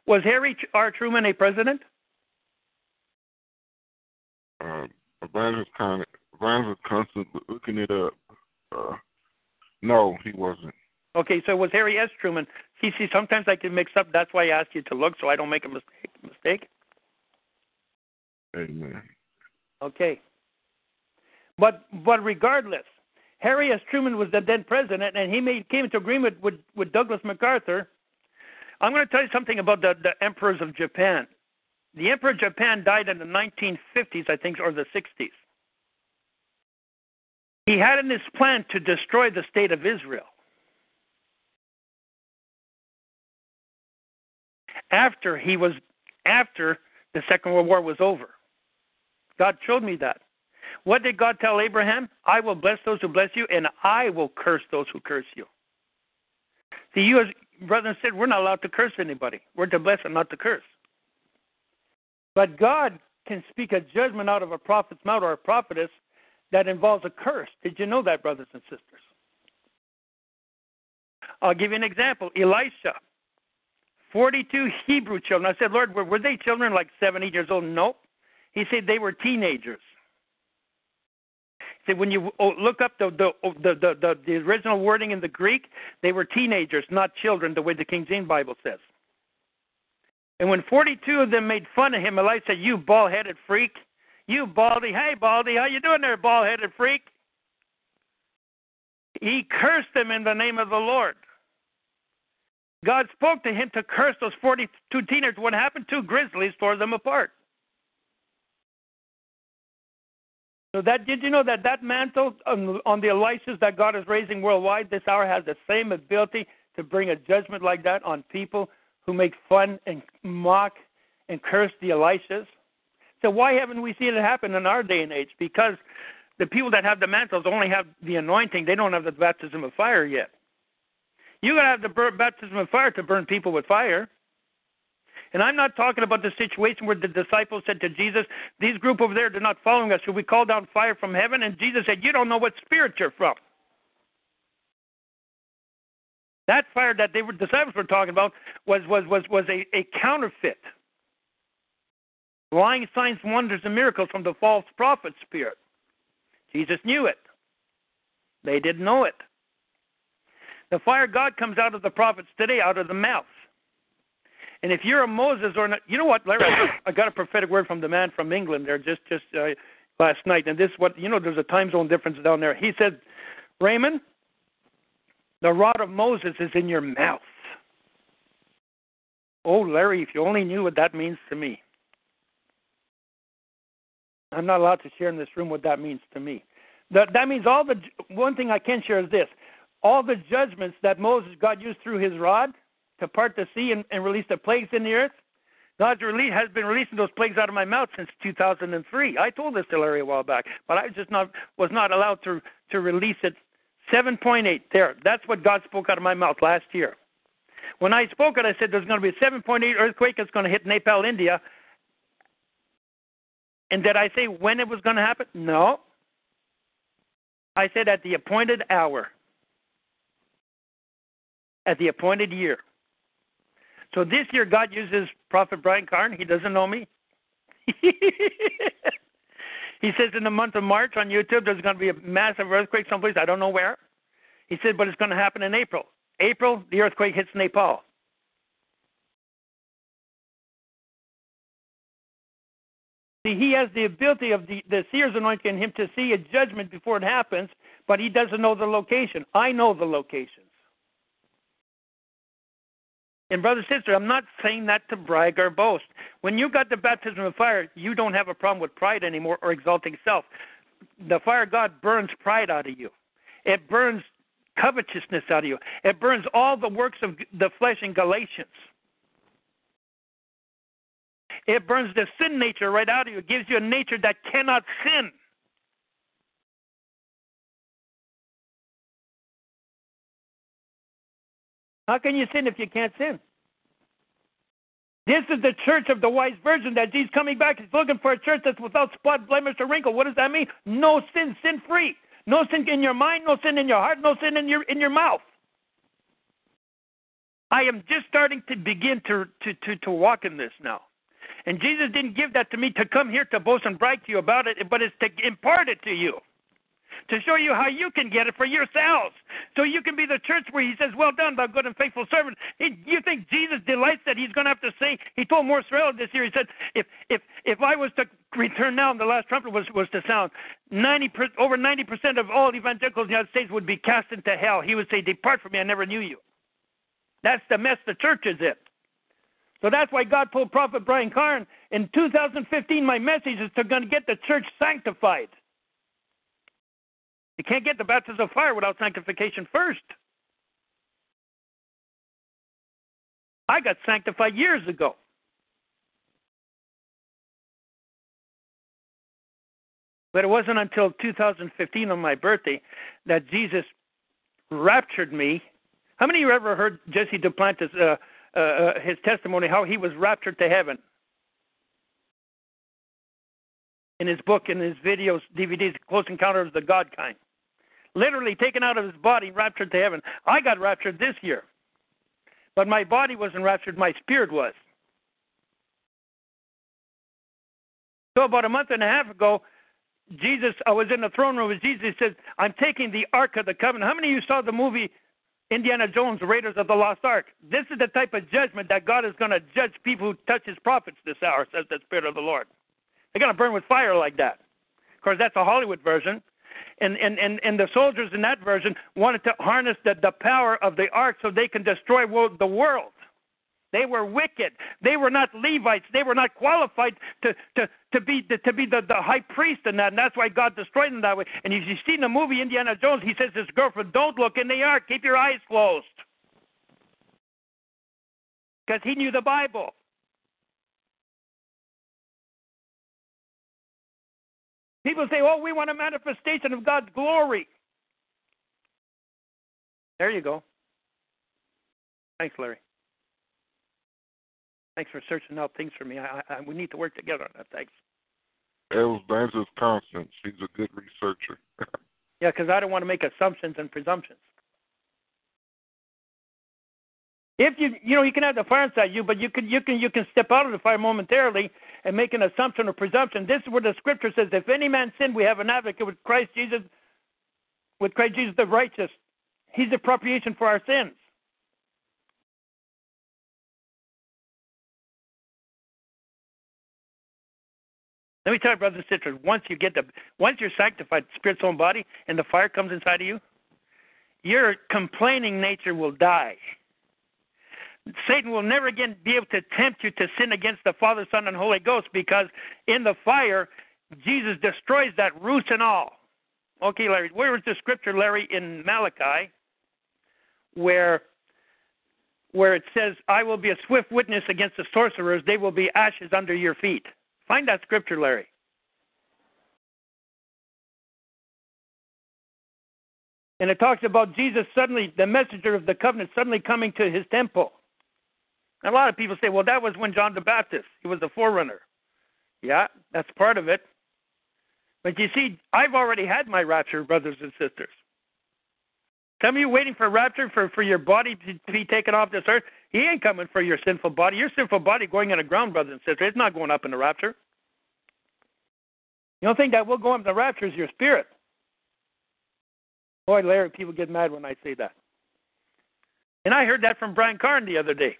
Was Harry R. Truman a president? Uh, Evangelist Connie Rhymes was constantly looking it up. Uh, no, he wasn't. Okay, so it was Harry S. Truman. See, see, sometimes I can mix up. That's why I asked you to look so I don't make a mistake. Mistake. Amen. Okay. But but regardless, Harry S. Truman was the then president, and he made came into agreement with with Douglas MacArthur. I'm going to tell you something about the the emperors of Japan. The emperor of Japan died in the 1950s, I think, or the 60s. He had in his plan to destroy the state of Israel. After he was after the Second World War was over. God showed me that. What did God tell Abraham? I will bless those who bless you, and I will curse those who curse you. The U.S. brothers said, we're not allowed to curse anybody. We're to bless and not to curse. But God can speak a judgment out of a prophet's mouth or a prophetess that involves a curse. Did you know that, brothers and sisters? I'll give you an example. Elisha, 42 Hebrew children. I said, Lord, were, were they children like seven, eight years old? No. He said they were teenagers. He said when you oh, look up the the, oh, the the the the original wording in the Greek, they were teenagers, not children, the way the King James Bible says. And when 42 of them made fun of him, Elisha "You bald-headed freak." You Baldy, hey Baldy, how you doing there, bald-headed freak? He cursed them in the name of the Lord. God spoke to him to curse those 42 teenagers. What happened? Two grizzlies tore them apart. So that did you know that that mantle on, on the Elishas that God is raising worldwide this hour has the same ability to bring a judgment like that on people who make fun and mock and curse the Elishas? So why haven't we seen it happen in our day and age? Because the people that have the mantles only have the anointing; they don't have the baptism of fire yet. You got to have the baptism of fire to burn people with fire. And I'm not talking about the situation where the disciples said to Jesus, "These group over there, they're not following us. Should we call down fire from heaven?" And Jesus said, "You don't know what spirit you're from." That fire that they were disciples were talking about was was was was a, a counterfeit lying signs, wonders, and miracles from the false prophet spirit. Jesus knew it. They didn't know it. The fire God comes out of the prophets today, out of the mouth. And if you're a Moses or not, you know what, Larry? I got a prophetic word from the man from England there just just uh, last night, and this what you know. There's a time zone difference down there. He said, Raymond, the rod of Moses is in your mouth. Oh, Larry, if you only knew what that means to me. I'm not allowed to share in this room what that means to me. That, that means all the one thing I can share is this: all the judgments that Moses God used through his rod to part the sea and, and release the plagues in the earth. God release, has been releasing those plagues out of my mouth since 2003. I told this to Larry a while back, but I just not was not allowed to to release it. 7.8 there. That's what God spoke out of my mouth last year. When I spoke it, I said there's going to be a 7.8 earthquake that's going to hit Nepal, India. And did I say when it was going to happen? No. I said at the appointed hour, at the appointed year. So this year, God uses Prophet Brian Carn. He doesn't know me. he says in the month of March on YouTube, there's going to be a massive earthquake someplace. I don't know where. He said, but it's going to happen in April. April, the earthquake hits Nepal. See, he has the ability of the, the seer's anointing in him to see a judgment before it happens, but he doesn't know the location. I know the locations. And brother, sister, I'm not saying that to brag or boast. When you got the baptism of fire, you don't have a problem with pride anymore or exalting self. The fire of God burns pride out of you. It burns covetousness out of you. It burns all the works of the flesh in Galatians. It burns the sin nature right out of you. It gives you a nature that cannot sin. How can you sin if you can't sin? This is the church of the wise virgin that Jesus coming back. He's looking for a church that's without spot, blemish, or wrinkle. What does that mean? No sin, sin free. No sin in your mind, no sin in your heart, no sin in your in your mouth. I am just starting to begin to to to, to walk in this now. And Jesus didn't give that to me to come here to boast and brag to you about it, but it's to impart it to you to show you how you can get it for yourselves. So you can be the church where he says, Well done, thou good and faithful servant. He, you think Jesus delights that he's going to have to say, he told Rail this year, he said, if, if, if I was to return now and the last trumpet was, was to sound, 90 per, over 90% of all evangelicals in the United States would be cast into hell. He would say, Depart from me, I never knew you. That's the mess the church is in. So that's why God told Prophet Brian Carn in 2015, my message is to going to get the church sanctified. You can't get the baptism of fire without sanctification first. I got sanctified years ago. But it wasn't until 2015 on my birthday that Jesus raptured me. How many of you ever heard Jesse Duplantis, uh, uh, uh, his testimony, how he was raptured to heaven? In his book, in his videos, DVDs, Close Encounters of the God Kind literally taken out of his body, raptured to heaven. I got raptured this year, but my body wasn't raptured, my spirit was. So about a month and a half ago, Jesus, I was in the throne room with Jesus. He says, I'm taking the Ark of the Covenant. How many of you saw the movie Indiana Jones, Raiders of the Lost Ark? This is the type of judgment that God is going to judge people who touch his prophets this hour, says the Spirit of the Lord. They're going to burn with fire like that. Of course, that's a Hollywood version and, and, and, and the soldiers in that version wanted to harness the, the power of the ark so they can destroy world, the world. They were wicked. They were not Levites. They were not qualified to, to, to be, the, to be the, the high priest in that. And that's why God destroyed them that way. And if you see in the movie Indiana Jones, he says to his girlfriend, Don't look in the ark. Keep your eyes closed. Because he knew the Bible. People say, oh, we want a manifestation of God's glory. There you go. Thanks, Larry. Thanks for searching out things for me. I, I, we need to work together on that. Thanks. It was Evangelist Constance. She's a good researcher. yeah, because I don't want to make assumptions and presumptions. If you you know you can have the fire inside you, but you can you can you can step out of the fire momentarily and make an assumption or presumption. This is where the scripture says, "If any man sin, we have an advocate with Christ Jesus, with Christ Jesus the righteous. He's the propitiation for our sins." Let me tell you, brothers and sisters, once you get the once you're sanctified, spirit, soul, and body, and the fire comes inside of you, your complaining nature will die. Satan will never again be able to tempt you to sin against the Father, Son, and Holy Ghost because in the fire, Jesus destroys that roots and all. Okay, Larry, where is the scripture, Larry, in Malachi, where where it says, I will be a swift witness against the sorcerers, they will be ashes under your feet. Find that scripture, Larry. And it talks about Jesus suddenly, the messenger of the covenant, suddenly coming to his temple. And a lot of people say, well, that was when John the Baptist, he was the forerunner. Yeah, that's part of it. But you see, I've already had my rapture, brothers and sisters. Some of you waiting for rapture for, for your body to be taken off this earth. He ain't coming for your sinful body. Your sinful body going in the ground, brothers and sisters. It's not going up in the rapture. The only thing that will go up in the rapture is your spirit. Boy, Larry, people get mad when I say that. And I heard that from Brian Carn the other day.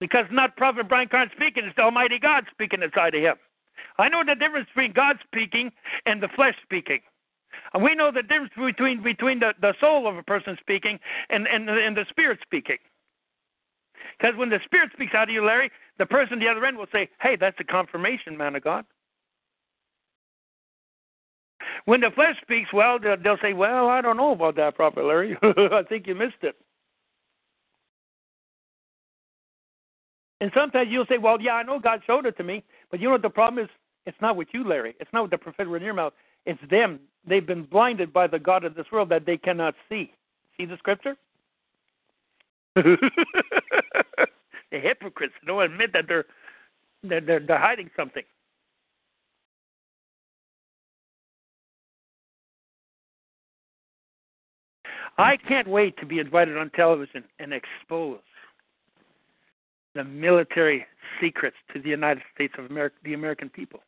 Because not Prophet Brian Carn speaking, it's Almighty God speaking inside of him. I know the difference between God speaking and the flesh speaking. And we know the difference between between the, the soul of a person speaking and, and, and the spirit speaking. Because when the spirit speaks out of you, Larry, the person at the other end will say, Hey, that's a confirmation, man of God. When the flesh speaks, well, they'll, they'll say, Well, I don't know about that, Prophet Larry. I think you missed it. And sometimes you'll say, Well, yeah, I know God showed it to me, but you know what the problem is? It's not with you, Larry. It's not with the prophetic in your mouth. It's them. They've been blinded by the God of this world that they cannot see. See the scripture? the hypocrites don't admit that they're they're, they're, they're hiding something. I can't wait to be invited on television and expose the military secrets to the United States of America, the American people.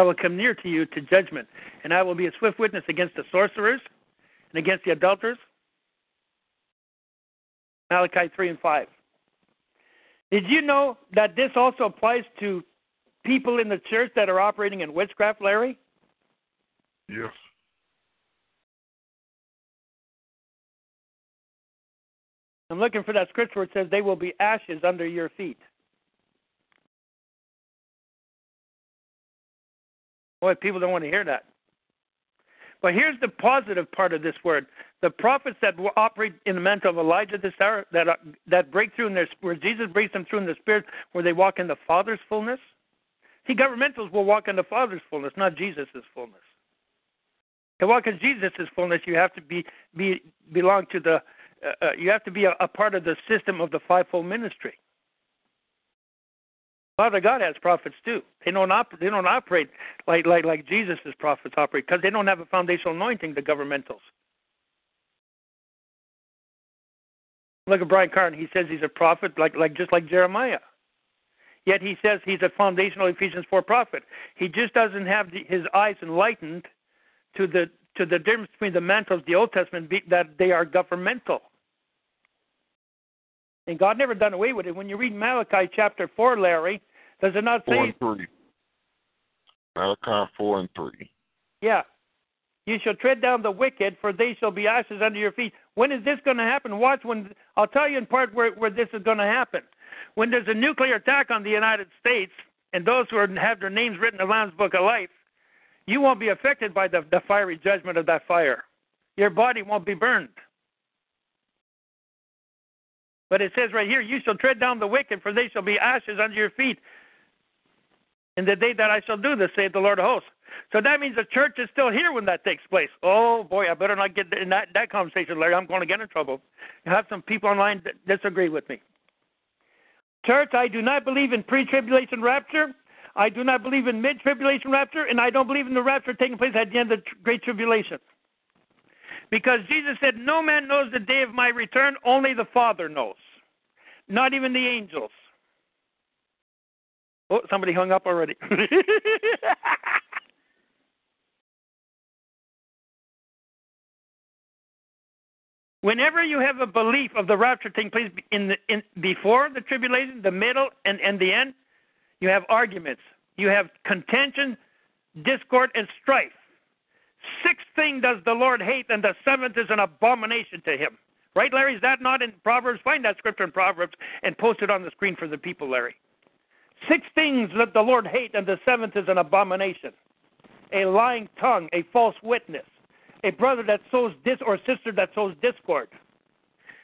I will come near to you to judgment, and I will be a swift witness against the sorcerers and against the adulterers. Malachi 3 and 5. Did you know that this also applies to people in the church that are operating in witchcraft, Larry? Yes. I'm looking for that scripture where it says they will be ashes under your feet. Boy, people don't want to hear that. But here's the positive part of this word: the prophets that operate in the mantle of Elijah this hour, that uh, that break through in their where Jesus breaks them through in the spirit, where they walk in the Father's fullness. See, governmentals will walk in the Father's fullness, not Jesus' fullness. To walk in Jesus' fullness, you have to be, be belong to the, uh, uh, you have to be a, a part of the system of the fivefold ministry. Father God has prophets too. They don't operate. They don't operate like like like Jesus' prophets operate because they don't have a foundational anointing. The governmentals. Look at Brian Carn. He says he's a prophet, like like just like Jeremiah. Yet he says he's a foundational Ephesians four prophet. He just doesn't have the, his eyes enlightened to the to the difference between the mantles of the Old Testament that they are governmental. And God never done away with it. When you read Malachi chapter four, Larry, does it not Four say? and three. Malachi four and three. Yeah. You shall tread down the wicked, for they shall be ashes under your feet. When is this going to happen? Watch when I'll tell you in part where where this is going to happen. When there's a nuclear attack on the United States, and those who are, have their names written in the Lamb's Book of Life, you won't be affected by the, the fiery judgment of that fire. Your body won't be burned. But it says right here, you shall tread down the wicked, for they shall be ashes under your feet. In the day that I shall do this, saith the Lord of hosts. So that means the church is still here when that takes place. Oh boy, I better not get in that, that conversation, Larry. I'm going to get in trouble. You have some people online that disagree with me. Church, I do not believe in pre-tribulation rapture. I do not believe in mid tribulation rapture, and I don't believe in the rapture taking place at the end of the Great Tribulation. Because Jesus said, No man knows the day of my return, only the Father knows. Not even the angels. Oh, somebody hung up already. Whenever you have a belief of the rapture taking place in the, in, before the tribulation, the middle, and, and the end, you have arguments. You have contention, discord, and strife. Sixth thing does the Lord hate, and the seventh is an abomination to him. Right, Larry? Is that not in Proverbs? Find that scripture in Proverbs and post it on the screen for the people, Larry. Six things that the Lord hate, and the seventh is an abomination a lying tongue, a false witness, a brother that sows dis or sister that sows discord.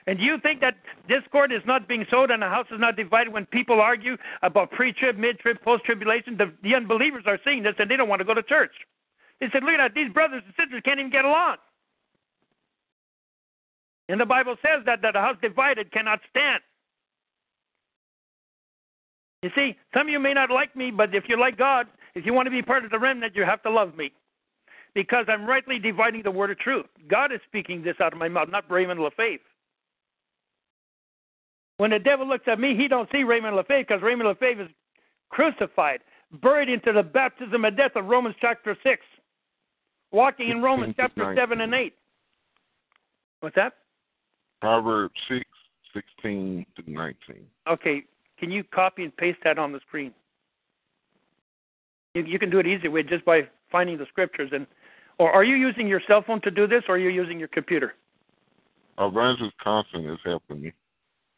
And you think that discord is not being sowed and the house is not divided when people argue about pre-trib, mid-trib, post-tribulation? The, the unbelievers are seeing this and they don't want to go to church. They said, look at that, these brothers and sisters can't even get along. And the Bible says that, that a house divided cannot stand. You see, some of you may not like me, but if you like God, if you want to be part of the remnant, you have to love me. Because I'm rightly dividing the word of truth. God is speaking this out of my mouth, not Raymond LaFave. When the devil looks at me, he don't see Raymond LaFave because Raymond LaFave is crucified, buried into the baptism of death of Romans chapter 6, walking in Romans chapter 7 and 8. What's that? Proverbs 6, 16 to 19. Okay, can you copy and paste that on the screen? You, you can do it easy way just by finding the scriptures. And or are you using your cell phone to do this, or are you using your computer? Evangelist Constance is helping me.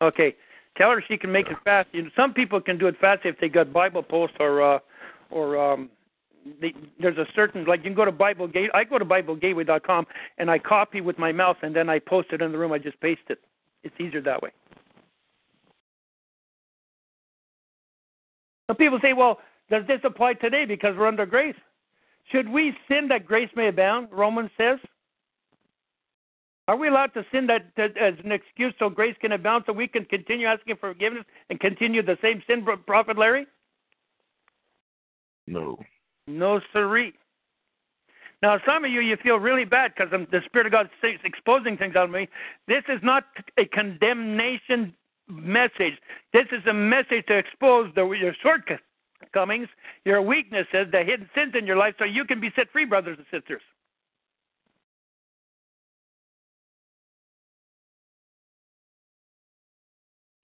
Okay, tell her she can make it fast. You know, some people can do it fast if they got Bible Post or uh, or um, they, there's a certain like you can go to Bible Gate. I go to BibleGateway.com and I copy with my mouse and then I post it in the room. I just paste it. It's easier that way. Some people say, well, does this apply today because we're under grace? Should we sin that grace may abound? Romans says. Are we allowed to sin that, that as an excuse so grace can abound so we can continue asking for forgiveness and continue the same sin, Prophet Larry? No. No, siree. Now, some of you, you feel really bad because the Spirit of God is exposing things on me. This is not a condemnation message. This is a message to expose the, your shortcomings, your weaknesses, the hidden sins in your life, so you can be set free, brothers and sisters.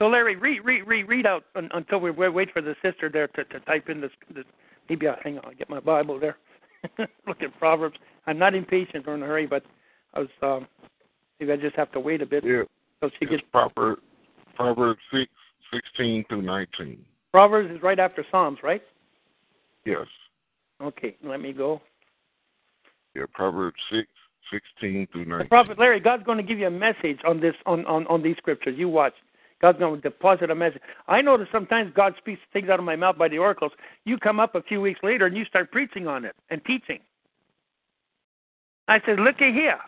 So Larry, read read read read out until we wait for the sister there to, to type in this. this maybe I'll hang on. I'll get my Bible there. Look at Proverbs. I'm not impatient or in a hurry, but I was um, maybe I just have to wait a bit. Yeah. So she gets Proverbs Proverbs six sixteen through nineteen. Proverbs is right after Psalms, right? Yes. Okay, let me go. Yeah, Proverbs six sixteen through nineteen. Prophet Larry, God's going to give you a message on this on on on these scriptures. You watch. God's going to deposit a message. I notice sometimes God speaks things out of my mouth by the oracles. You come up a few weeks later and you start preaching on it and teaching. I said, looky here.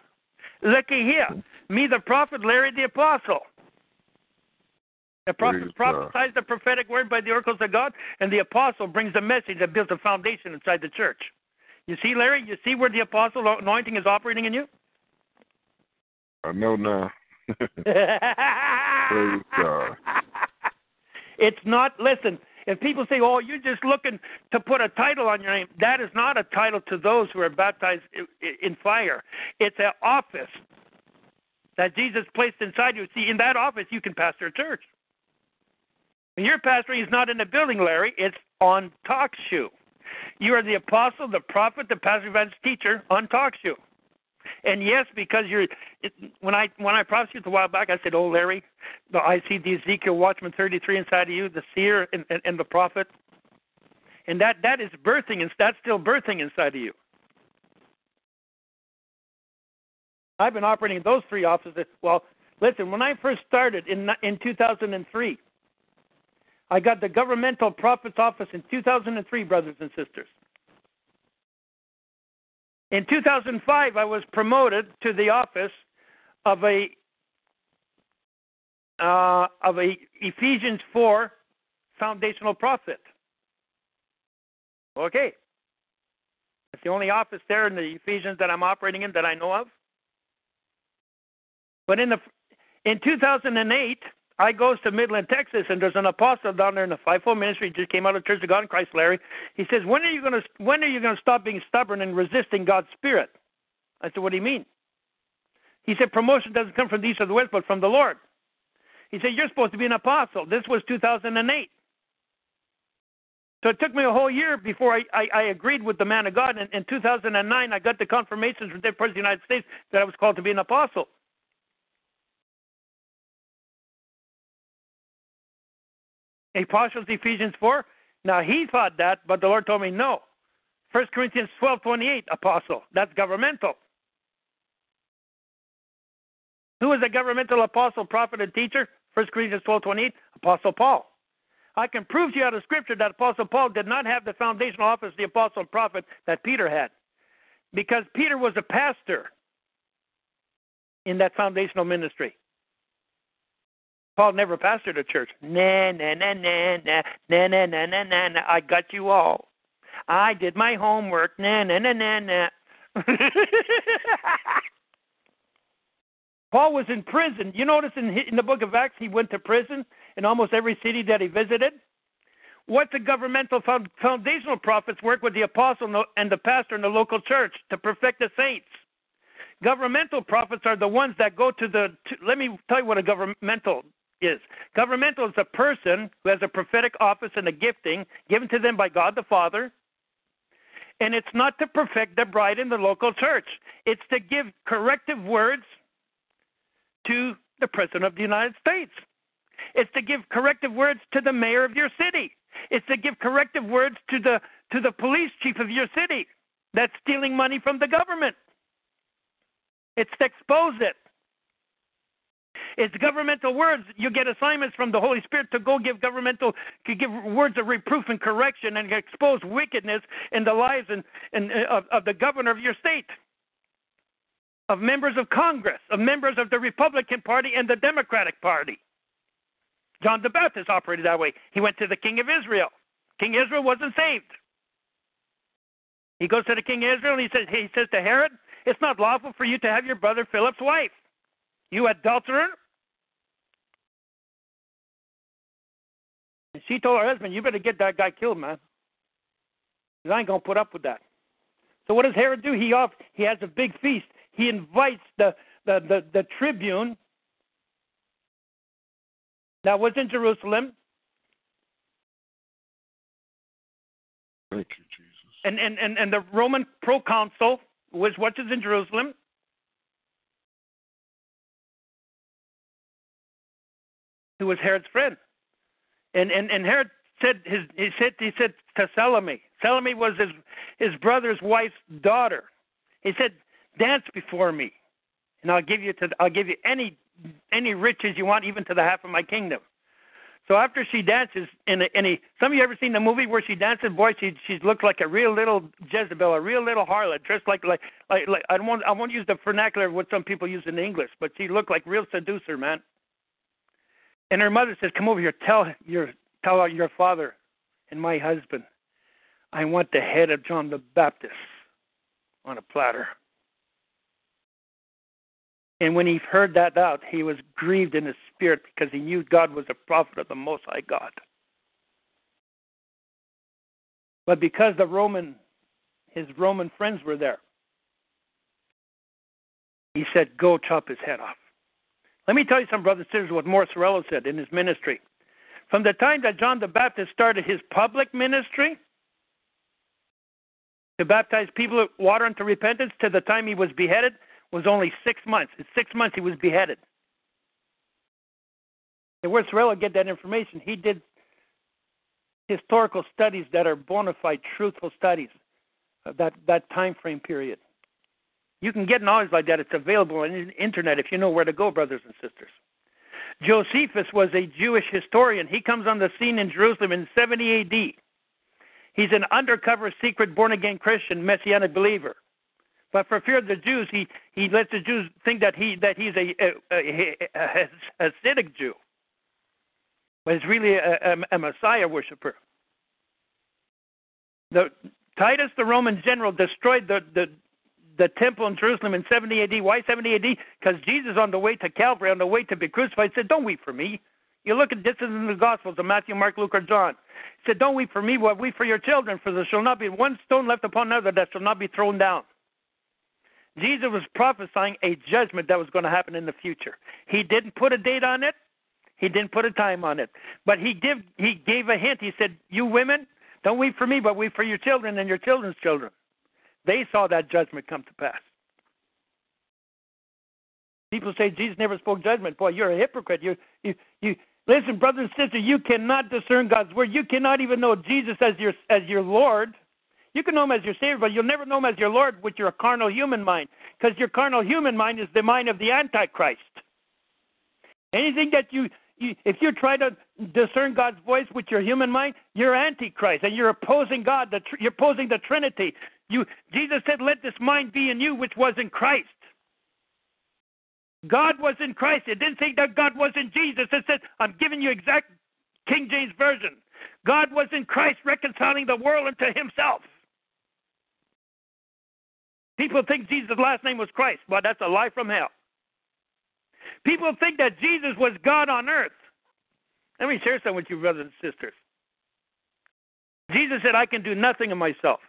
Looky here. Me, the prophet, Larry the apostle. The prophet prophesies the prophetic word by the oracles of God, and the apostle brings the message that builds a foundation inside the church. You see, Larry, you see where the apostle anointing is operating in you? I know now. Praise God. It's not, listen, if people say, oh, you're just looking to put a title on your name, that is not a title to those who are baptized in fire. It's an office that Jesus placed inside you. See, in that office, you can pastor a church. You're pastoring, it's not in the building, Larry, it's on TalkShoe. You are the apostle, the prophet, the pastor, evangelist, teacher on TalkShoe. And yes, because you're it, when I when I prophesied a while back, I said, "Oh, Larry, the, I see the Ezekiel Watchman 33 inside of you, the seer and, and, and the prophet, and that that is birthing, and that's still birthing inside of you." I've been operating those three offices. Well, listen, when I first started in in 2003, I got the governmental prophet's office in 2003, brothers and sisters. In 2005, I was promoted to the office of a uh, of a Ephesians 4 foundational prophet. Okay, it's the only office there in the Ephesians that I'm operating in that I know of. But in the in 2008, I goes to Midland, Texas, and there's an apostle down there in the fivefold ministry. He just came out of Church of God in Christ, Larry. He says, "When are you going to When are you to stop being stubborn and resisting God's Spirit?" I said, "What do you mean?" He said, "Promotion doesn't come from the east or the west, but from the Lord." He said, "You're supposed to be an apostle." This was 2008. So it took me a whole year before I, I, I agreed with the man of God. And in 2009, I got the confirmations from the President of the United States that I was called to be an apostle. Apostles Ephesians 4. Now he thought that, but the Lord told me no. 1 Corinthians 12, 28, apostle. That's governmental. Who is a governmental apostle, prophet, and teacher? 1 Corinthians 12 28, Apostle Paul. I can prove to you out of Scripture that Apostle Paul did not have the foundational office, of the apostle and prophet, that Peter had. Because Peter was a pastor in that foundational ministry. Paul never pastored a church. Nah, nah, nah, nah, nah, nah, nah, nah, nah, nah. I got you all. I did my homework. Nah, nah, nah, nah, nah. Paul was in prison. You notice in, in the book of Acts, he went to prison in almost every city that he visited. What the governmental foundational prophets work with the apostle and the pastor in the local church to perfect the saints. Governmental prophets are the ones that go to the. To, let me tell you what a governmental is. Governmental is a person who has a prophetic office and a gifting given to them by God the Father. And it's not to perfect the bride in the local church, it's to give corrective words to the President of the United States. It's to give corrective words to the mayor of your city. It's to give corrective words to the to the police chief of your city that's stealing money from the government. It's to expose it. It's governmental words. You get assignments from the Holy Spirit to go give governmental, to give words of reproof and correction and expose wickedness in the lives and, and uh, of, of the governor of your state, of members of Congress, of members of the Republican Party and the Democratic Party. John the Baptist operated that way. He went to the king of Israel. King Israel wasn't saved. He goes to the king of Israel and he says, he says to Herod, It's not lawful for you to have your brother Philip's wife. You adulterer. And she told her husband, You better get that guy killed, man. Because I ain't going to put up with that. So what does Herod do? He off he has a big feast. He invites the the, the, the tribune that was in Jerusalem. Thank you, Jesus. And and, and, and the Roman proconsul was what is in Jerusalem. Who was Herod's friend. And and, and Herod said his he said he said to Salome. Salome was his his brother's wife's daughter. He said, Dance before me, and I'll give you to I'll give you any any riches you want, even to the half of my kingdom. So after she dances in a, in a some of you ever seen the movie where she dances? Boy, she she looked like a real little Jezebel, a real little harlot, dressed like like like, like I don't I won't use the vernacular of what some people use in English, but she looked like real seducer, man. And her mother says, "Come over here, tell your tell your father and my husband, I want the head of John the Baptist on a platter." And when he heard that out, he was grieved in his spirit because he knew God was a prophet of the Most High God. But because the Roman, his Roman friends were there, he said, Go chop his head off. Let me tell you some brothers and sisters what Morris said in his ministry. From the time that John the Baptist started his public ministry to baptize people with water unto repentance to the time he was beheaded, was only six months. In six months, he was beheaded. And where Cerullo get that information? He did historical studies that are bona fide, truthful studies of that, that time frame period. You can get knowledge like that. It's available on the internet if you know where to go, brothers and sisters. Josephus was a Jewish historian. He comes on the scene in Jerusalem in 70 AD. He's an undercover, secret, born again Christian, messianic believer. But for fear of the Jews, he, he lets the Jews think that he that he's a, a, a, a Hasidic Jew, but he's really a, a, a Messiah worshiper. The Titus, the Roman general, destroyed the, the the temple in Jerusalem in 70 AD. Why 70 AD? Because Jesus, on the way to Calvary, on the way to be crucified, said, "Don't weep for me." You look at this in the Gospels of Matthew, Mark, Luke, or John. He said, "Don't weep for me, but weep for your children, for there shall not be one stone left upon another that shall not be thrown down." Jesus was prophesying a judgment that was going to happen in the future. He didn't put a date on it. He didn't put a time on it. But he give he gave a hint. He said, "You women, don't weep for me, but weep for your children and your children's children." They saw that judgment come to pass. People say Jesus never spoke judgment. Boy, you're a hypocrite. You you you listen, brother and sister, you cannot discern God's word. You cannot even know Jesus as your as your Lord you can know him as your Savior, but you'll never know him as your Lord with your carnal human mind, because your carnal human mind is the mind of the Antichrist. Anything that you, you if you try to discern God's voice with your human mind, you're antichrist and you're opposing God. The, you're opposing the Trinity. You Jesus said, "Let this mind be in you, which was in Christ." God was in Christ. It didn't say that God was in Jesus. It said, "I'm giving you exact King James version." God was in Christ, reconciling the world unto Himself. People think Jesus' last name was Christ, but that's a lie from hell. People think that Jesus was God on earth. Let me share something with you, brothers and sisters. Jesus said, I can do nothing of myself.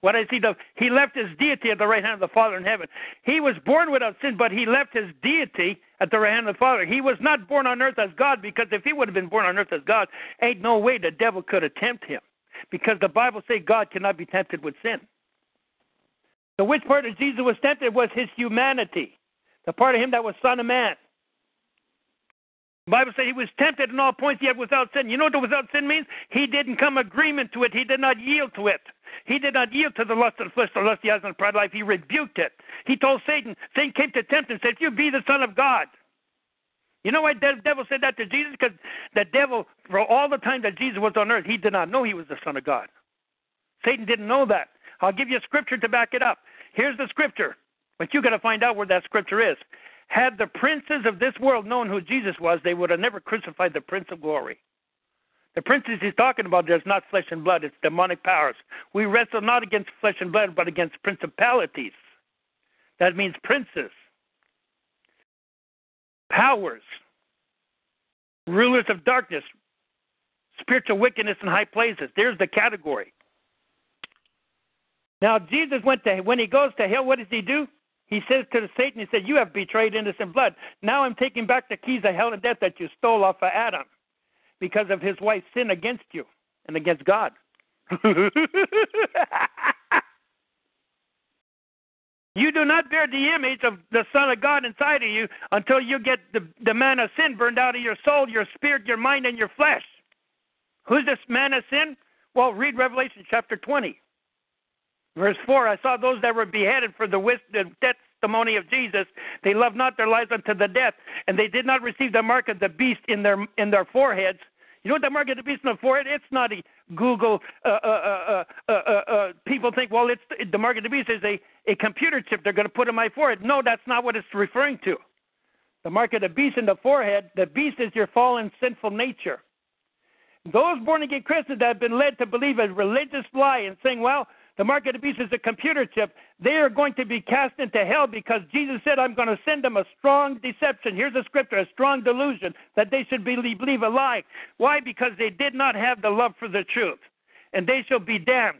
What I see, the, he left his deity at the right hand of the Father in heaven. He was born without sin, but he left his deity at the right hand of the Father. He was not born on earth as God, because if he would have been born on earth as God, ain't no way the devil could have tempted him. Because the Bible says God cannot be tempted with sin. So, which part of Jesus was tempted was his humanity, the part of him that was Son of Man. The Bible says he was tempted in all points, yet without sin. You know what the without sin means? He didn't come agreement to it. He did not yield to it. He did not yield to the lust of the flesh, the lust he has in the pride of life. He rebuked it. He told Satan, Satan came to tempt him and said, if you be the Son of God. You know why the devil said that to Jesus? Because the devil, for all the time that Jesus was on earth, he did not know he was the Son of God. Satan didn't know that. I'll give you a scripture to back it up. Here's the scripture, but you got to find out where that scripture is. Had the princes of this world known who Jesus was, they would have never crucified the Prince of Glory. The princes he's talking about there's not flesh and blood, it's demonic powers. We wrestle not against flesh and blood, but against principalities. That means princes, powers, rulers of darkness, spiritual wickedness in high places. There's the category. Now Jesus went to when he goes to hell, what does he do? He says to the Satan, he said, You have betrayed innocent blood. Now I'm taking back the keys of hell and death that you stole off of Adam because of his wife's sin against you and against God. you do not bear the image of the Son of God inside of you until you get the, the man of sin burned out of your soul, your spirit, your mind, and your flesh. Who's this man of sin? Well, read Revelation chapter 20. Verse 4 I saw those that were beheaded for the, the testimony of Jesus. They loved not their lives unto the death, and they did not receive the mark of the beast in their in their foreheads. You know what the mark of the beast in the forehead? It's not a Google. Uh, uh, uh, uh, people think, well, it's the mark of the beast is a, a computer chip they're going to put in my forehead. No, that's not what it's referring to. The mark of the beast in the forehead, the beast is your fallen sinful nature. Those born again Christians that have been led to believe a religious lie and saying, well, the mark of the beast is a computer chip. They are going to be cast into hell because Jesus said, I'm going to send them a strong deception. Here's a scripture, a strong delusion that they should believe, believe a lie. Why? Because they did not have the love for the truth. And they shall be damned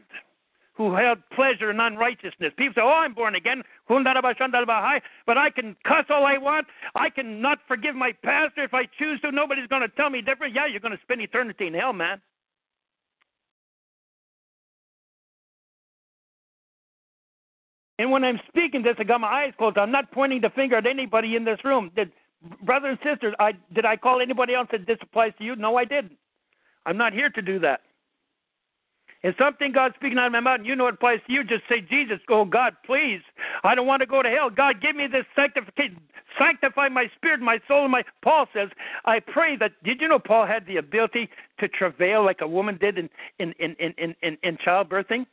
who held pleasure in unrighteousness. People say, Oh, I'm born again. But I can cuss all I want. I can not forgive my pastor if I choose to. Nobody's going to tell me different. Yeah, you're going to spend eternity in hell, man. And when I'm speaking this, I got my eyes closed. I'm not pointing the finger at anybody in this room. Did brothers and sisters, I did I call anybody else that this applies to you? No, I didn't. I'm not here to do that. If something God's speaking out of my mouth and you know it applies to you, just say, Jesus, oh God, please. I don't want to go to hell. God, give me this sanctification. Sanctify my spirit, my soul, and my Paul says, I pray that did you know Paul had the ability to travail like a woman did in in in in in, in childbirthing?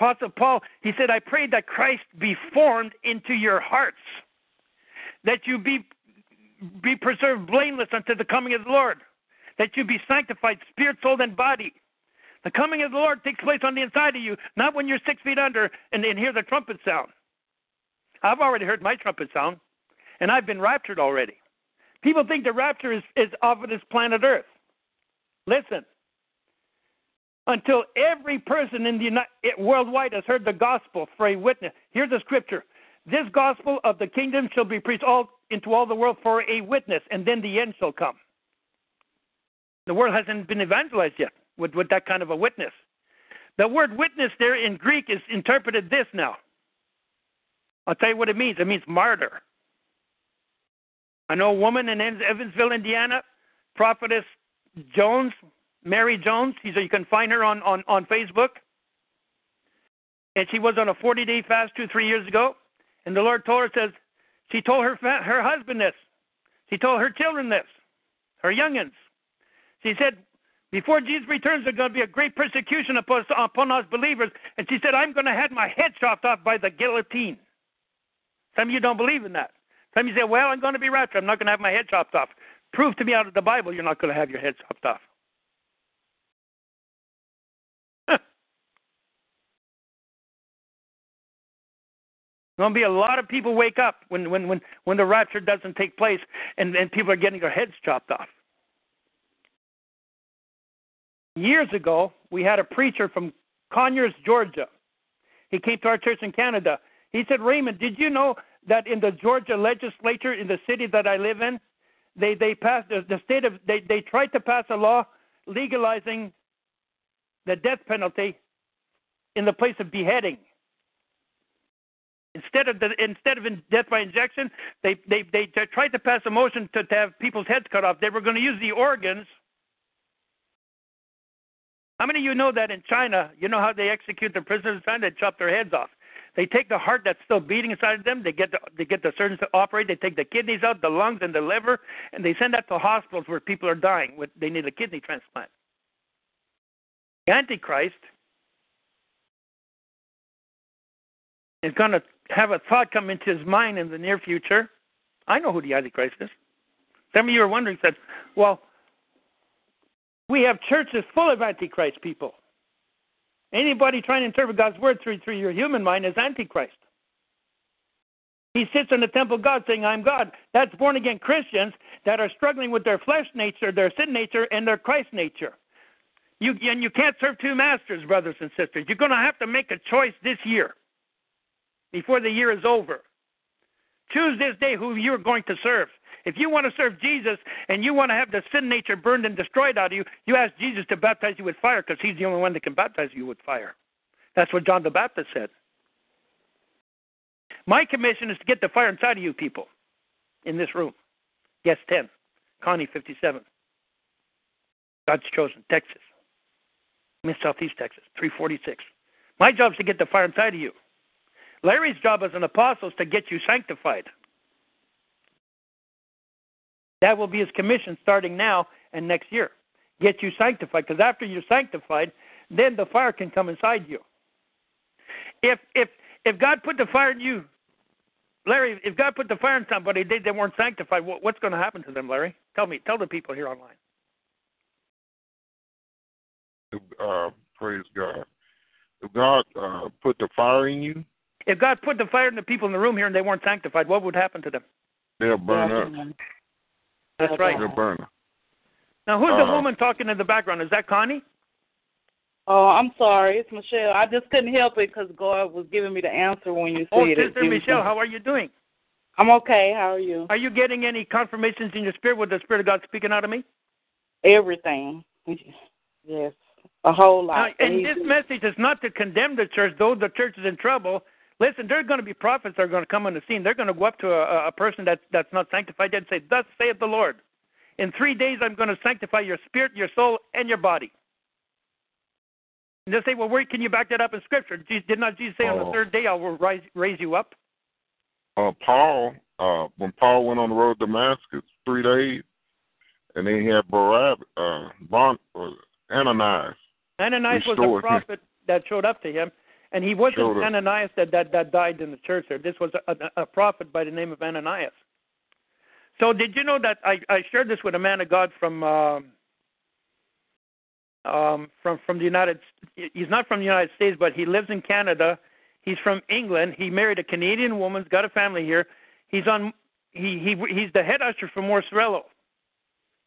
Apostle Paul, he said, I pray that Christ be formed into your hearts, that you be, be preserved blameless unto the coming of the Lord, that you be sanctified, spirit, soul, and body. The coming of the Lord takes place on the inside of you, not when you're six feet under and, and hear the trumpet sound. I've already heard my trumpet sound, and I've been raptured already. People think the rapture is, is off of this planet Earth. Listen, until every person in the United, eh, worldwide has heard the gospel for a witness. Here's the scripture: This gospel of the kingdom shall be preached all into all the world for a witness, and then the end shall come. The world hasn't been evangelized yet with, with that kind of a witness. The word witness there in Greek is interpreted this now. I'll tell you what it means. It means martyr. I know a woman in Evansville, Indiana, prophetess Jones, Mary Jones. You can find her on, on, on Facebook. And she was on a 40 day fast two, three years ago. And the Lord told her, says, she told her, her husband this. She told her children this, her youngins. She said, before Jesus returns, there's going to be a great persecution upon, upon us believers. And she said, I'm going to have my head chopped off by the guillotine. Some of you don't believe in that. Some of you say, well, I'm going to be raptured. I'm not going to have my head chopped off. Prove to me out of the Bible you're not going to have your head chopped off. To be a lot of people wake up when when when when the rapture doesn't take place, and and people are getting their heads chopped off. Years ago, we had a preacher from Conyers, Georgia. He came to our church in Canada. He said, Raymond, did you know that in the Georgia legislature in the city that I live in, they they passed the state of they they tried to pass a law legalizing the death penalty in the place of beheading. Instead of the, instead of death by injection, they, they they tried to pass a motion to, to have people's heads cut off. They were going to use the organs. How many of you know that in China, you know how they execute the prisoners in China? They chop their heads off. They take the heart that's still beating inside of them. They get the, they get the surgeons to operate. They take the kidneys out, the lungs, and the liver, and they send that to hospitals where people are dying. With, they need a kidney transplant. The Antichrist is going to have a thought come into his mind in the near future. I know who the Antichrist is. Some of you are wondering, said, well, we have churches full of Antichrist people. Anybody trying to interpret God's word through, through your human mind is Antichrist. He sits in the temple of God saying, I'm God. That's born again Christians that are struggling with their flesh nature, their sin nature, and their Christ nature. You, and you can't serve two masters, brothers and sisters. You're going to have to make a choice this year before the year is over. Choose this day who you're going to serve. If you want to serve Jesus and you want to have the sin nature burned and destroyed out of you, you ask Jesus to baptize you with fire because he's the only one that can baptize you with fire. That's what John the Baptist said. My commission is to get the fire inside of you people in this room. Yes, 10. Connie, 57. God's chosen. Texas. Miss Southeast Texas, 346. My job is to get the fire inside of you. Larry's job as an apostle is to get you sanctified. That will be his commission starting now and next year. Get you sanctified, because after you're sanctified, then the fire can come inside you. If if if God put the fire in you, Larry, if God put the fire in somebody, they they weren't sanctified. What, what's going to happen to them, Larry? Tell me. Tell the people here online. Uh, praise God. If God uh, put the fire in you, if God put the fire in the people in the room here and they weren't sanctified, what would happen to them? They'll burn up. That's right. They'll burn up. Now, who's uh, the woman talking in the background? Is that Connie? Oh, I'm sorry. It's Michelle. I just couldn't help it because God was giving me the answer when you oh, said it. Oh, Sister Michelle, how are you doing? I'm okay. How are you? Are you getting any confirmations in your spirit with the Spirit of God speaking out of me? Everything. Yes, a whole lot. Now, and this message is not to condemn the church, though the church is in trouble. Listen, there are going to be prophets that are going to come on the scene. They're going to go up to a, a person that, that's not sanctified and say, Thus saith the Lord. In three days, I'm going to sanctify your spirit, your soul, and your body. And they'll say, Well, where can you back that up in Scripture? Did not Jesus say on the oh. third day, I will rise, raise you up? Uh, Paul, uh, when Paul went on the road to Damascus, three days, and then he had Barabbas, uh, bon, uh, Ananias. Ananias was a prophet him. that showed up to him and he wasn't Ananias that, that, that died in the church there. This was a, a, prophet by the name of Ananias. So did you know that I, I shared this with a man of God from um, um, from from the United. He's not from the United States, but he lives in Canada. He's from England. He married a Canadian woman. Got a family here. He's on. He he he's the head usher for Morris Cerullo,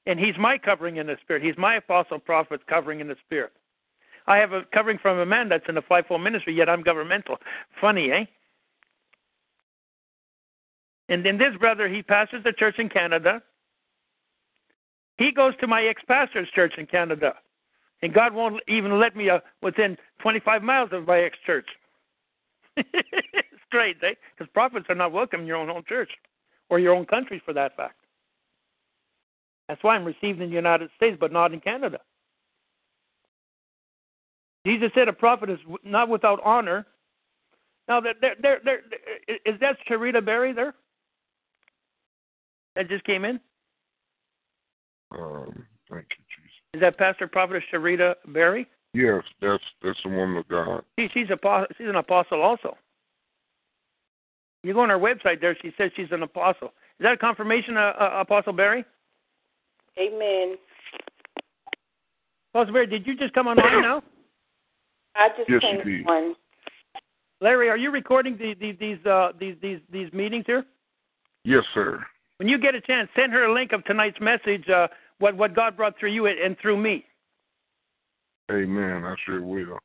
and he's my covering in the spirit. He's my apostle prophet covering in the spirit. I have a covering from a man that's in the fivefold ministry, yet I'm governmental. Funny, eh? And then this brother, he pastors the church in Canada. He goes to my ex-pastor's church in Canada, and God won't even let me uh, within 25 miles of my ex-church. it's strange, eh? Because prophets are not welcome in your own home church, or your own country, for that fact. That's why I'm received in the United States, but not in Canada. Jesus said a prophet is not without honor. Now, there, there, there, there, is that Sharita Berry there? That just came in? Um, thank you, Jesus. Is that Pastor Prophetess Sharita Berry? Yes, that's that's the woman of God. She, she's a she's an apostle also. You go on her website there. She says she's an apostle. Is that a confirmation, uh, uh, Apostle Berry? Amen. Apostle Berry, did you just come online now? I just Yes, came indeed. on. Larry, are you recording the, the, these uh, these these these meetings here? Yes, sir. When you get a chance, send her a link of tonight's message. Uh, what what God brought through you and through me, Amen. I sure will.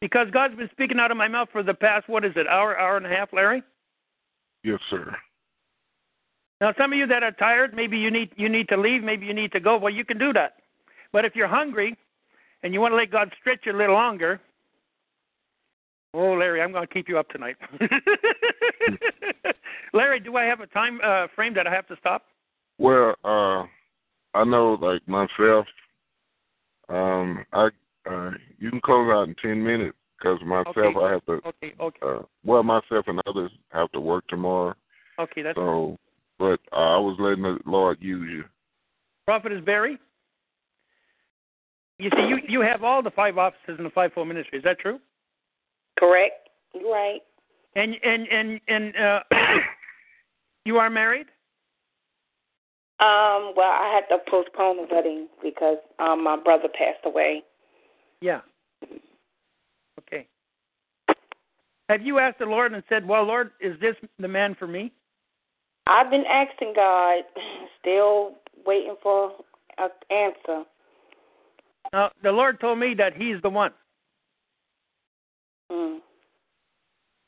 because God's been speaking out of my mouth for the past what is it hour hour and a half, Larry? Yes, sir. Now, some of you that are tired, maybe you need you need to leave, maybe you need to go. Well, you can do that. But if you're hungry and you want to let God stretch you a little longer, oh, Larry, I'm going to keep you up tonight. Larry, do I have a time uh, frame that I have to stop? Well, uh, I know, like myself, um, I uh, you can close out in ten minutes because myself, Okay. I have to. Okay, okay, Uh, well, myself and others have to work tomorrow. okay. That's So, but uh, I was letting the Lord use you. Prophet is Berry. You see, you you have all the five offices in the fivefold ministry. Is that true? Correct. You're right. And and and and uh, you are married. Um, well, I had to postpone the wedding because um my brother passed away. Yeah. Okay. Have you asked the Lord and said, "Well, Lord, is this the man for me?" I've been asking God, still waiting for an answer. Now, the Lord told me that He's the one. Mm.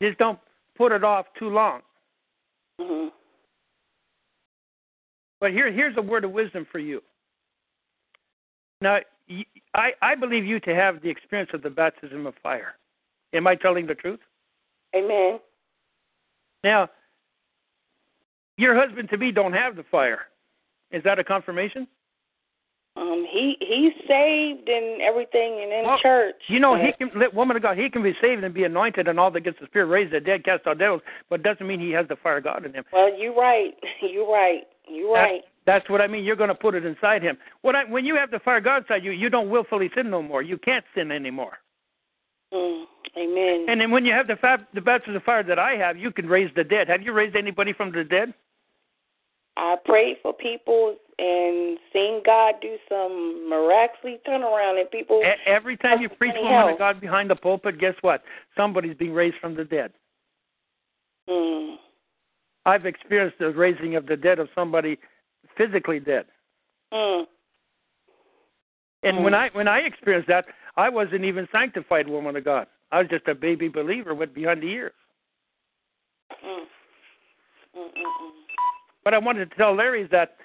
Just don't put it off too long. Mhm. But here, here's a word of wisdom for you. Now, I, I believe you to have the experience of the baptism of fire. Am I telling the truth? Amen. Now, your husband to be don't have the fire. Is that a confirmation? Um, he he's saved and everything and in Well, church. You know, he can, woman of God, he can be saved and be anointed and all that gets the spirit raised the dead, cast out devils, but doesn't mean he has the fire of God in him. Well, you're right. You're right. You're That- right. That's what I mean. You're going to put it inside him. What I, when you have the fire of God inside you, you don't willfully sin no more. You can't sin anymore. Mm. Amen. And then when you have the fab, the baptism of fire that I have, you can raise the dead. Have you raised anybody from the dead? I prayed for people and seen God do some miraculous turnaround and people. E- every time you preach woman of God behind the pulpit, guess what? Somebody's being raised from the dead. Mm. I've experienced the raising of the dead of somebody physically dead. Mm. And when I when I experienced that, I wasn't even sanctified woman of God. I was just a baby believer with behind the ears. Mm. Mm. Mm. mm. But I wanted to tell Larry that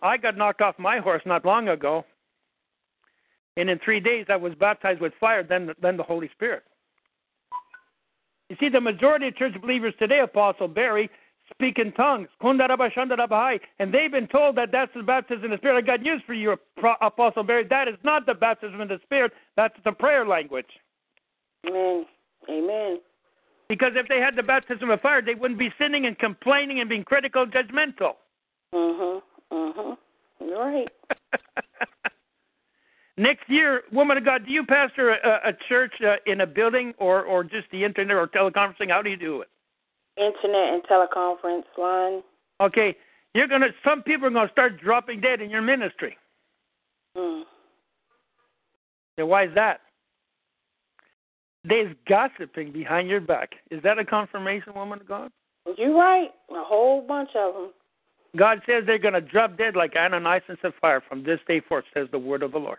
I got knocked off my horse not long ago, and in three days I was baptized with fire, then then the Holy Spirit. You see, the majority of church believers today, Apostle Berry, speak in tongues, and they've been told that that's the baptism of the Spirit. I got news for you, Apostle Berry. That is not the baptism of the Spirit. That's the prayer language. Amen. Amen. Because if they had the baptism of fire, they wouldn't be sinning and complaining and being critical, and judgmental. Mhm. Mhm. You're right. Next year, woman of God, do you pastor a, a church uh, in a building or or just the internet or teleconferencing? How do you do it? Internet and teleconference line. Okay, you're gonna. Some people are gonna start dropping dead in your ministry. Mm. Then why is that? There's gossiping behind your back. Is that a confirmation, woman of God? You're right. A whole bunch of them. God says they're gonna drop dead like Ananias and Sapphira from this day forth, says the word of the Lord.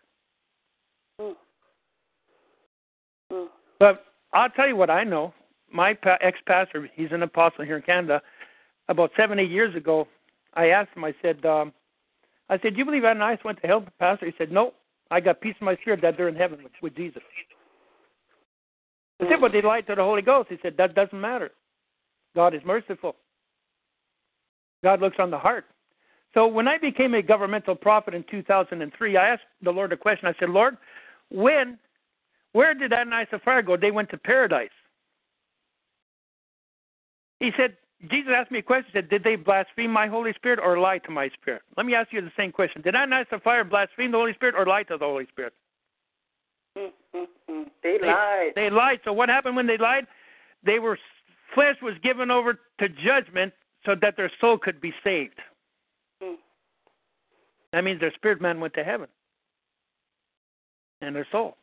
But I'll tell you what I know. My ex-pastor, he's an apostle here in Canada. About seven, eight years ago, I asked him. I said, um, "I said, do you believe Ananias went to hell, Pastor?" He said, "No, I got peace in my spirit that they're in heaven with, with Jesus." I said, "But they lied to the Holy Ghost." He said, "That doesn't matter. God is merciful. God looks on the heart." So when I became a governmental prophet in 2003, I asked the Lord a question. I said, "Lord, when, where did Ananias and Sapphira go? They went to paradise." He said, Jesus asked me a question. He Said, "Did they blaspheme my Holy Spirit or lie to my Spirit?" Let me ask you the same question. Did Ananias and Sapphira blaspheme the Holy Spirit or lie to the Holy Spirit? Mm-hmm. They lied. They lied. So what happened when they lied? They were flesh was given over to judgment so that their soul could be saved. Mm. That means their spirit man went to heaven and their soul.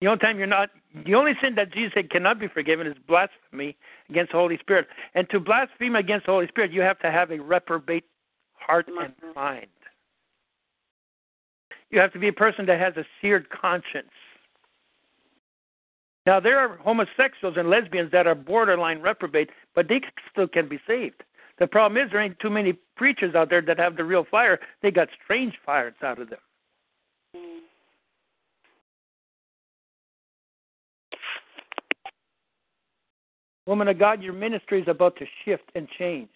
The only time you're not, the only sin that Jesus said cannot be forgiven is blasphemy against the Holy Spirit. And to blaspheme against the Holy Spirit, you have to have a reprobate heart and mind. You have to be a person that has a seared conscience. Now, there are homosexuals and lesbians that are borderline reprobate, but they still can be saved. The problem is there ain't too many preachers out there that have the real fire. They got strange fires out of them. Mm. Woman of God, your ministry is about to shift and change.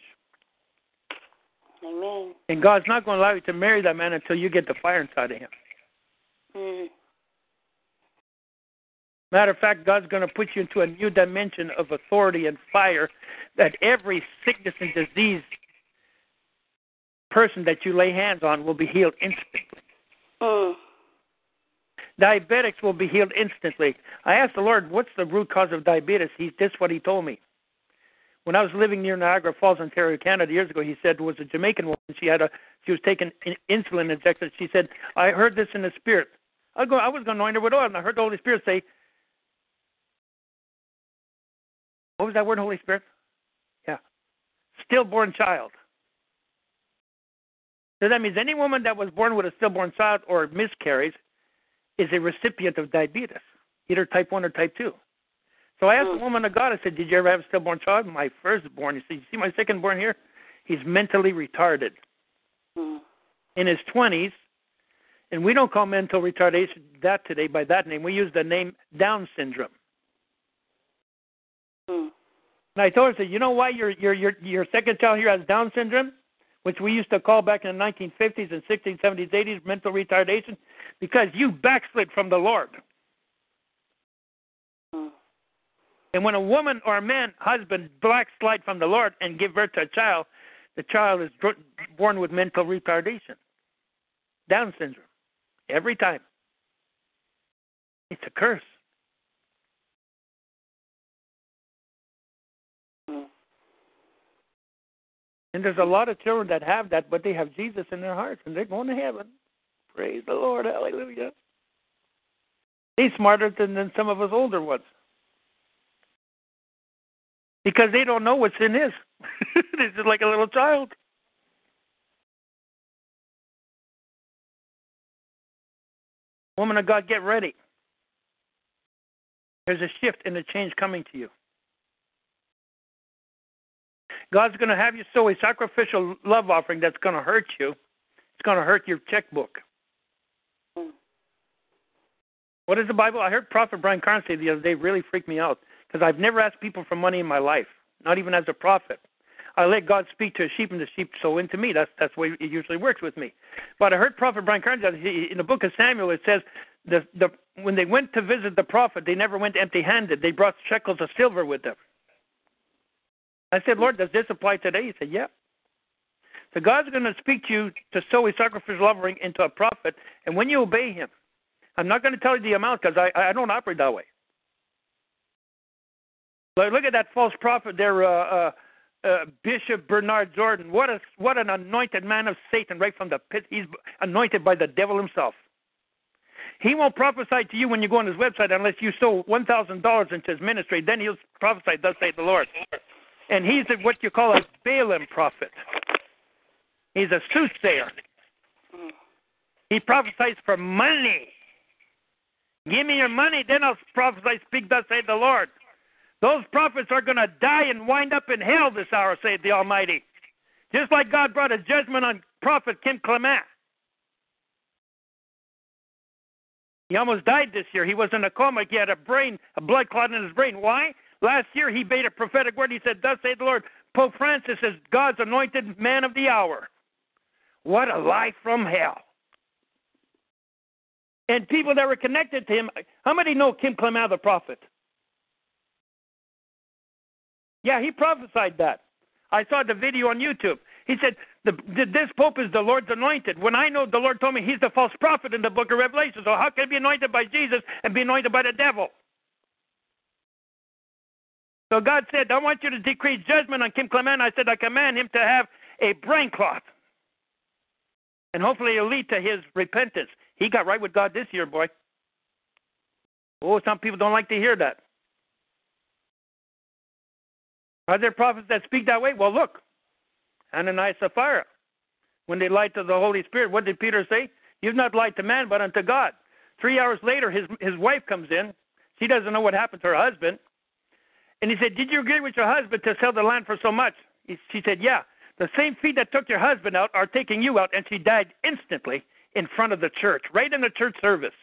Amen. And God's not going to allow you to marry that man until you get the fire inside of him. Mm. Matter of fact, God's going to put you into a new dimension of authority and fire that every sickness and disease person that you lay hands on will be healed instantly. Mm. Diabetics will be healed instantly. I asked the Lord, what's the root cause of diabetes? He, this is what he told me. When I was living near Niagara Falls, Ontario, Canada, years ago, he said there was a Jamaican woman. She had a she was taking insulin injections. She said, "I heard this in the spirit." I go, I was going to anoint her with oil, and I heard the Holy Spirit say, "What was that word, Holy Spirit?" Yeah, stillborn child. So that means any woman that was born with a stillborn child or miscarries is a recipient of diabetes, either type 1 or type 2. So I asked the woman of God, I said, Did you ever have a stillborn child? My firstborn. He said, You see my secondborn here? He's mentally retarded. Mm. In his 20s, and we don't call mental retardation that today by that name. We use the name Down syndrome. Mm. And I told her, I said, You know why your your your your second child here has Down syndrome? Which we used to call back in the 1950s and 60s, 70s, 80s mental retardation, because you backslid from the Lord. Mm. And when a woman or a man, husband, backslide from the Lord and give birth to a child, the child is born with mental retardation, Down syndrome, every time. It's a curse. Mm. And there's a lot of children that have that, but they have Jesus in their hearts and they're going to heaven. Praise the Lord. Hallelujah. He's smarter than, than some of us older ones. Because they don't know what sin is. They're just like a little child. Woman of God, get ready. There's a shift and a change coming to you. God's going to have you sow a sacrificial love offering that's going to hurt you. It's going to hurt your checkbook. What is the Bible? I heard Prophet Brian Carn say the other day, really freaked me out because I've never asked people for money in my life, not even as a prophet. I let God speak to a sheep, and the sheep sow into me. That's that's the way it usually works with me. But I heard Prophet Brian Carn in the book of Samuel. It says the the when they went to visit the prophet, they never went empty-handed. They brought shekels of silver with them. I said, Lord, does this apply today? He said, Yeah. So God's going to speak to you to sow a sacrificial offering into a prophet, and when you obey Him, I'm not going to tell you the amount because I I don't operate that way. Look, look at that false prophet there, uh, uh, uh, Bishop Bernard Jordan. What a what an anointed man of Satan, right from the pit. He's anointed by the devil himself. He won't prophesy to you when you go on his website unless you sow one thousand dollars into his ministry. Then he'll prophesy, thus saith the Lord. And he's what you call a Balaam prophet. He's a soothsayer. He prophesies for money. Give me your money, then I'll prophesy, speak thus saith the Lord. Those prophets are going to die and wind up in hell this hour, saith the Almighty. Just like God brought a judgment on prophet Kim Clement. He almost died this year. He was in a coma. He had a brain, a blood clot in his brain. Why? Last year he made a prophetic word. He said, Thus saith the Lord. Pope Francis is God's anointed man of the hour. What a lie from hell. And people that were connected to him, how many know Kim Clement the prophet? Yeah, he prophesied that. I saw the video on YouTube. He said, the, This Pope is the Lord's anointed. When I know the Lord told me he's the false prophet in the book of Revelation, so how can he be anointed by Jesus and be anointed by the devil? So God said, I want you to decree judgment on Kim Clement. I said, I command him to have a brain clot. And hopefully it'll lead to his repentance. He got right with God this year, boy. Oh, some people don't like to hear that. Are there prophets that speak that way? Well, look, Ananias Sapphira. When they lied to the Holy Spirit, what did Peter say? You've not lied to man, but unto God. Three hours later, his his wife comes in. She doesn't know what happened to her husband. And he said, Did you agree with your husband to sell the land for so much? He, she said, Yeah. The same feet that took your husband out are taking you out. And she died instantly in front of the church, right in the church service.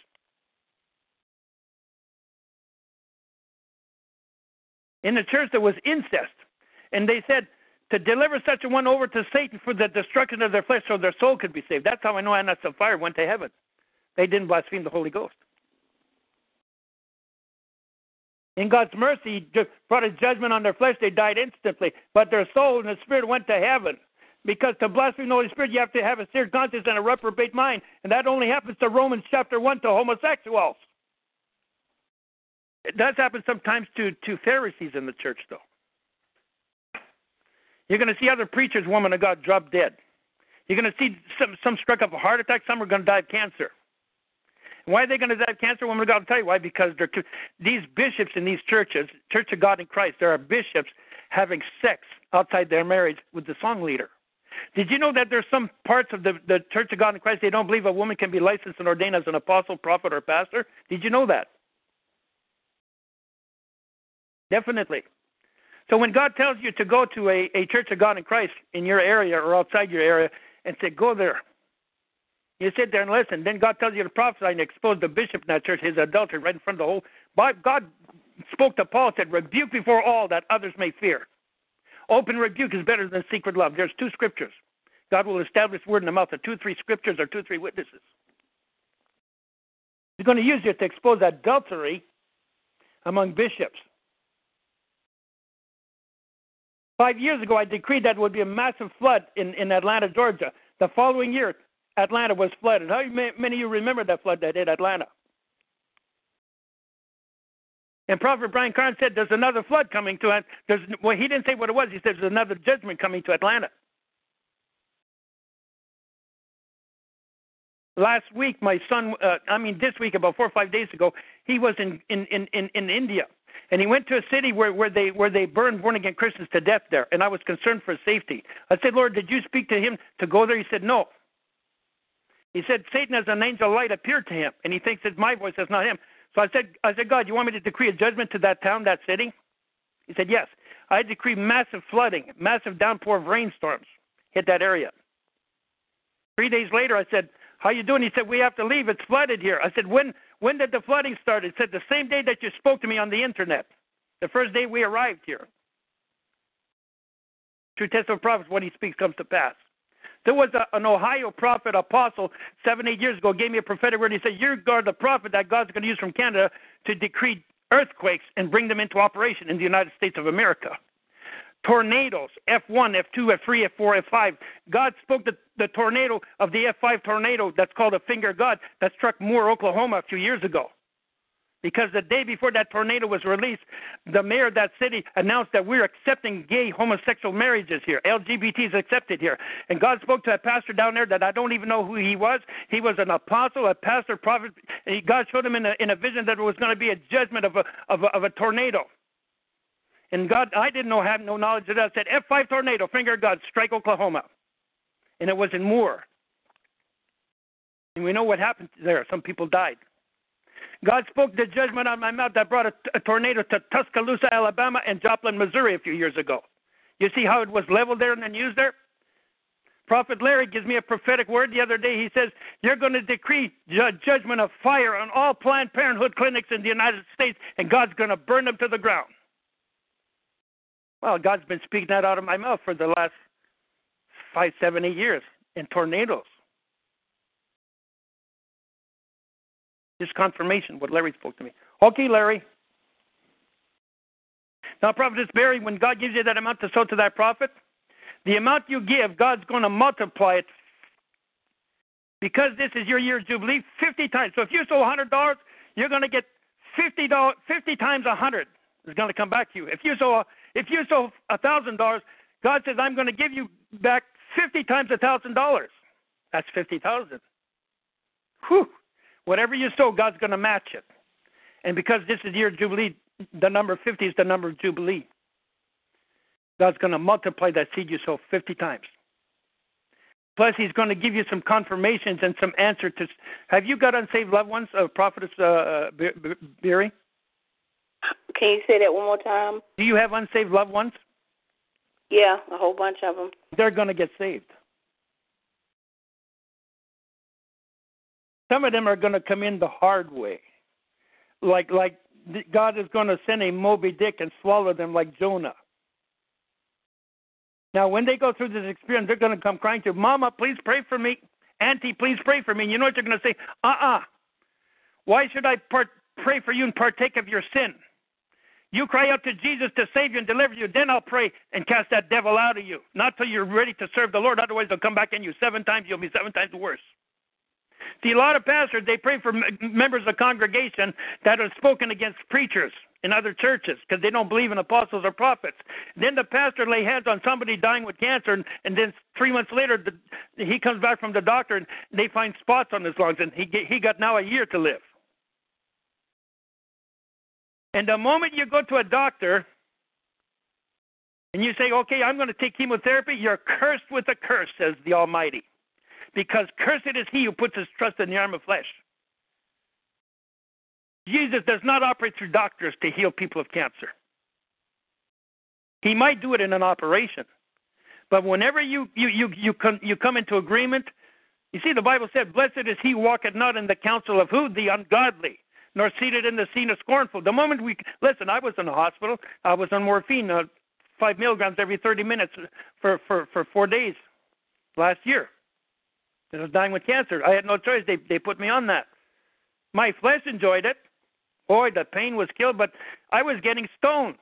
In the church, there was incest. And they said, to deliver such a one over to Satan for the destruction of their flesh so their soul could be saved. That's how I know Ananias and Sapphira went to heaven. They didn't blaspheme the Holy Ghost. In God's mercy, He brought a judgment on their flesh. They died instantly. But their soul and the spirit went to heaven. Because to blaspheme the Holy Spirit, you have to have a seared conscience and a reprobate mind. And that only happens to Romans chapter 1 to homosexuals. It does happen sometimes to, to Pharisees in the church, though. You're going to see other preachers, woman of God, drop dead. You're going to see some some struck of a heart attack. Some are going to die of cancer. Why are they going to die of cancer? Woman of God, I'll tell you why. Because they're these bishops in these churches, Church of God in Christ, there are bishops having sex outside their marriage with the song leader. Did you know that there's some parts of the, the Church of God in Christ they don't believe a woman can be licensed and ordained as an apostle, prophet, or pastor? Did you know that? Definitely. So when God tells you to go to a, a church of God in Christ in your area or outside your area and say, go there, you sit there and listen. Then God tells you to prophesy and expose the bishop in that church, his adultery, right in front of the whole. God spoke to Paul, said, rebuke before all that others may fear. Open rebuke is better than secret love. There's two scriptures. God will establish word in the mouth of two, three scriptures or two, three witnesses. He's going to use you to expose adultery among bishops. Five years ago, I decreed that would be a massive flood in, in Atlanta, Georgia. The following year, Atlanta was flooded. How many of you remember that flood that hit Atlanta? And Prophet Brian Carn said there's another flood coming to it. Well, he didn't say what it was. He said there's another judgment coming to Atlanta. Last week, my son, uh, I mean this week, about four or five days ago, he was in, in, in, in, in India and he went to a city where, where they where they burned born again Christians to death there, and I was concerned for safety. I said, Lord, did you speak to him to go there? He said, No. He said, Satan as an angel of light appeared to him, and he thinks it's my voice, that's not him. So I said, I said, God, you want me to decree a judgment to that town, that city? He said, Yes. I decree massive flooding, massive downpour of rainstorms hit that area. Three days later, I said, How you doing? He said, We have to leave. It's flooded here. I said, When when did the flooding start? He said the same day that you spoke to me on the internet, the first day we arrived here. True test of prophets, what he speaks comes to pass. There was a, an Ohio prophet, apostle, seven, eight years ago, gave me a prophetic word. He said, You're God, the prophet that God's going to use from Canada to decree earthquakes and bring them into operation in the United States of America tornadoes F1, F2, F3, F4, F5. God spoke the, the tornado of the F5 tornado that's called a finger God that struck Moore, Oklahoma a few years ago. Because the day before that tornado was released, the mayor of that city announced that we're accepting gay homosexual marriages here. LGBT is accepted here. And God spoke to a pastor down there that I don't even know who he was. He was an apostle, a pastor, prophet. And God showed him in a, in a vision that there was going to be a judgment of a, of a, of a tornado. And God, I didn't know, have no knowledge of that. I said F5 tornado, finger of God, strike Oklahoma, and it was in Moore. And we know what happened there. Some people died. God spoke the judgment on my mouth that brought a, a tornado to Tuscaloosa, Alabama, and Joplin, Missouri, a few years ago. You see how it was leveled there in the news there? Prophet Larry gives me a prophetic word the other day. He says, You're going to decree ju- judgment of fire on all Planned Parenthood clinics in the United States, and God's going to burn them to the ground. Well, God's been speaking that out of my mouth for the last five, seven, eight years in tornadoes. Just confirmation what Larry spoke to me. Okay, Larry. Now, Prophetess Berry, when God gives you that amount to sow to that prophet, the amount you give, God's going to multiply it because this is your year of Jubilee 50 times. So if you sow $100, you're going to get 50, dollars, 50 times 100 is going to come back to you. If you sow, if you sow $1,000, God says, I'm going to give you back 50 times $1,000. That's 50,000. Whew. Whatever you sow, God's going to match it. And because this is year Jubilee, the number 50 is the number of Jubilee. God's going to multiply that seed you sow 50 times. Plus, He's going to give you some confirmations and some answer to. Have you got unsaved loved ones, uh, Prophetess uh, uh Berry? Can you say that one more time? Do you have unsaved loved ones? Yeah, a whole bunch of them. They're going to get saved. Some of them are going to come in the hard way, like like God is going to send a Moby Dick and swallow them like Jonah. Now, when they go through this experience, they're going to come crying to, Mama, please pray for me. Auntie, please pray for me. And you know what they're going to say? Uh uh-uh. uh Why should I part- pray for you and partake of your sin? You cry out to Jesus to save you and deliver you, then I'll pray and cast that devil out of you. Not till you're ready to serve the Lord. Otherwise, they'll come back in you seven times. You'll be seven times worse. See, a lot of pastors, they pray for members of congregation that have spoken against preachers in other churches because they don't believe in apostles or prophets. Then the pastor lay hands on somebody dying with cancer, and, and then three months later, the, he comes back from the doctor and they find spots on his lungs, and he he got now a year to live. And the moment you go to a doctor and you say, "Okay, I'm going to take chemotherapy," you're cursed with a curse, says the Almighty, because cursed is he who puts his trust in the arm of flesh. Jesus does not operate through doctors to heal people of cancer. He might do it in an operation, but whenever you you you you come you come into agreement, you see the Bible said, "Blessed is he who walketh not in the counsel of who the ungodly, nor seated in the seat of scornful." The moment we listen, I was in the hospital. I was on morphine, uh, five milligrams every 30 minutes for for for four days last year. I was dying with cancer. I had no choice. They they put me on that. My flesh enjoyed it. Boy, the pain was killed, but I was getting stoned.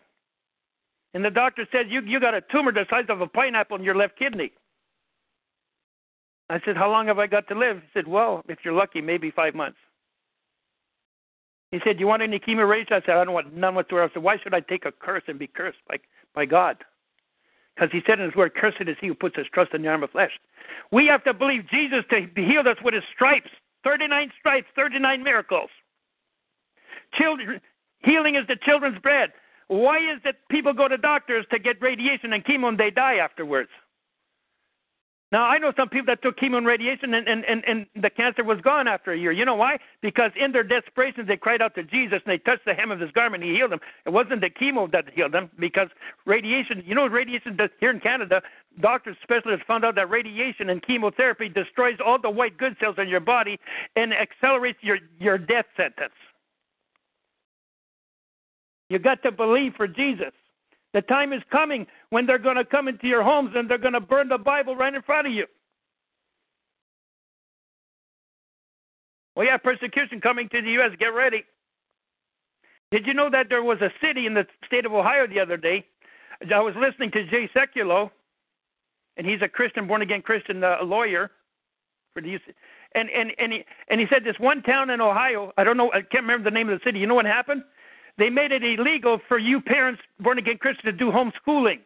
And the doctor said, you, you got a tumor the size of a pineapple in your left kidney. I said, How long have I got to live? He said, Well, if you're lucky, maybe five months. He said, Do You want any chemo radiation? I said, I don't want none whatsoever. I said, Why should I take a curse and be cursed by, by God? Because he said in his word, Cursed is he who puts his trust in the arm of flesh. We have to believe Jesus to heal us with his stripes 39 stripes, 39 miracles. Children, healing is the children's bread. Why is it people go to doctors to get radiation and chemo and they die afterwards? Now I know some people that took chemo and radiation and, and, and, and the cancer was gone after a year. You know why? Because in their desperation they cried out to Jesus and they touched the hem of his garment and he healed them. It wasn't the chemo that healed them because radiation you know radiation does here in Canada, doctors specialists found out that radiation and chemotherapy destroys all the white good cells in your body and accelerates your, your death sentence. You got to believe for Jesus. The time is coming when they're going to come into your homes and they're going to burn the Bible right in front of you. We have persecution coming to the U.S. Get ready. Did you know that there was a city in the state of Ohio the other day? I was listening to Jay Sekulow, and he's a Christian, born again Christian uh, lawyer for the and and and he and he said this one town in Ohio. I don't know. I can't remember the name of the city. You know what happened? They made it illegal for you parents, born again Christians, to do homeschooling.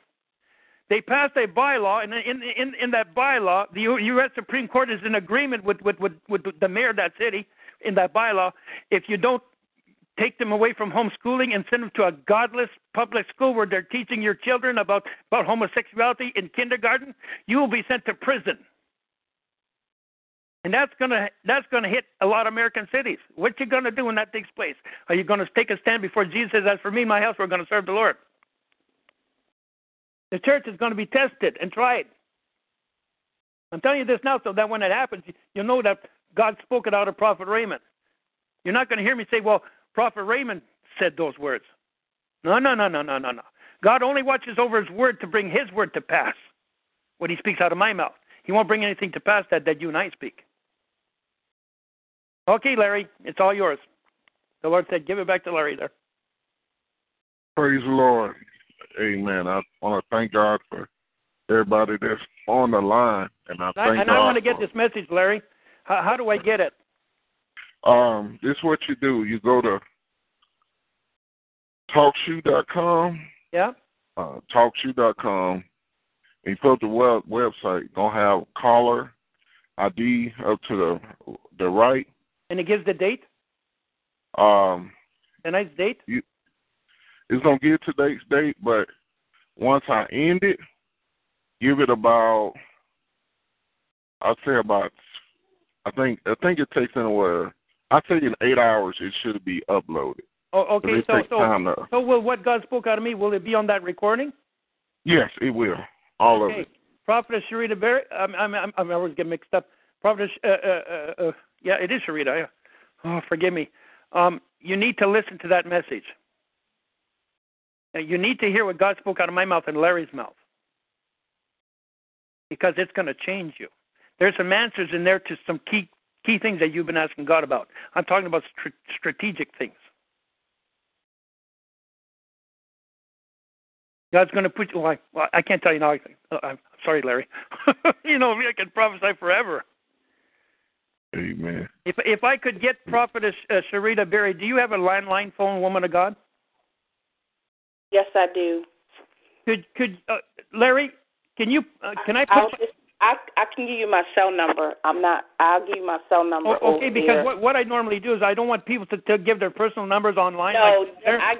They passed a bylaw, and in, in, in that bylaw, the U.S. Supreme Court is in agreement with, with, with, with the mayor of that city in that bylaw. If you don't take them away from homeschooling and send them to a godless public school where they're teaching your children about, about homosexuality in kindergarten, you will be sent to prison. And that's gonna that's gonna hit a lot of American cities. What you gonna do when that takes place? Are you gonna take a stand before Jesus says, As for me my house, we're gonna serve the Lord? The church is gonna be tested and tried. I'm telling you this now so that when it happens, you'll know that God spoke it out of Prophet Raymond. You're not gonna hear me say, Well, Prophet Raymond said those words. No, no, no, no, no, no, no. God only watches over his word to bring his word to pass. What he speaks out of my mouth. He won't bring anything to pass that, that you and I speak. Okay, Larry, it's all yours. The Lord said, give it back to Larry there. Praise the Lord. Amen. I want to thank God for everybody that's on the line, and I thank and God I want to get this message, Larry. How, how do I get it? Um, this is what you do. You go to talkshoe.com, Yeah. uh, talkshoe.com, and you go to the web, website. Gonna have caller ID up to the the right. And it gives the date, Um, nice date. it's gonna give today's date, but once I end it, give it about I'd say about I think I think it takes anywhere I'd say in eight hours it should be uploaded. Oh, okay. So, so, so will what God spoke out of me? Will it be on that recording? Yes, it will. All okay. of it. Prophet Sharita Berry. I'm, I'm, I'm, I always get mixed up. Prophet Uh, uh, uh, uh, yeah, it is Sharita. Oh, forgive me. Um, you need to listen to that message. And you need to hear what God spoke out of my mouth and Larry's mouth, because it's going to change you. There's some answers in there to some key key things that you've been asking God about. I'm talking about str- strategic things. God's going to put you. Well, I, well, I can't tell you now. I, uh, I'm sorry, Larry. you know me. I can prophesy forever. Amen. If if I could get Prophetess uh, Sharita Berry, do you have a landline phone, woman of God? Yes, I do. Could could uh, Larry? Can you? Uh, can I I'll put? just, I I can give you my cell number. I'm not. I'll give you my cell number. Oh, okay, over because there. what what I normally do is I don't want people to, to give their personal numbers online. No, like I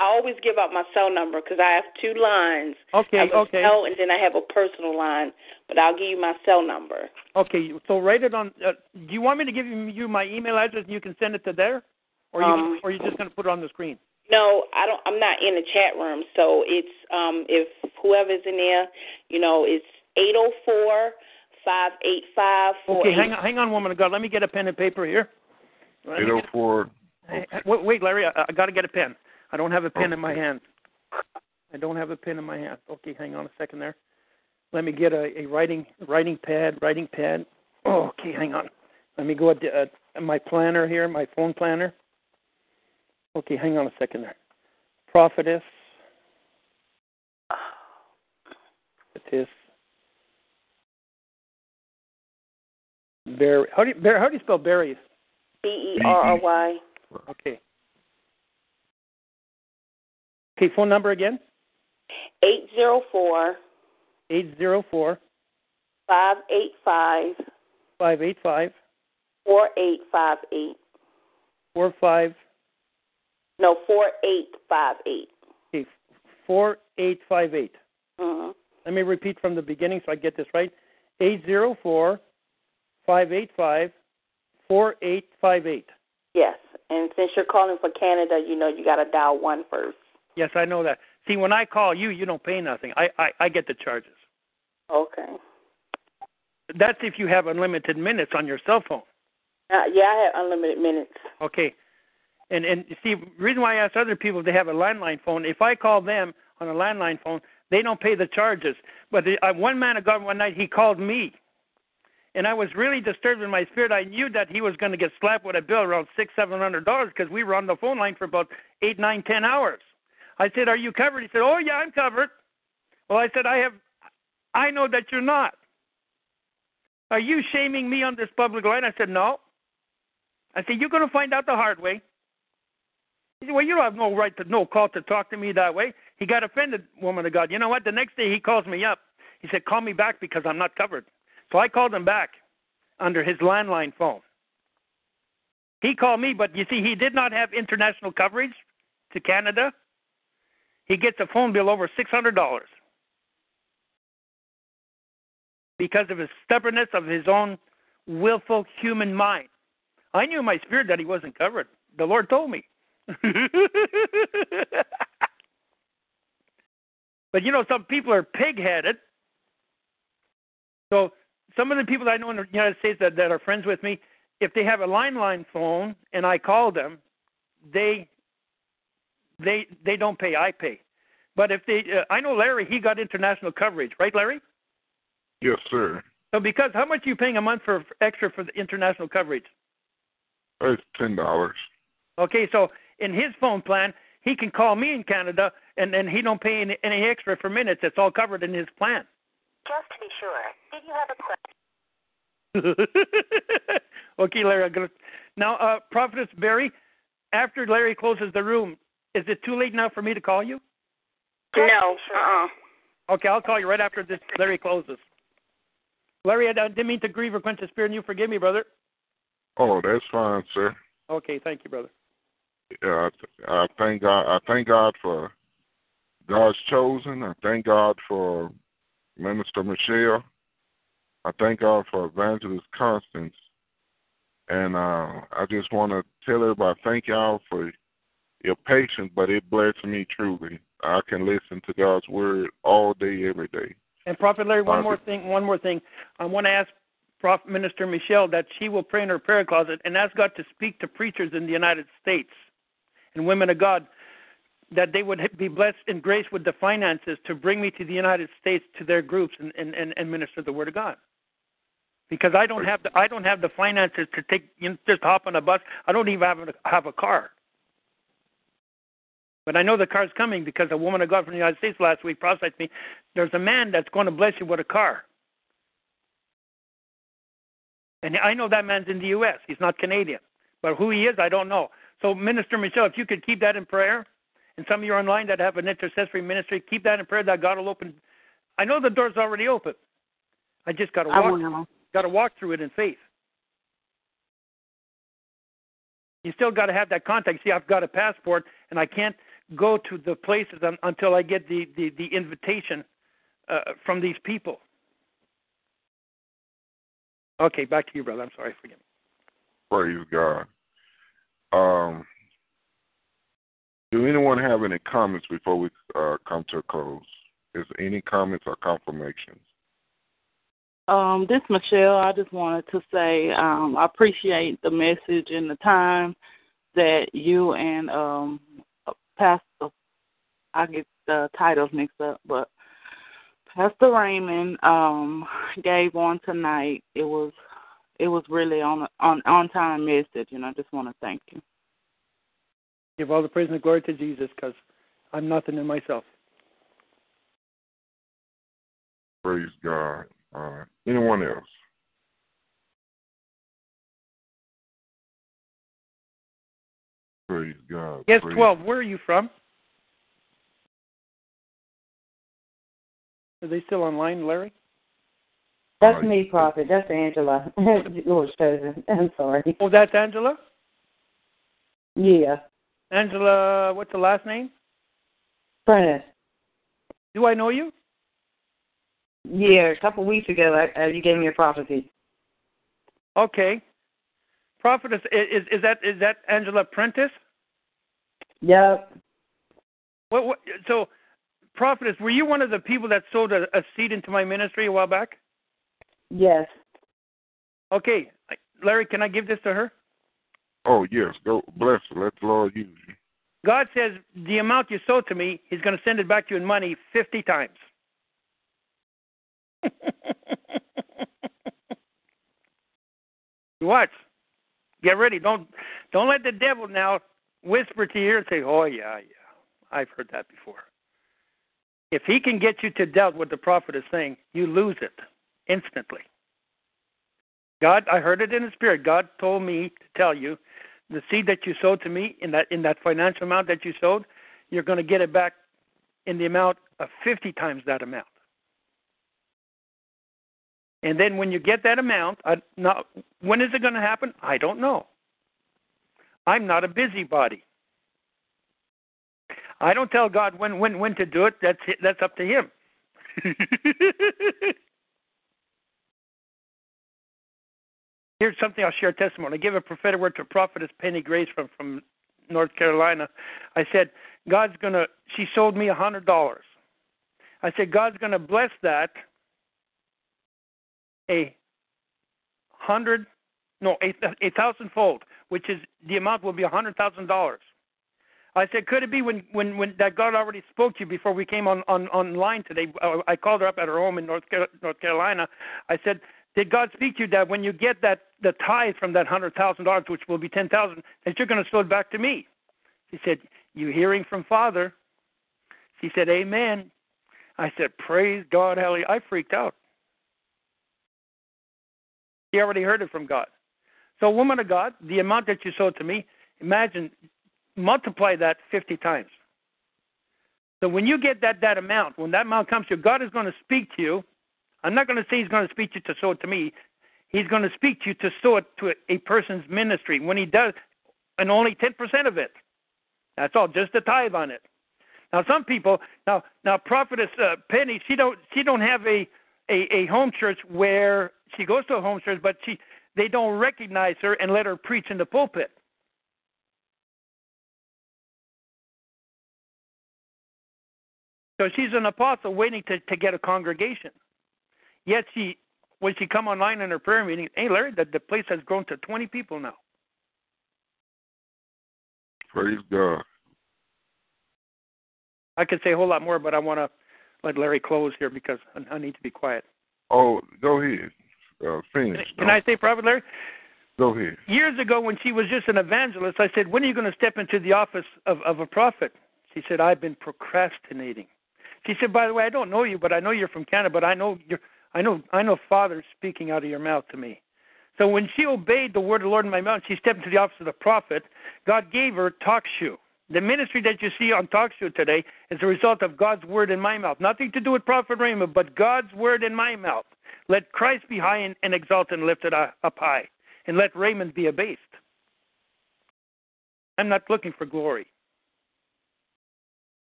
I always give out my cell number because I have two lines. Okay, I have a okay. cell and then I have a personal line, but I'll give you my cell number. Okay, so write it on. Uh, do you want me to give you, you my email address and you can send it to there, or you Um, or you just going to put it on the screen? No, I don't. I'm not in the chat room, so it's um if whoever's in there, you know, it's eight zero four five eight five four Okay, hang on, hang on, woman of God. Let me get a pen and paper here. Let me Eight oh get- four Hey, hey, wait, wait, Larry, I, I got to get a pen. I don't have a pen in my hand. I don't have a pen in my hand. Okay, hang on a second there. Let me get a, a writing writing pad, writing pad. Oh, okay, hang on. Let me go at, the, at my planner here, my phone planner. Okay, hang on a second there. Prophetess. Prophetess. Berry. How do you, Bar- how do you spell berries? B E R R Y Okay. Okay, phone number again? eight zero four Eight zero four five eight five five eight five four eight five eight. four five No, four eight five eight. okay, four eight five eight. Mm-hmm. Let me repeat from the beginning so I get this right. Eight zero four five eight five four eight five eight. Yes, and since you're calling for Canada, you know you got to dial one first. Yes, I know that. See, when I call you, you don't pay nothing. I, I, I get the charges. Okay. That's if you have unlimited minutes on your cell phone. Uh, yeah, I have unlimited minutes. Okay. And and see, the reason why I ask other people if they have a landline phone, if I call them on a landline phone, they don't pay the charges. But the, uh, one man of God one night he called me, and I was really disturbed in my spirit. I knew that he was going to get slapped with a bill around six, seven hundred dollars because we were on the phone line for about eight, nine, ten hours. I said, "Are you covered?" He said, "Oh yeah, I'm covered." Well, I said, "I have, I know that you're not. Are you shaming me on this public line?" I said, "No." I said, "You're going to find out the hard way." He said, Well, you don't have no right to no call to talk to me that way. He got offended, woman of God. You know what? The next day he calls me up. He said, Call me back because I'm not covered. So I called him back under his landline phone. He called me, but you see, he did not have international coverage to Canada. He gets a phone bill over six hundred dollars because of his stubbornness of his own willful human mind. I knew in my spirit that he wasn't covered. The Lord told me. but you know, some people are pig-headed. So some of the people I know in the United States that, that are friends with me, if they have a line phone and I call them, they they they don't pay. I pay. But if they, uh, I know Larry, he got international coverage, right, Larry? Yes, sir. So because how much are you paying a month for for extra for the international coverage? It's ten dollars. Okay, so in his phone plan, he can call me in Canada, and and he don't pay any, any extra for minutes. It's all covered in his plan. Just to be sure, did you have a question? okay, Larry. I'm gonna, now, uh, Prophetess Berry, after Larry closes the room, is it too late now for me to call you? No. Uh-uh. Okay, I'll call you right after this. Larry closes. Larry, I didn't mean to grieve or quench the spirit in you. Forgive me, brother. Oh, that's fine, sir. Okay, thank you, brother. Yeah, I, I thank God. I thank God for God's chosen. I thank God for Minister Michelle. I thank God for Evangelist Constance. And uh, I just want to tell everybody thank y'all for your patience, but it blessed me truly. I can listen to God's word all day, every day. And Prophet Larry, one more thing. One more thing. I want to ask Prophet Minister Michelle that she will pray in her prayer closet and ask God to speak to preachers in the United States and women of God that they would be blessed and grace with the finances to bring me to the United States to their groups and, and, and minister the word of God. Because I don't have the I don't have the finances to take you know, just hop on a bus. I don't even have a, have a car. But I know the car's coming because a woman of God from the United States last week prophesied me. There's a man that's going to bless you with a car. And I know that man's in the U.S. He's not Canadian. But who he is, I don't know. So, Minister Michelle, if you could keep that in prayer, and some of you are online that have an intercessory ministry, keep that in prayer that God will open. I know the door's already open. I just got to walk. Got to walk through it in faith. You still got to have that contact. See, I've got a passport, and I can't go to the places until I get the the, the invitation uh, from these people. Okay, back to you, brother. I'm sorry, forgive me. Praise God. Um, do anyone have any comments before we uh, come to a close? Is there any comments or confirmations? Um, this Michelle, I just wanted to say um, I appreciate the message and the time that you and um, Pastor, I get the titles mixed up, but Pastor Raymond um, gave on tonight. It was it was really on on on time message, and I just want to thank you. Give all the praise and glory to Jesus, because I'm nothing in myself. Praise God. Uh, anyone else? Praise God. Yes, Praise 12. Where are you from? Are they still online, Larry? That's me, Prophet. That's Angela. Lord's chosen. I'm sorry. Oh, that's Angela? Yeah. Angela, what's the last name? Prentice. Do I know you? Yeah, a couple of weeks ago, I, uh, you gave me a prophecy. Okay. Prophetess, is is that is that Angela Prentice? Yep. What, what, so, prophetess, were you one of the people that sowed a, a seed into my ministry a while back? Yes. Okay, Larry, can I give this to her? Oh yes, go bless her. Let the Lord use you. God says the amount you sow to me, He's going to send it back to you in money fifty times. Watch. Get ready. Don't don't let the devil now whisper to you and say, "Oh yeah, yeah, I've heard that before." If he can get you to doubt what the prophet is saying, you lose it instantly. God, I heard it in the spirit. God told me to tell you, the seed that you sowed to me in that in that financial amount that you sowed, you're going to get it back in the amount of 50 times that amount. And then when you get that amount, I, now, when is it going to happen? I don't know. I'm not a busybody. I don't tell God when when when to do it. That's that's up to Him. Here's something I'll share a testimony. I gave a prophetic word to a prophetess Penny Grace from from North Carolina. I said, God's gonna. She sold me a hundred dollars. I said, God's gonna bless that a hundred, no, a, a thousandfold, which is the amount will be a hundred thousand dollars. I said, could it be when, when, when that God already spoke to you before we came on, on online today? Uh, I called her up at her home in North North Carolina. I said, did God speak to you that when you get that the tithe from that hundred thousand dollars, which will be ten thousand, that you're going to sow it back to me? She said, You hearing from Father. She said, Amen. I said, Praise God, hallelujah. I freaked out. She already heard it from God. So, woman of God, the amount that you sold to me, imagine, multiply that 50 times. So when you get that that amount, when that amount comes to you, God is going to speak to you. I'm not going to say He's going to speak to you to sow it to me. He's going to speak to you to sow it to a, a person's ministry. When He does, and only 10% of it. That's all, just a tithe on it. Now some people, now now prophetess uh, Penny, she don't she don't have a, a a home church where she goes to a home church, but she they don't recognize her and let her preach in the pulpit. So she's an apostle waiting to, to get a congregation. Yet she, when she come online in her prayer meeting, hey Larry, the, the place has grown to 20 people now. Praise God. I could say a whole lot more, but I want to let Larry close here because I, I need to be quiet. Oh, go ahead. Uh, finish. Can no. I say, Prophet Larry? Go ahead. Years ago, when she was just an evangelist, I said, "When are you going to step into the office of, of a prophet?" She said, "I've been procrastinating." She said, "By the way, I don't know you, but I know you're from Canada. But I know you're, I know, I know Father speaking out of your mouth to me." So when she obeyed the word of the Lord in my mouth, she stepped into the office of the prophet. God gave her talk shoe. The ministry that you see on talk show today is a result of God's word in my mouth. Nothing to do with Prophet Raymond, but God's word in my mouth. Let Christ be high and, and exalted and lifted up high, and let Raymond be abased. I'm not looking for glory.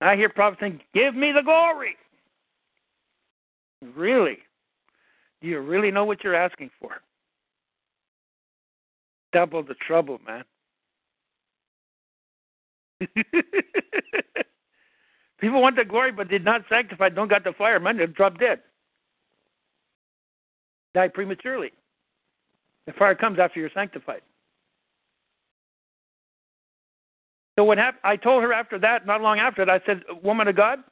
I hear prophets saying, Give me the glory. Really? Do you really know what you're asking for? Double the trouble, man. People want the glory but did not sanctify, don't got the fire, man, they drop dead. Die prematurely. The fire comes after you're sanctified. So what happened? I told her after that, not long after that, I said, "Woman of God,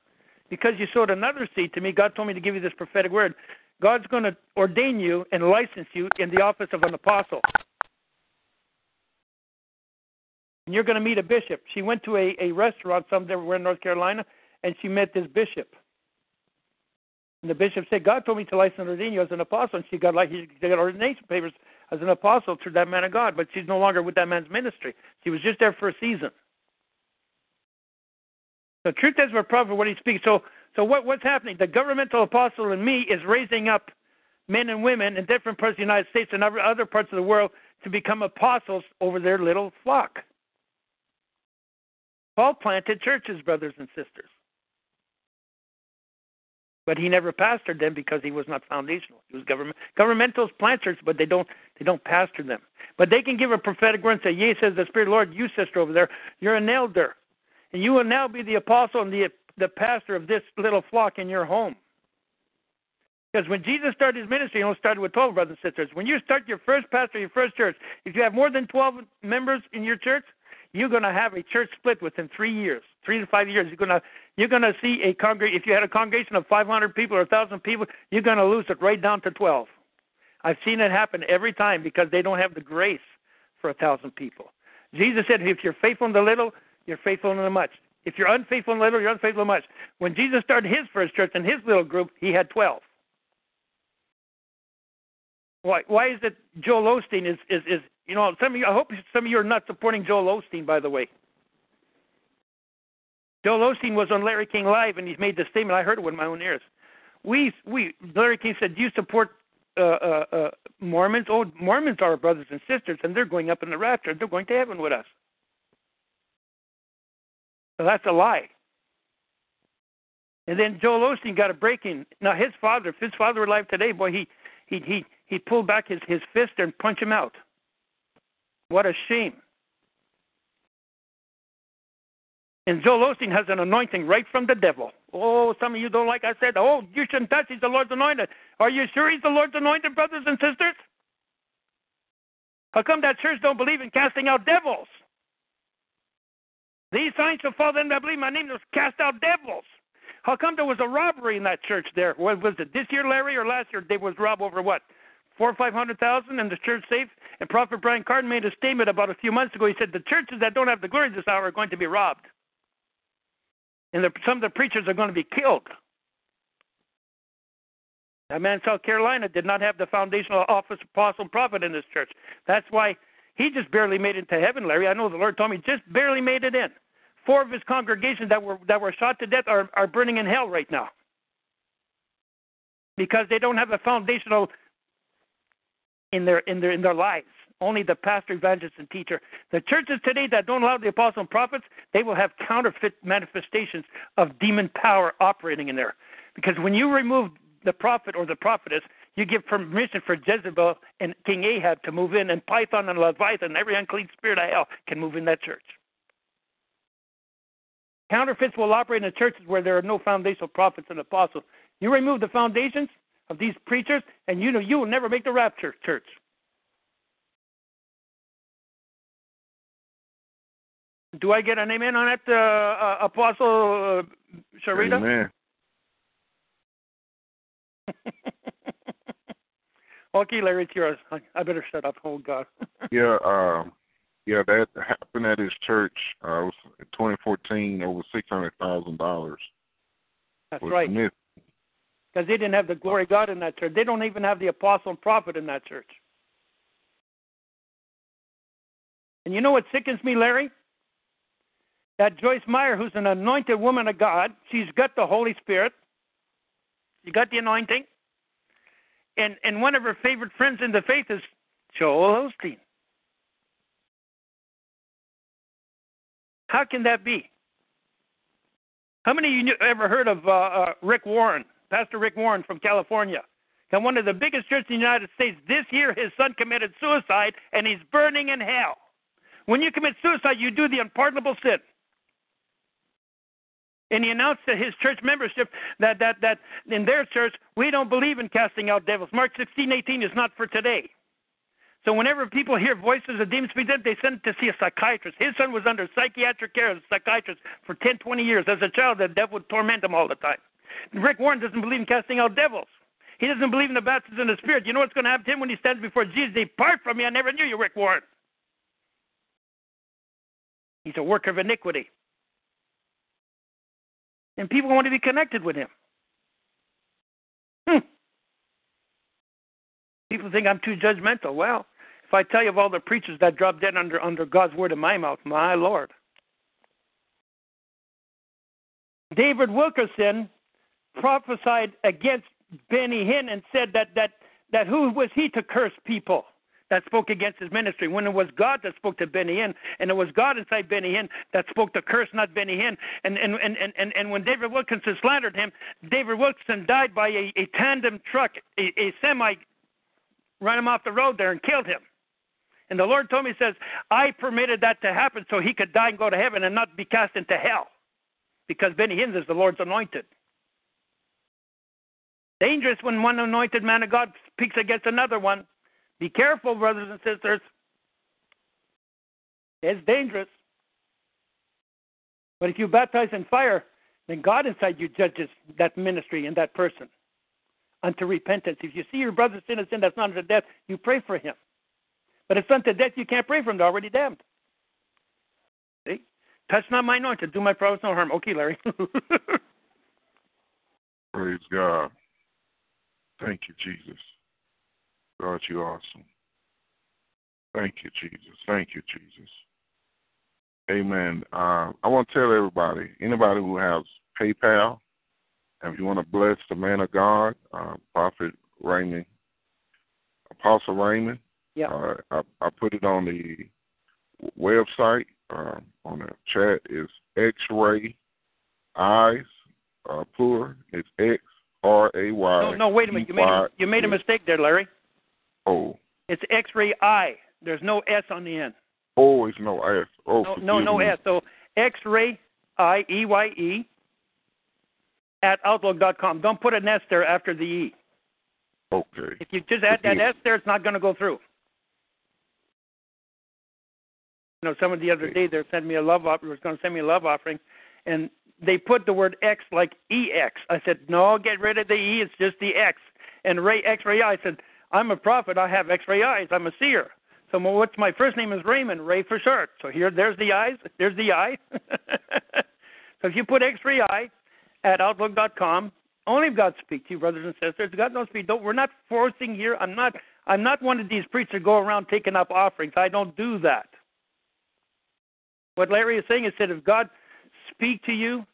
because you sowed another seed to me, God told me to give you this prophetic word. God's going to ordain you and license you in the office of an apostle. And you're going to meet a bishop. She went to a, a restaurant somewhere in North Carolina, and she met this bishop. And the bishop said, God told me to license you as an apostle. And she got like she got ordination papers as an apostle through that man of God, but she's no longer with that man's ministry. She was just there for a season. The truth is for prophet what he speaks. So so what what's happening? The governmental apostle in me is raising up men and women in different parts of the United States and other parts of the world to become apostles over their little flock. Paul planted churches, brothers and sisters. But he never pastored them because he was not foundational. He was government governmentals planters, but they don't they don't pastor them. But they can give a prophetic word and say, Yea, says the Spirit Lord, you sister over there, you're an elder. And you will now be the apostle and the, the pastor of this little flock in your home. Because when Jesus started his ministry, he only started with 12 brothers and sisters. When you start your first pastor, your first church, if you have more than 12 members in your church, you're going to have a church split within three years, three to five years. You're going to you're going to see a congreg. If you had a congregation of 500 people or 1,000 people, you're going to lose it right down to 12. I've seen it happen every time because they don't have the grace for a thousand people. Jesus said, if you're faithful in the little, you're faithful in the much. If you're unfaithful in the little, you're unfaithful in the much. When Jesus started his first church in his little group, he had 12. Why? Why is it Joel Osteen is is is you know some of you? I hope some of you are not supporting Joel Osteen. By the way, Joel Osteen was on Larry King Live and he's made the statement. I heard it with my own ears. We we Larry King said, "Do you support uh, uh, uh, Mormons? Oh, Mormons are our brothers and sisters, and they're going up in the rapture. They're going to heaven with us." So that's a lie. And then Joel Osteen got a break in. Now his father, if his father were alive today, boy, he he he he pulled back his his fist and punched him out. What a shame. And Joel Osteen has an anointing right from the devil. Oh, some of you don't like I said, oh, you shouldn't touch, he's the Lord's anointed. Are you sure he's the Lord's anointed, brothers and sisters? How come that church don't believe in casting out devils? These signs shall follow them that believe my name was cast out devils. How come there was a robbery in that church there? What was it this year, Larry, or last year? They was robbed over what? Four or five hundred thousand, and the church safe. And Prophet Brian Carn made a statement about a few months ago. He said the churches that don't have the glory this hour are going to be robbed, and the, some of the preachers are going to be killed. That man in South Carolina did not have the foundational office of apostle and prophet in his church. That's why he just barely made it to heaven, Larry. I know the Lord told me just barely made it in. Four of his congregations that were that were shot to death are, are burning in hell right now. Because they don't have a foundational in their in their in their lives. Only the pastor, evangelist, and teacher. The churches today that don't allow the apostles and prophets, they will have counterfeit manifestations of demon power operating in there. Because when you remove the prophet or the prophetess, you give permission for Jezebel and King Ahab to move in, and Python and Leviathan, every unclean spirit of hell can move in that church. Counterfeits will operate in churches where there are no foundational prophets and apostles. You remove the foundations of these preachers, and you know you will never make the rapture church. Do I get an amen on that, uh, uh, Apostle uh, Sharita? Amen. okay, Larry, it's yours. I, I better shut up. Oh God. yeah, um, yeah, that happened at his church. Uh, it was 2014, over six hundred thousand dollars. That's right. Because they didn't have the glory of God in that church. They don't even have the apostle and prophet in that church. And you know what sickens me, Larry? That Joyce Meyer, who's an anointed woman of God, she's got the Holy Spirit. She got the anointing. And and one of her favorite friends in the faith is Joel Osteen. How can that be? How many of you ever heard of uh, uh, Rick Warren, Pastor Rick Warren from California? And one of the biggest churches in the United States. This year, his son committed suicide, and he's burning in hell. When you commit suicide, you do the unpardonable sin. And he announced to his church membership that, that, that in their church, we don't believe in casting out devils. Mark 16, 18 is not for today. So whenever people hear voices of demons speak, they send to see a psychiatrist. His son was under psychiatric care a psychiatrist for 10, 20 years. As a child, the devil would torment him all the time. Rick Warren doesn't believe in casting out devils. He doesn't believe in the baptism in the Spirit. You know what's going to happen to him when he stands before Jesus? Depart from me, I never knew you, Rick Warren. He's a worker of iniquity. And people want to be connected with him. Hmm. People think I'm too judgmental. Well, if I tell you of all the preachers that dropped dead under under God's word in my mouth, my Lord. David Wilkerson prophesied against Benny Hinn and said that that that who was he to curse people that spoke against his ministry when it was God that spoke to Benny Hinn and it was God inside Benny Hinn that spoke to curse not Benny Hinn and and and and, and when David Wilkerson slandered him David Wilkerson died by a, a tandem truck a, a semi ran him off the road there and killed him. And the Lord told me, He says, I permitted that to happen so he could die and go to heaven and not be cast into hell. Because Benny Hinn is the Lord's anointed. Dangerous when one anointed man of God speaks against another one. Be careful, brothers and sisters. It's dangerous. But if you baptize in fire, then God inside you judges that ministry and that person unto repentance. If you see your brother sin a sin that's not unto death, you pray for him. But if it's unto death, you can't pray for him. They're already damned. See? Touch not my anointed. Do my prophets no harm. Okay, Larry. Praise God. Thank you, Jesus. God, you're awesome. Thank you, Jesus. Thank you, Jesus. Amen. Uh, I want to tell everybody, anybody who has PayPal, and if you want to bless the man of God, uh, Prophet Raymond, Apostle Raymond, yeah. Uh, I, I put it on the website uh, on the chat. Is X-ray eyes uh, poor? It's X R A Y. No, no, wait a minute. You made a, you made a mistake there, Larry. Oh. It's X-ray eye. There's no S on the end. Oh, it's no S. Oh, no, no, no S. So X-ray I E Y E at outlook.com. Don't put an S there after the E. Okay. If you just add that S there, it's not going to go through. You know, someone the other day they sent me a love offering. Was going to send me a love offering, and they put the word X like EX. I said, no, get rid of the E. It's just the X. And Ray X Ray I said, I'm a prophet. I have X ray eyes. I'm a seer. So what's my first name is Raymond, Ray for short. So here, there's the eyes, there's the eye. so if you put X-ray eye at outlook.com, only God speak to you, brothers and sisters. God knows speak. Don't, we're not forcing here. I'm not. I'm not one of these preachers go around taking up offerings. I don't do that. What Larry is saying is that if God speak to you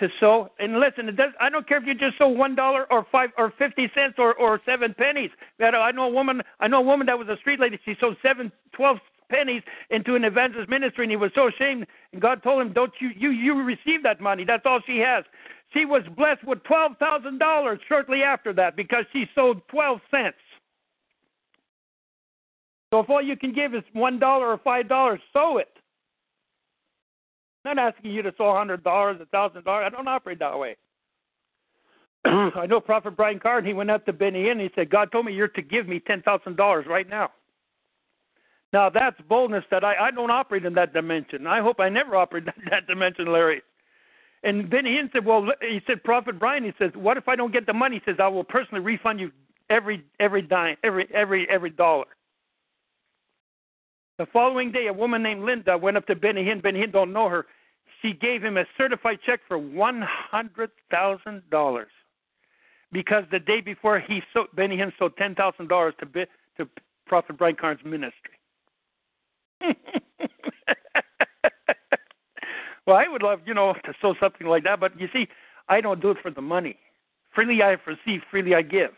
to sow, and listen, it does, I don't care if you just sow one dollar or five or fifty cents or or seven pennies. I know a woman. I know a woman that was a street lady. She sowed seven, twelve pennies into an evangelist ministry, and he was so ashamed. And God told him, "Don't you you you receive that money? That's all she has." She was blessed with twelve thousand dollars shortly after that because she sold twelve cents. So if all you can give is one dollar or five dollars, sow it. I'm not asking you to a hundred dollars, a thousand dollars. I don't operate that way. I know Prophet Brian Carn. He went up to Benny and he said, "God told me you're to give me ten thousand dollars right now." Now that's boldness that I, I don't operate in that dimension. I hope I never operate in that dimension, Larry. And Benny Hinn said, "Well, he said, Prophet Brian. He says, what if I don't get the money? He says, I will personally refund you every every dime, every every every dollar." The following day, a woman named Linda went up to Benny Hinn. Benny Hinn don't know her. She gave him a certified check for one hundred thousand dollars because the day before he sold, Benny Hinn sold ten thousand dollars to to Prophet Brian Carn's ministry. well, I would love, you know, to sow something like that, but you see, I don't do it for the money. Freely I receive, freely I give.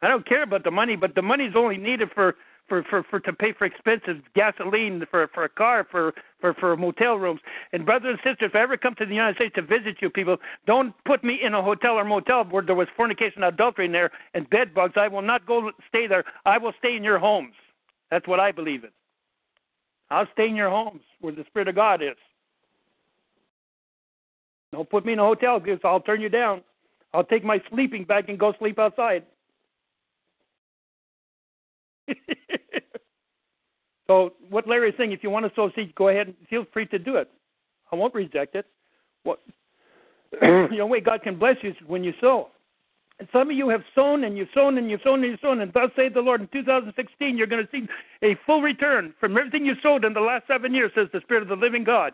I don't care about the money, but the money is only needed for for for for to pay for expenses, gasoline for for a car, for for for motel rooms. And brothers and sisters, if I ever come to the United States to visit you, people, don't put me in a hotel or motel where there was fornication, adultery in there, and bed bugs. I will not go stay there. I will stay in your homes. That's what I believe in. I'll stay in your homes where the Spirit of God is. Don't put me in a hotel because I'll turn you down. I'll take my sleeping bag and go sleep outside. so what Larry is saying, if you want to sow seed, go ahead and feel free to do it. I won't reject it. What the only way God can bless you is when you sow. And some of you have sown and you've sown and you've sown and you've sown, and thus saith the Lord, in 2016 you're going to see a full return from everything you sowed in the last seven years, says the Spirit of the living God.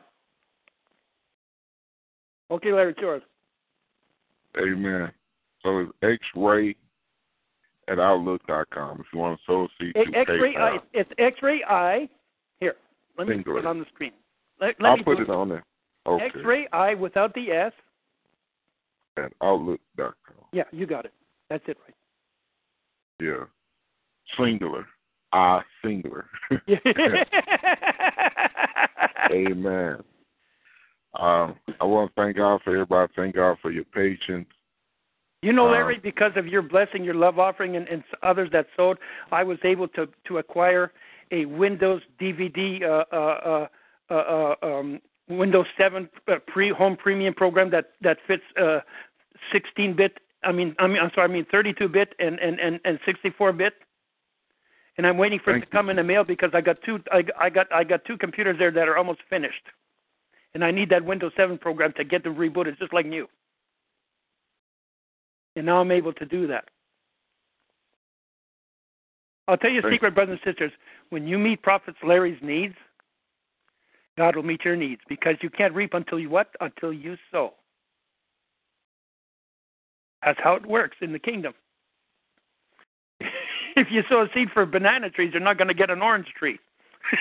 Okay, Larry, it's yours. Amen. So it's X-ray at outlook.com if you want to sow a seed. X-ray eye. It's X-ray I. Here, let me Singular. put it on the screen. Let, let I'll me put it on there. Okay. X-ray I without the S. At outlook.com. Yeah, you got it. That's it, right? Yeah. Singular. I singular. Amen. Um, I want to thank God for everybody. Thank God for your patience. You know, Uh, Larry, because of your blessing, your love offering, and, and others that sold, I was able to to acquire a Windows DVD, uh, uh, uh, uh, um, Windows 7 uh, pre home premium program that that fits uh, 16 bit. I mean, I mean, I'm sorry, I mean 32 bit and and and, and 64 bit. And I'm waiting for it to come in the mail because I got two. I, I got I got two computers there that are almost finished, and I need that Windows 7 program to get them rebooted, just like new. And now I'm able to do that. I'll tell you a secret, brothers and sisters. When you meet Prophet Larry's needs, God will meet your needs because you can't reap until you what? Until you sow. That's how it works in the kingdom. if you sow a seed for banana trees, you're not going to get an orange tree.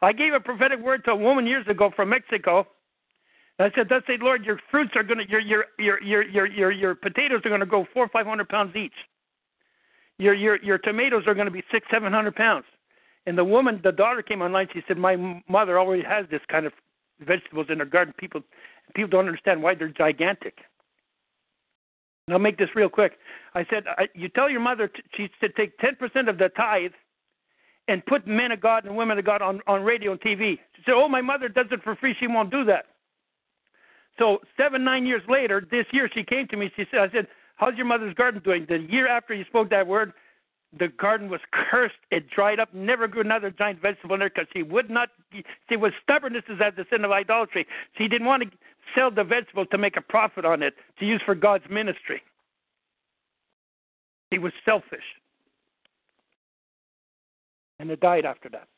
I gave a prophetic word to a woman years ago from Mexico. I said, "Thus say, Lord, your fruits are going to your your your your your your your potatoes are going to go four or five hundred pounds each. Your your your tomatoes are going to be six seven hundred pounds." And the woman, the daughter, came online. She said, "My mother already has this kind of vegetables in her garden. People people don't understand why they're gigantic." And I'll make this real quick. I said, I, "You tell your mother t- she said take ten percent of the tithe." And put men of God and women of God on, on radio and TV. She said, Oh, my mother does it for free. She won't do that. So seven, nine years later, this year she came to me. She said, "I said, how's your mother's garden doing?" The year after you spoke that word, the garden was cursed. It dried up. Never grew another giant vegetable in there because she would not. She was stubbornness is at the sin of idolatry. She didn't want to sell the vegetable to make a profit on it to use for God's ministry. He was selfish. and it died after that.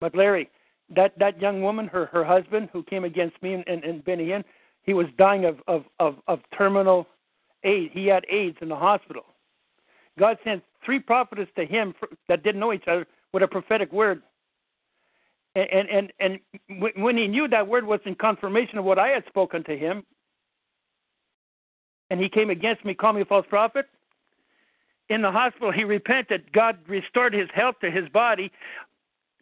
But Larry, that that young woman, her her husband, who came against me and, and, and Benny he was dying of of of, of terminal AIDS. He had AIDS in the hospital. God sent three prophets to him for, that didn't know each other with a prophetic word. And and and, and when he knew that word was in confirmation of what I had spoken to him, and he came against me, called me a false prophet. In the hospital, he repented. God restored his health to his body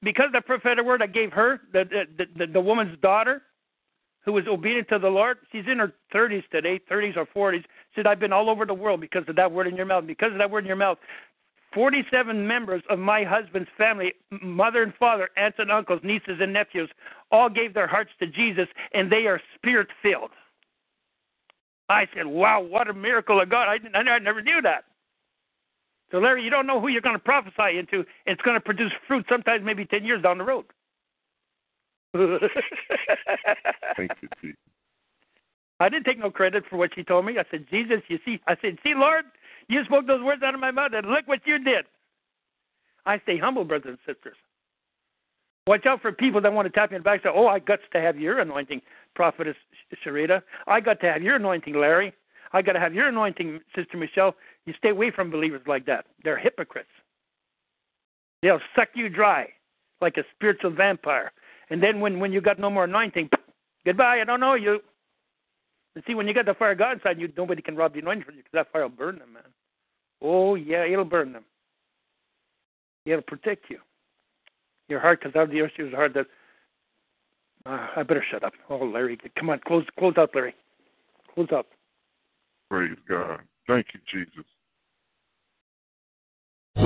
because the prophetic word I gave her, the the, the, the woman's daughter, who was obedient to the Lord. She's in her 30s today, 30s or 40s. Said, I've been all over the world because of that word in your mouth. Because of that word in your mouth, 47 members of my husband's family, mother and father, aunts and uncles, nieces and nephews, all gave their hearts to Jesus, and they are spirit filled. I said, wow, what a miracle of God. I, I never knew that. So, Larry, you don't know who you're going to prophesy into. It's going to produce fruit sometimes maybe 10 years down the road. Thank you, Jesus. I didn't take no credit for what she told me. I said, Jesus, you see, I said, see, Lord, you spoke those words out of my mouth, and look what you did. I stay humble, brothers and sisters. Watch out for people that want to tap you in the back and say, oh, I got to have your anointing, Prophetess Sharita. I got to have your anointing, Larry. I got to have your anointing, Sister Michelle. You stay away from believers like that. They're hypocrites. They'll suck you dry like a spiritual vampire. And then when, when you got no more anointing, goodbye, I don't know you. And see, when you got the fire of God inside you, nobody can rob the anointing from you because that fire will burn them, man. Oh, yeah, it'll burn them. It'll protect you. Your heart, because out of the heart that. Uh, I better shut up. Oh, Larry, come on, close, close out, Larry. Close up. Praise God. Thank you, Jesus.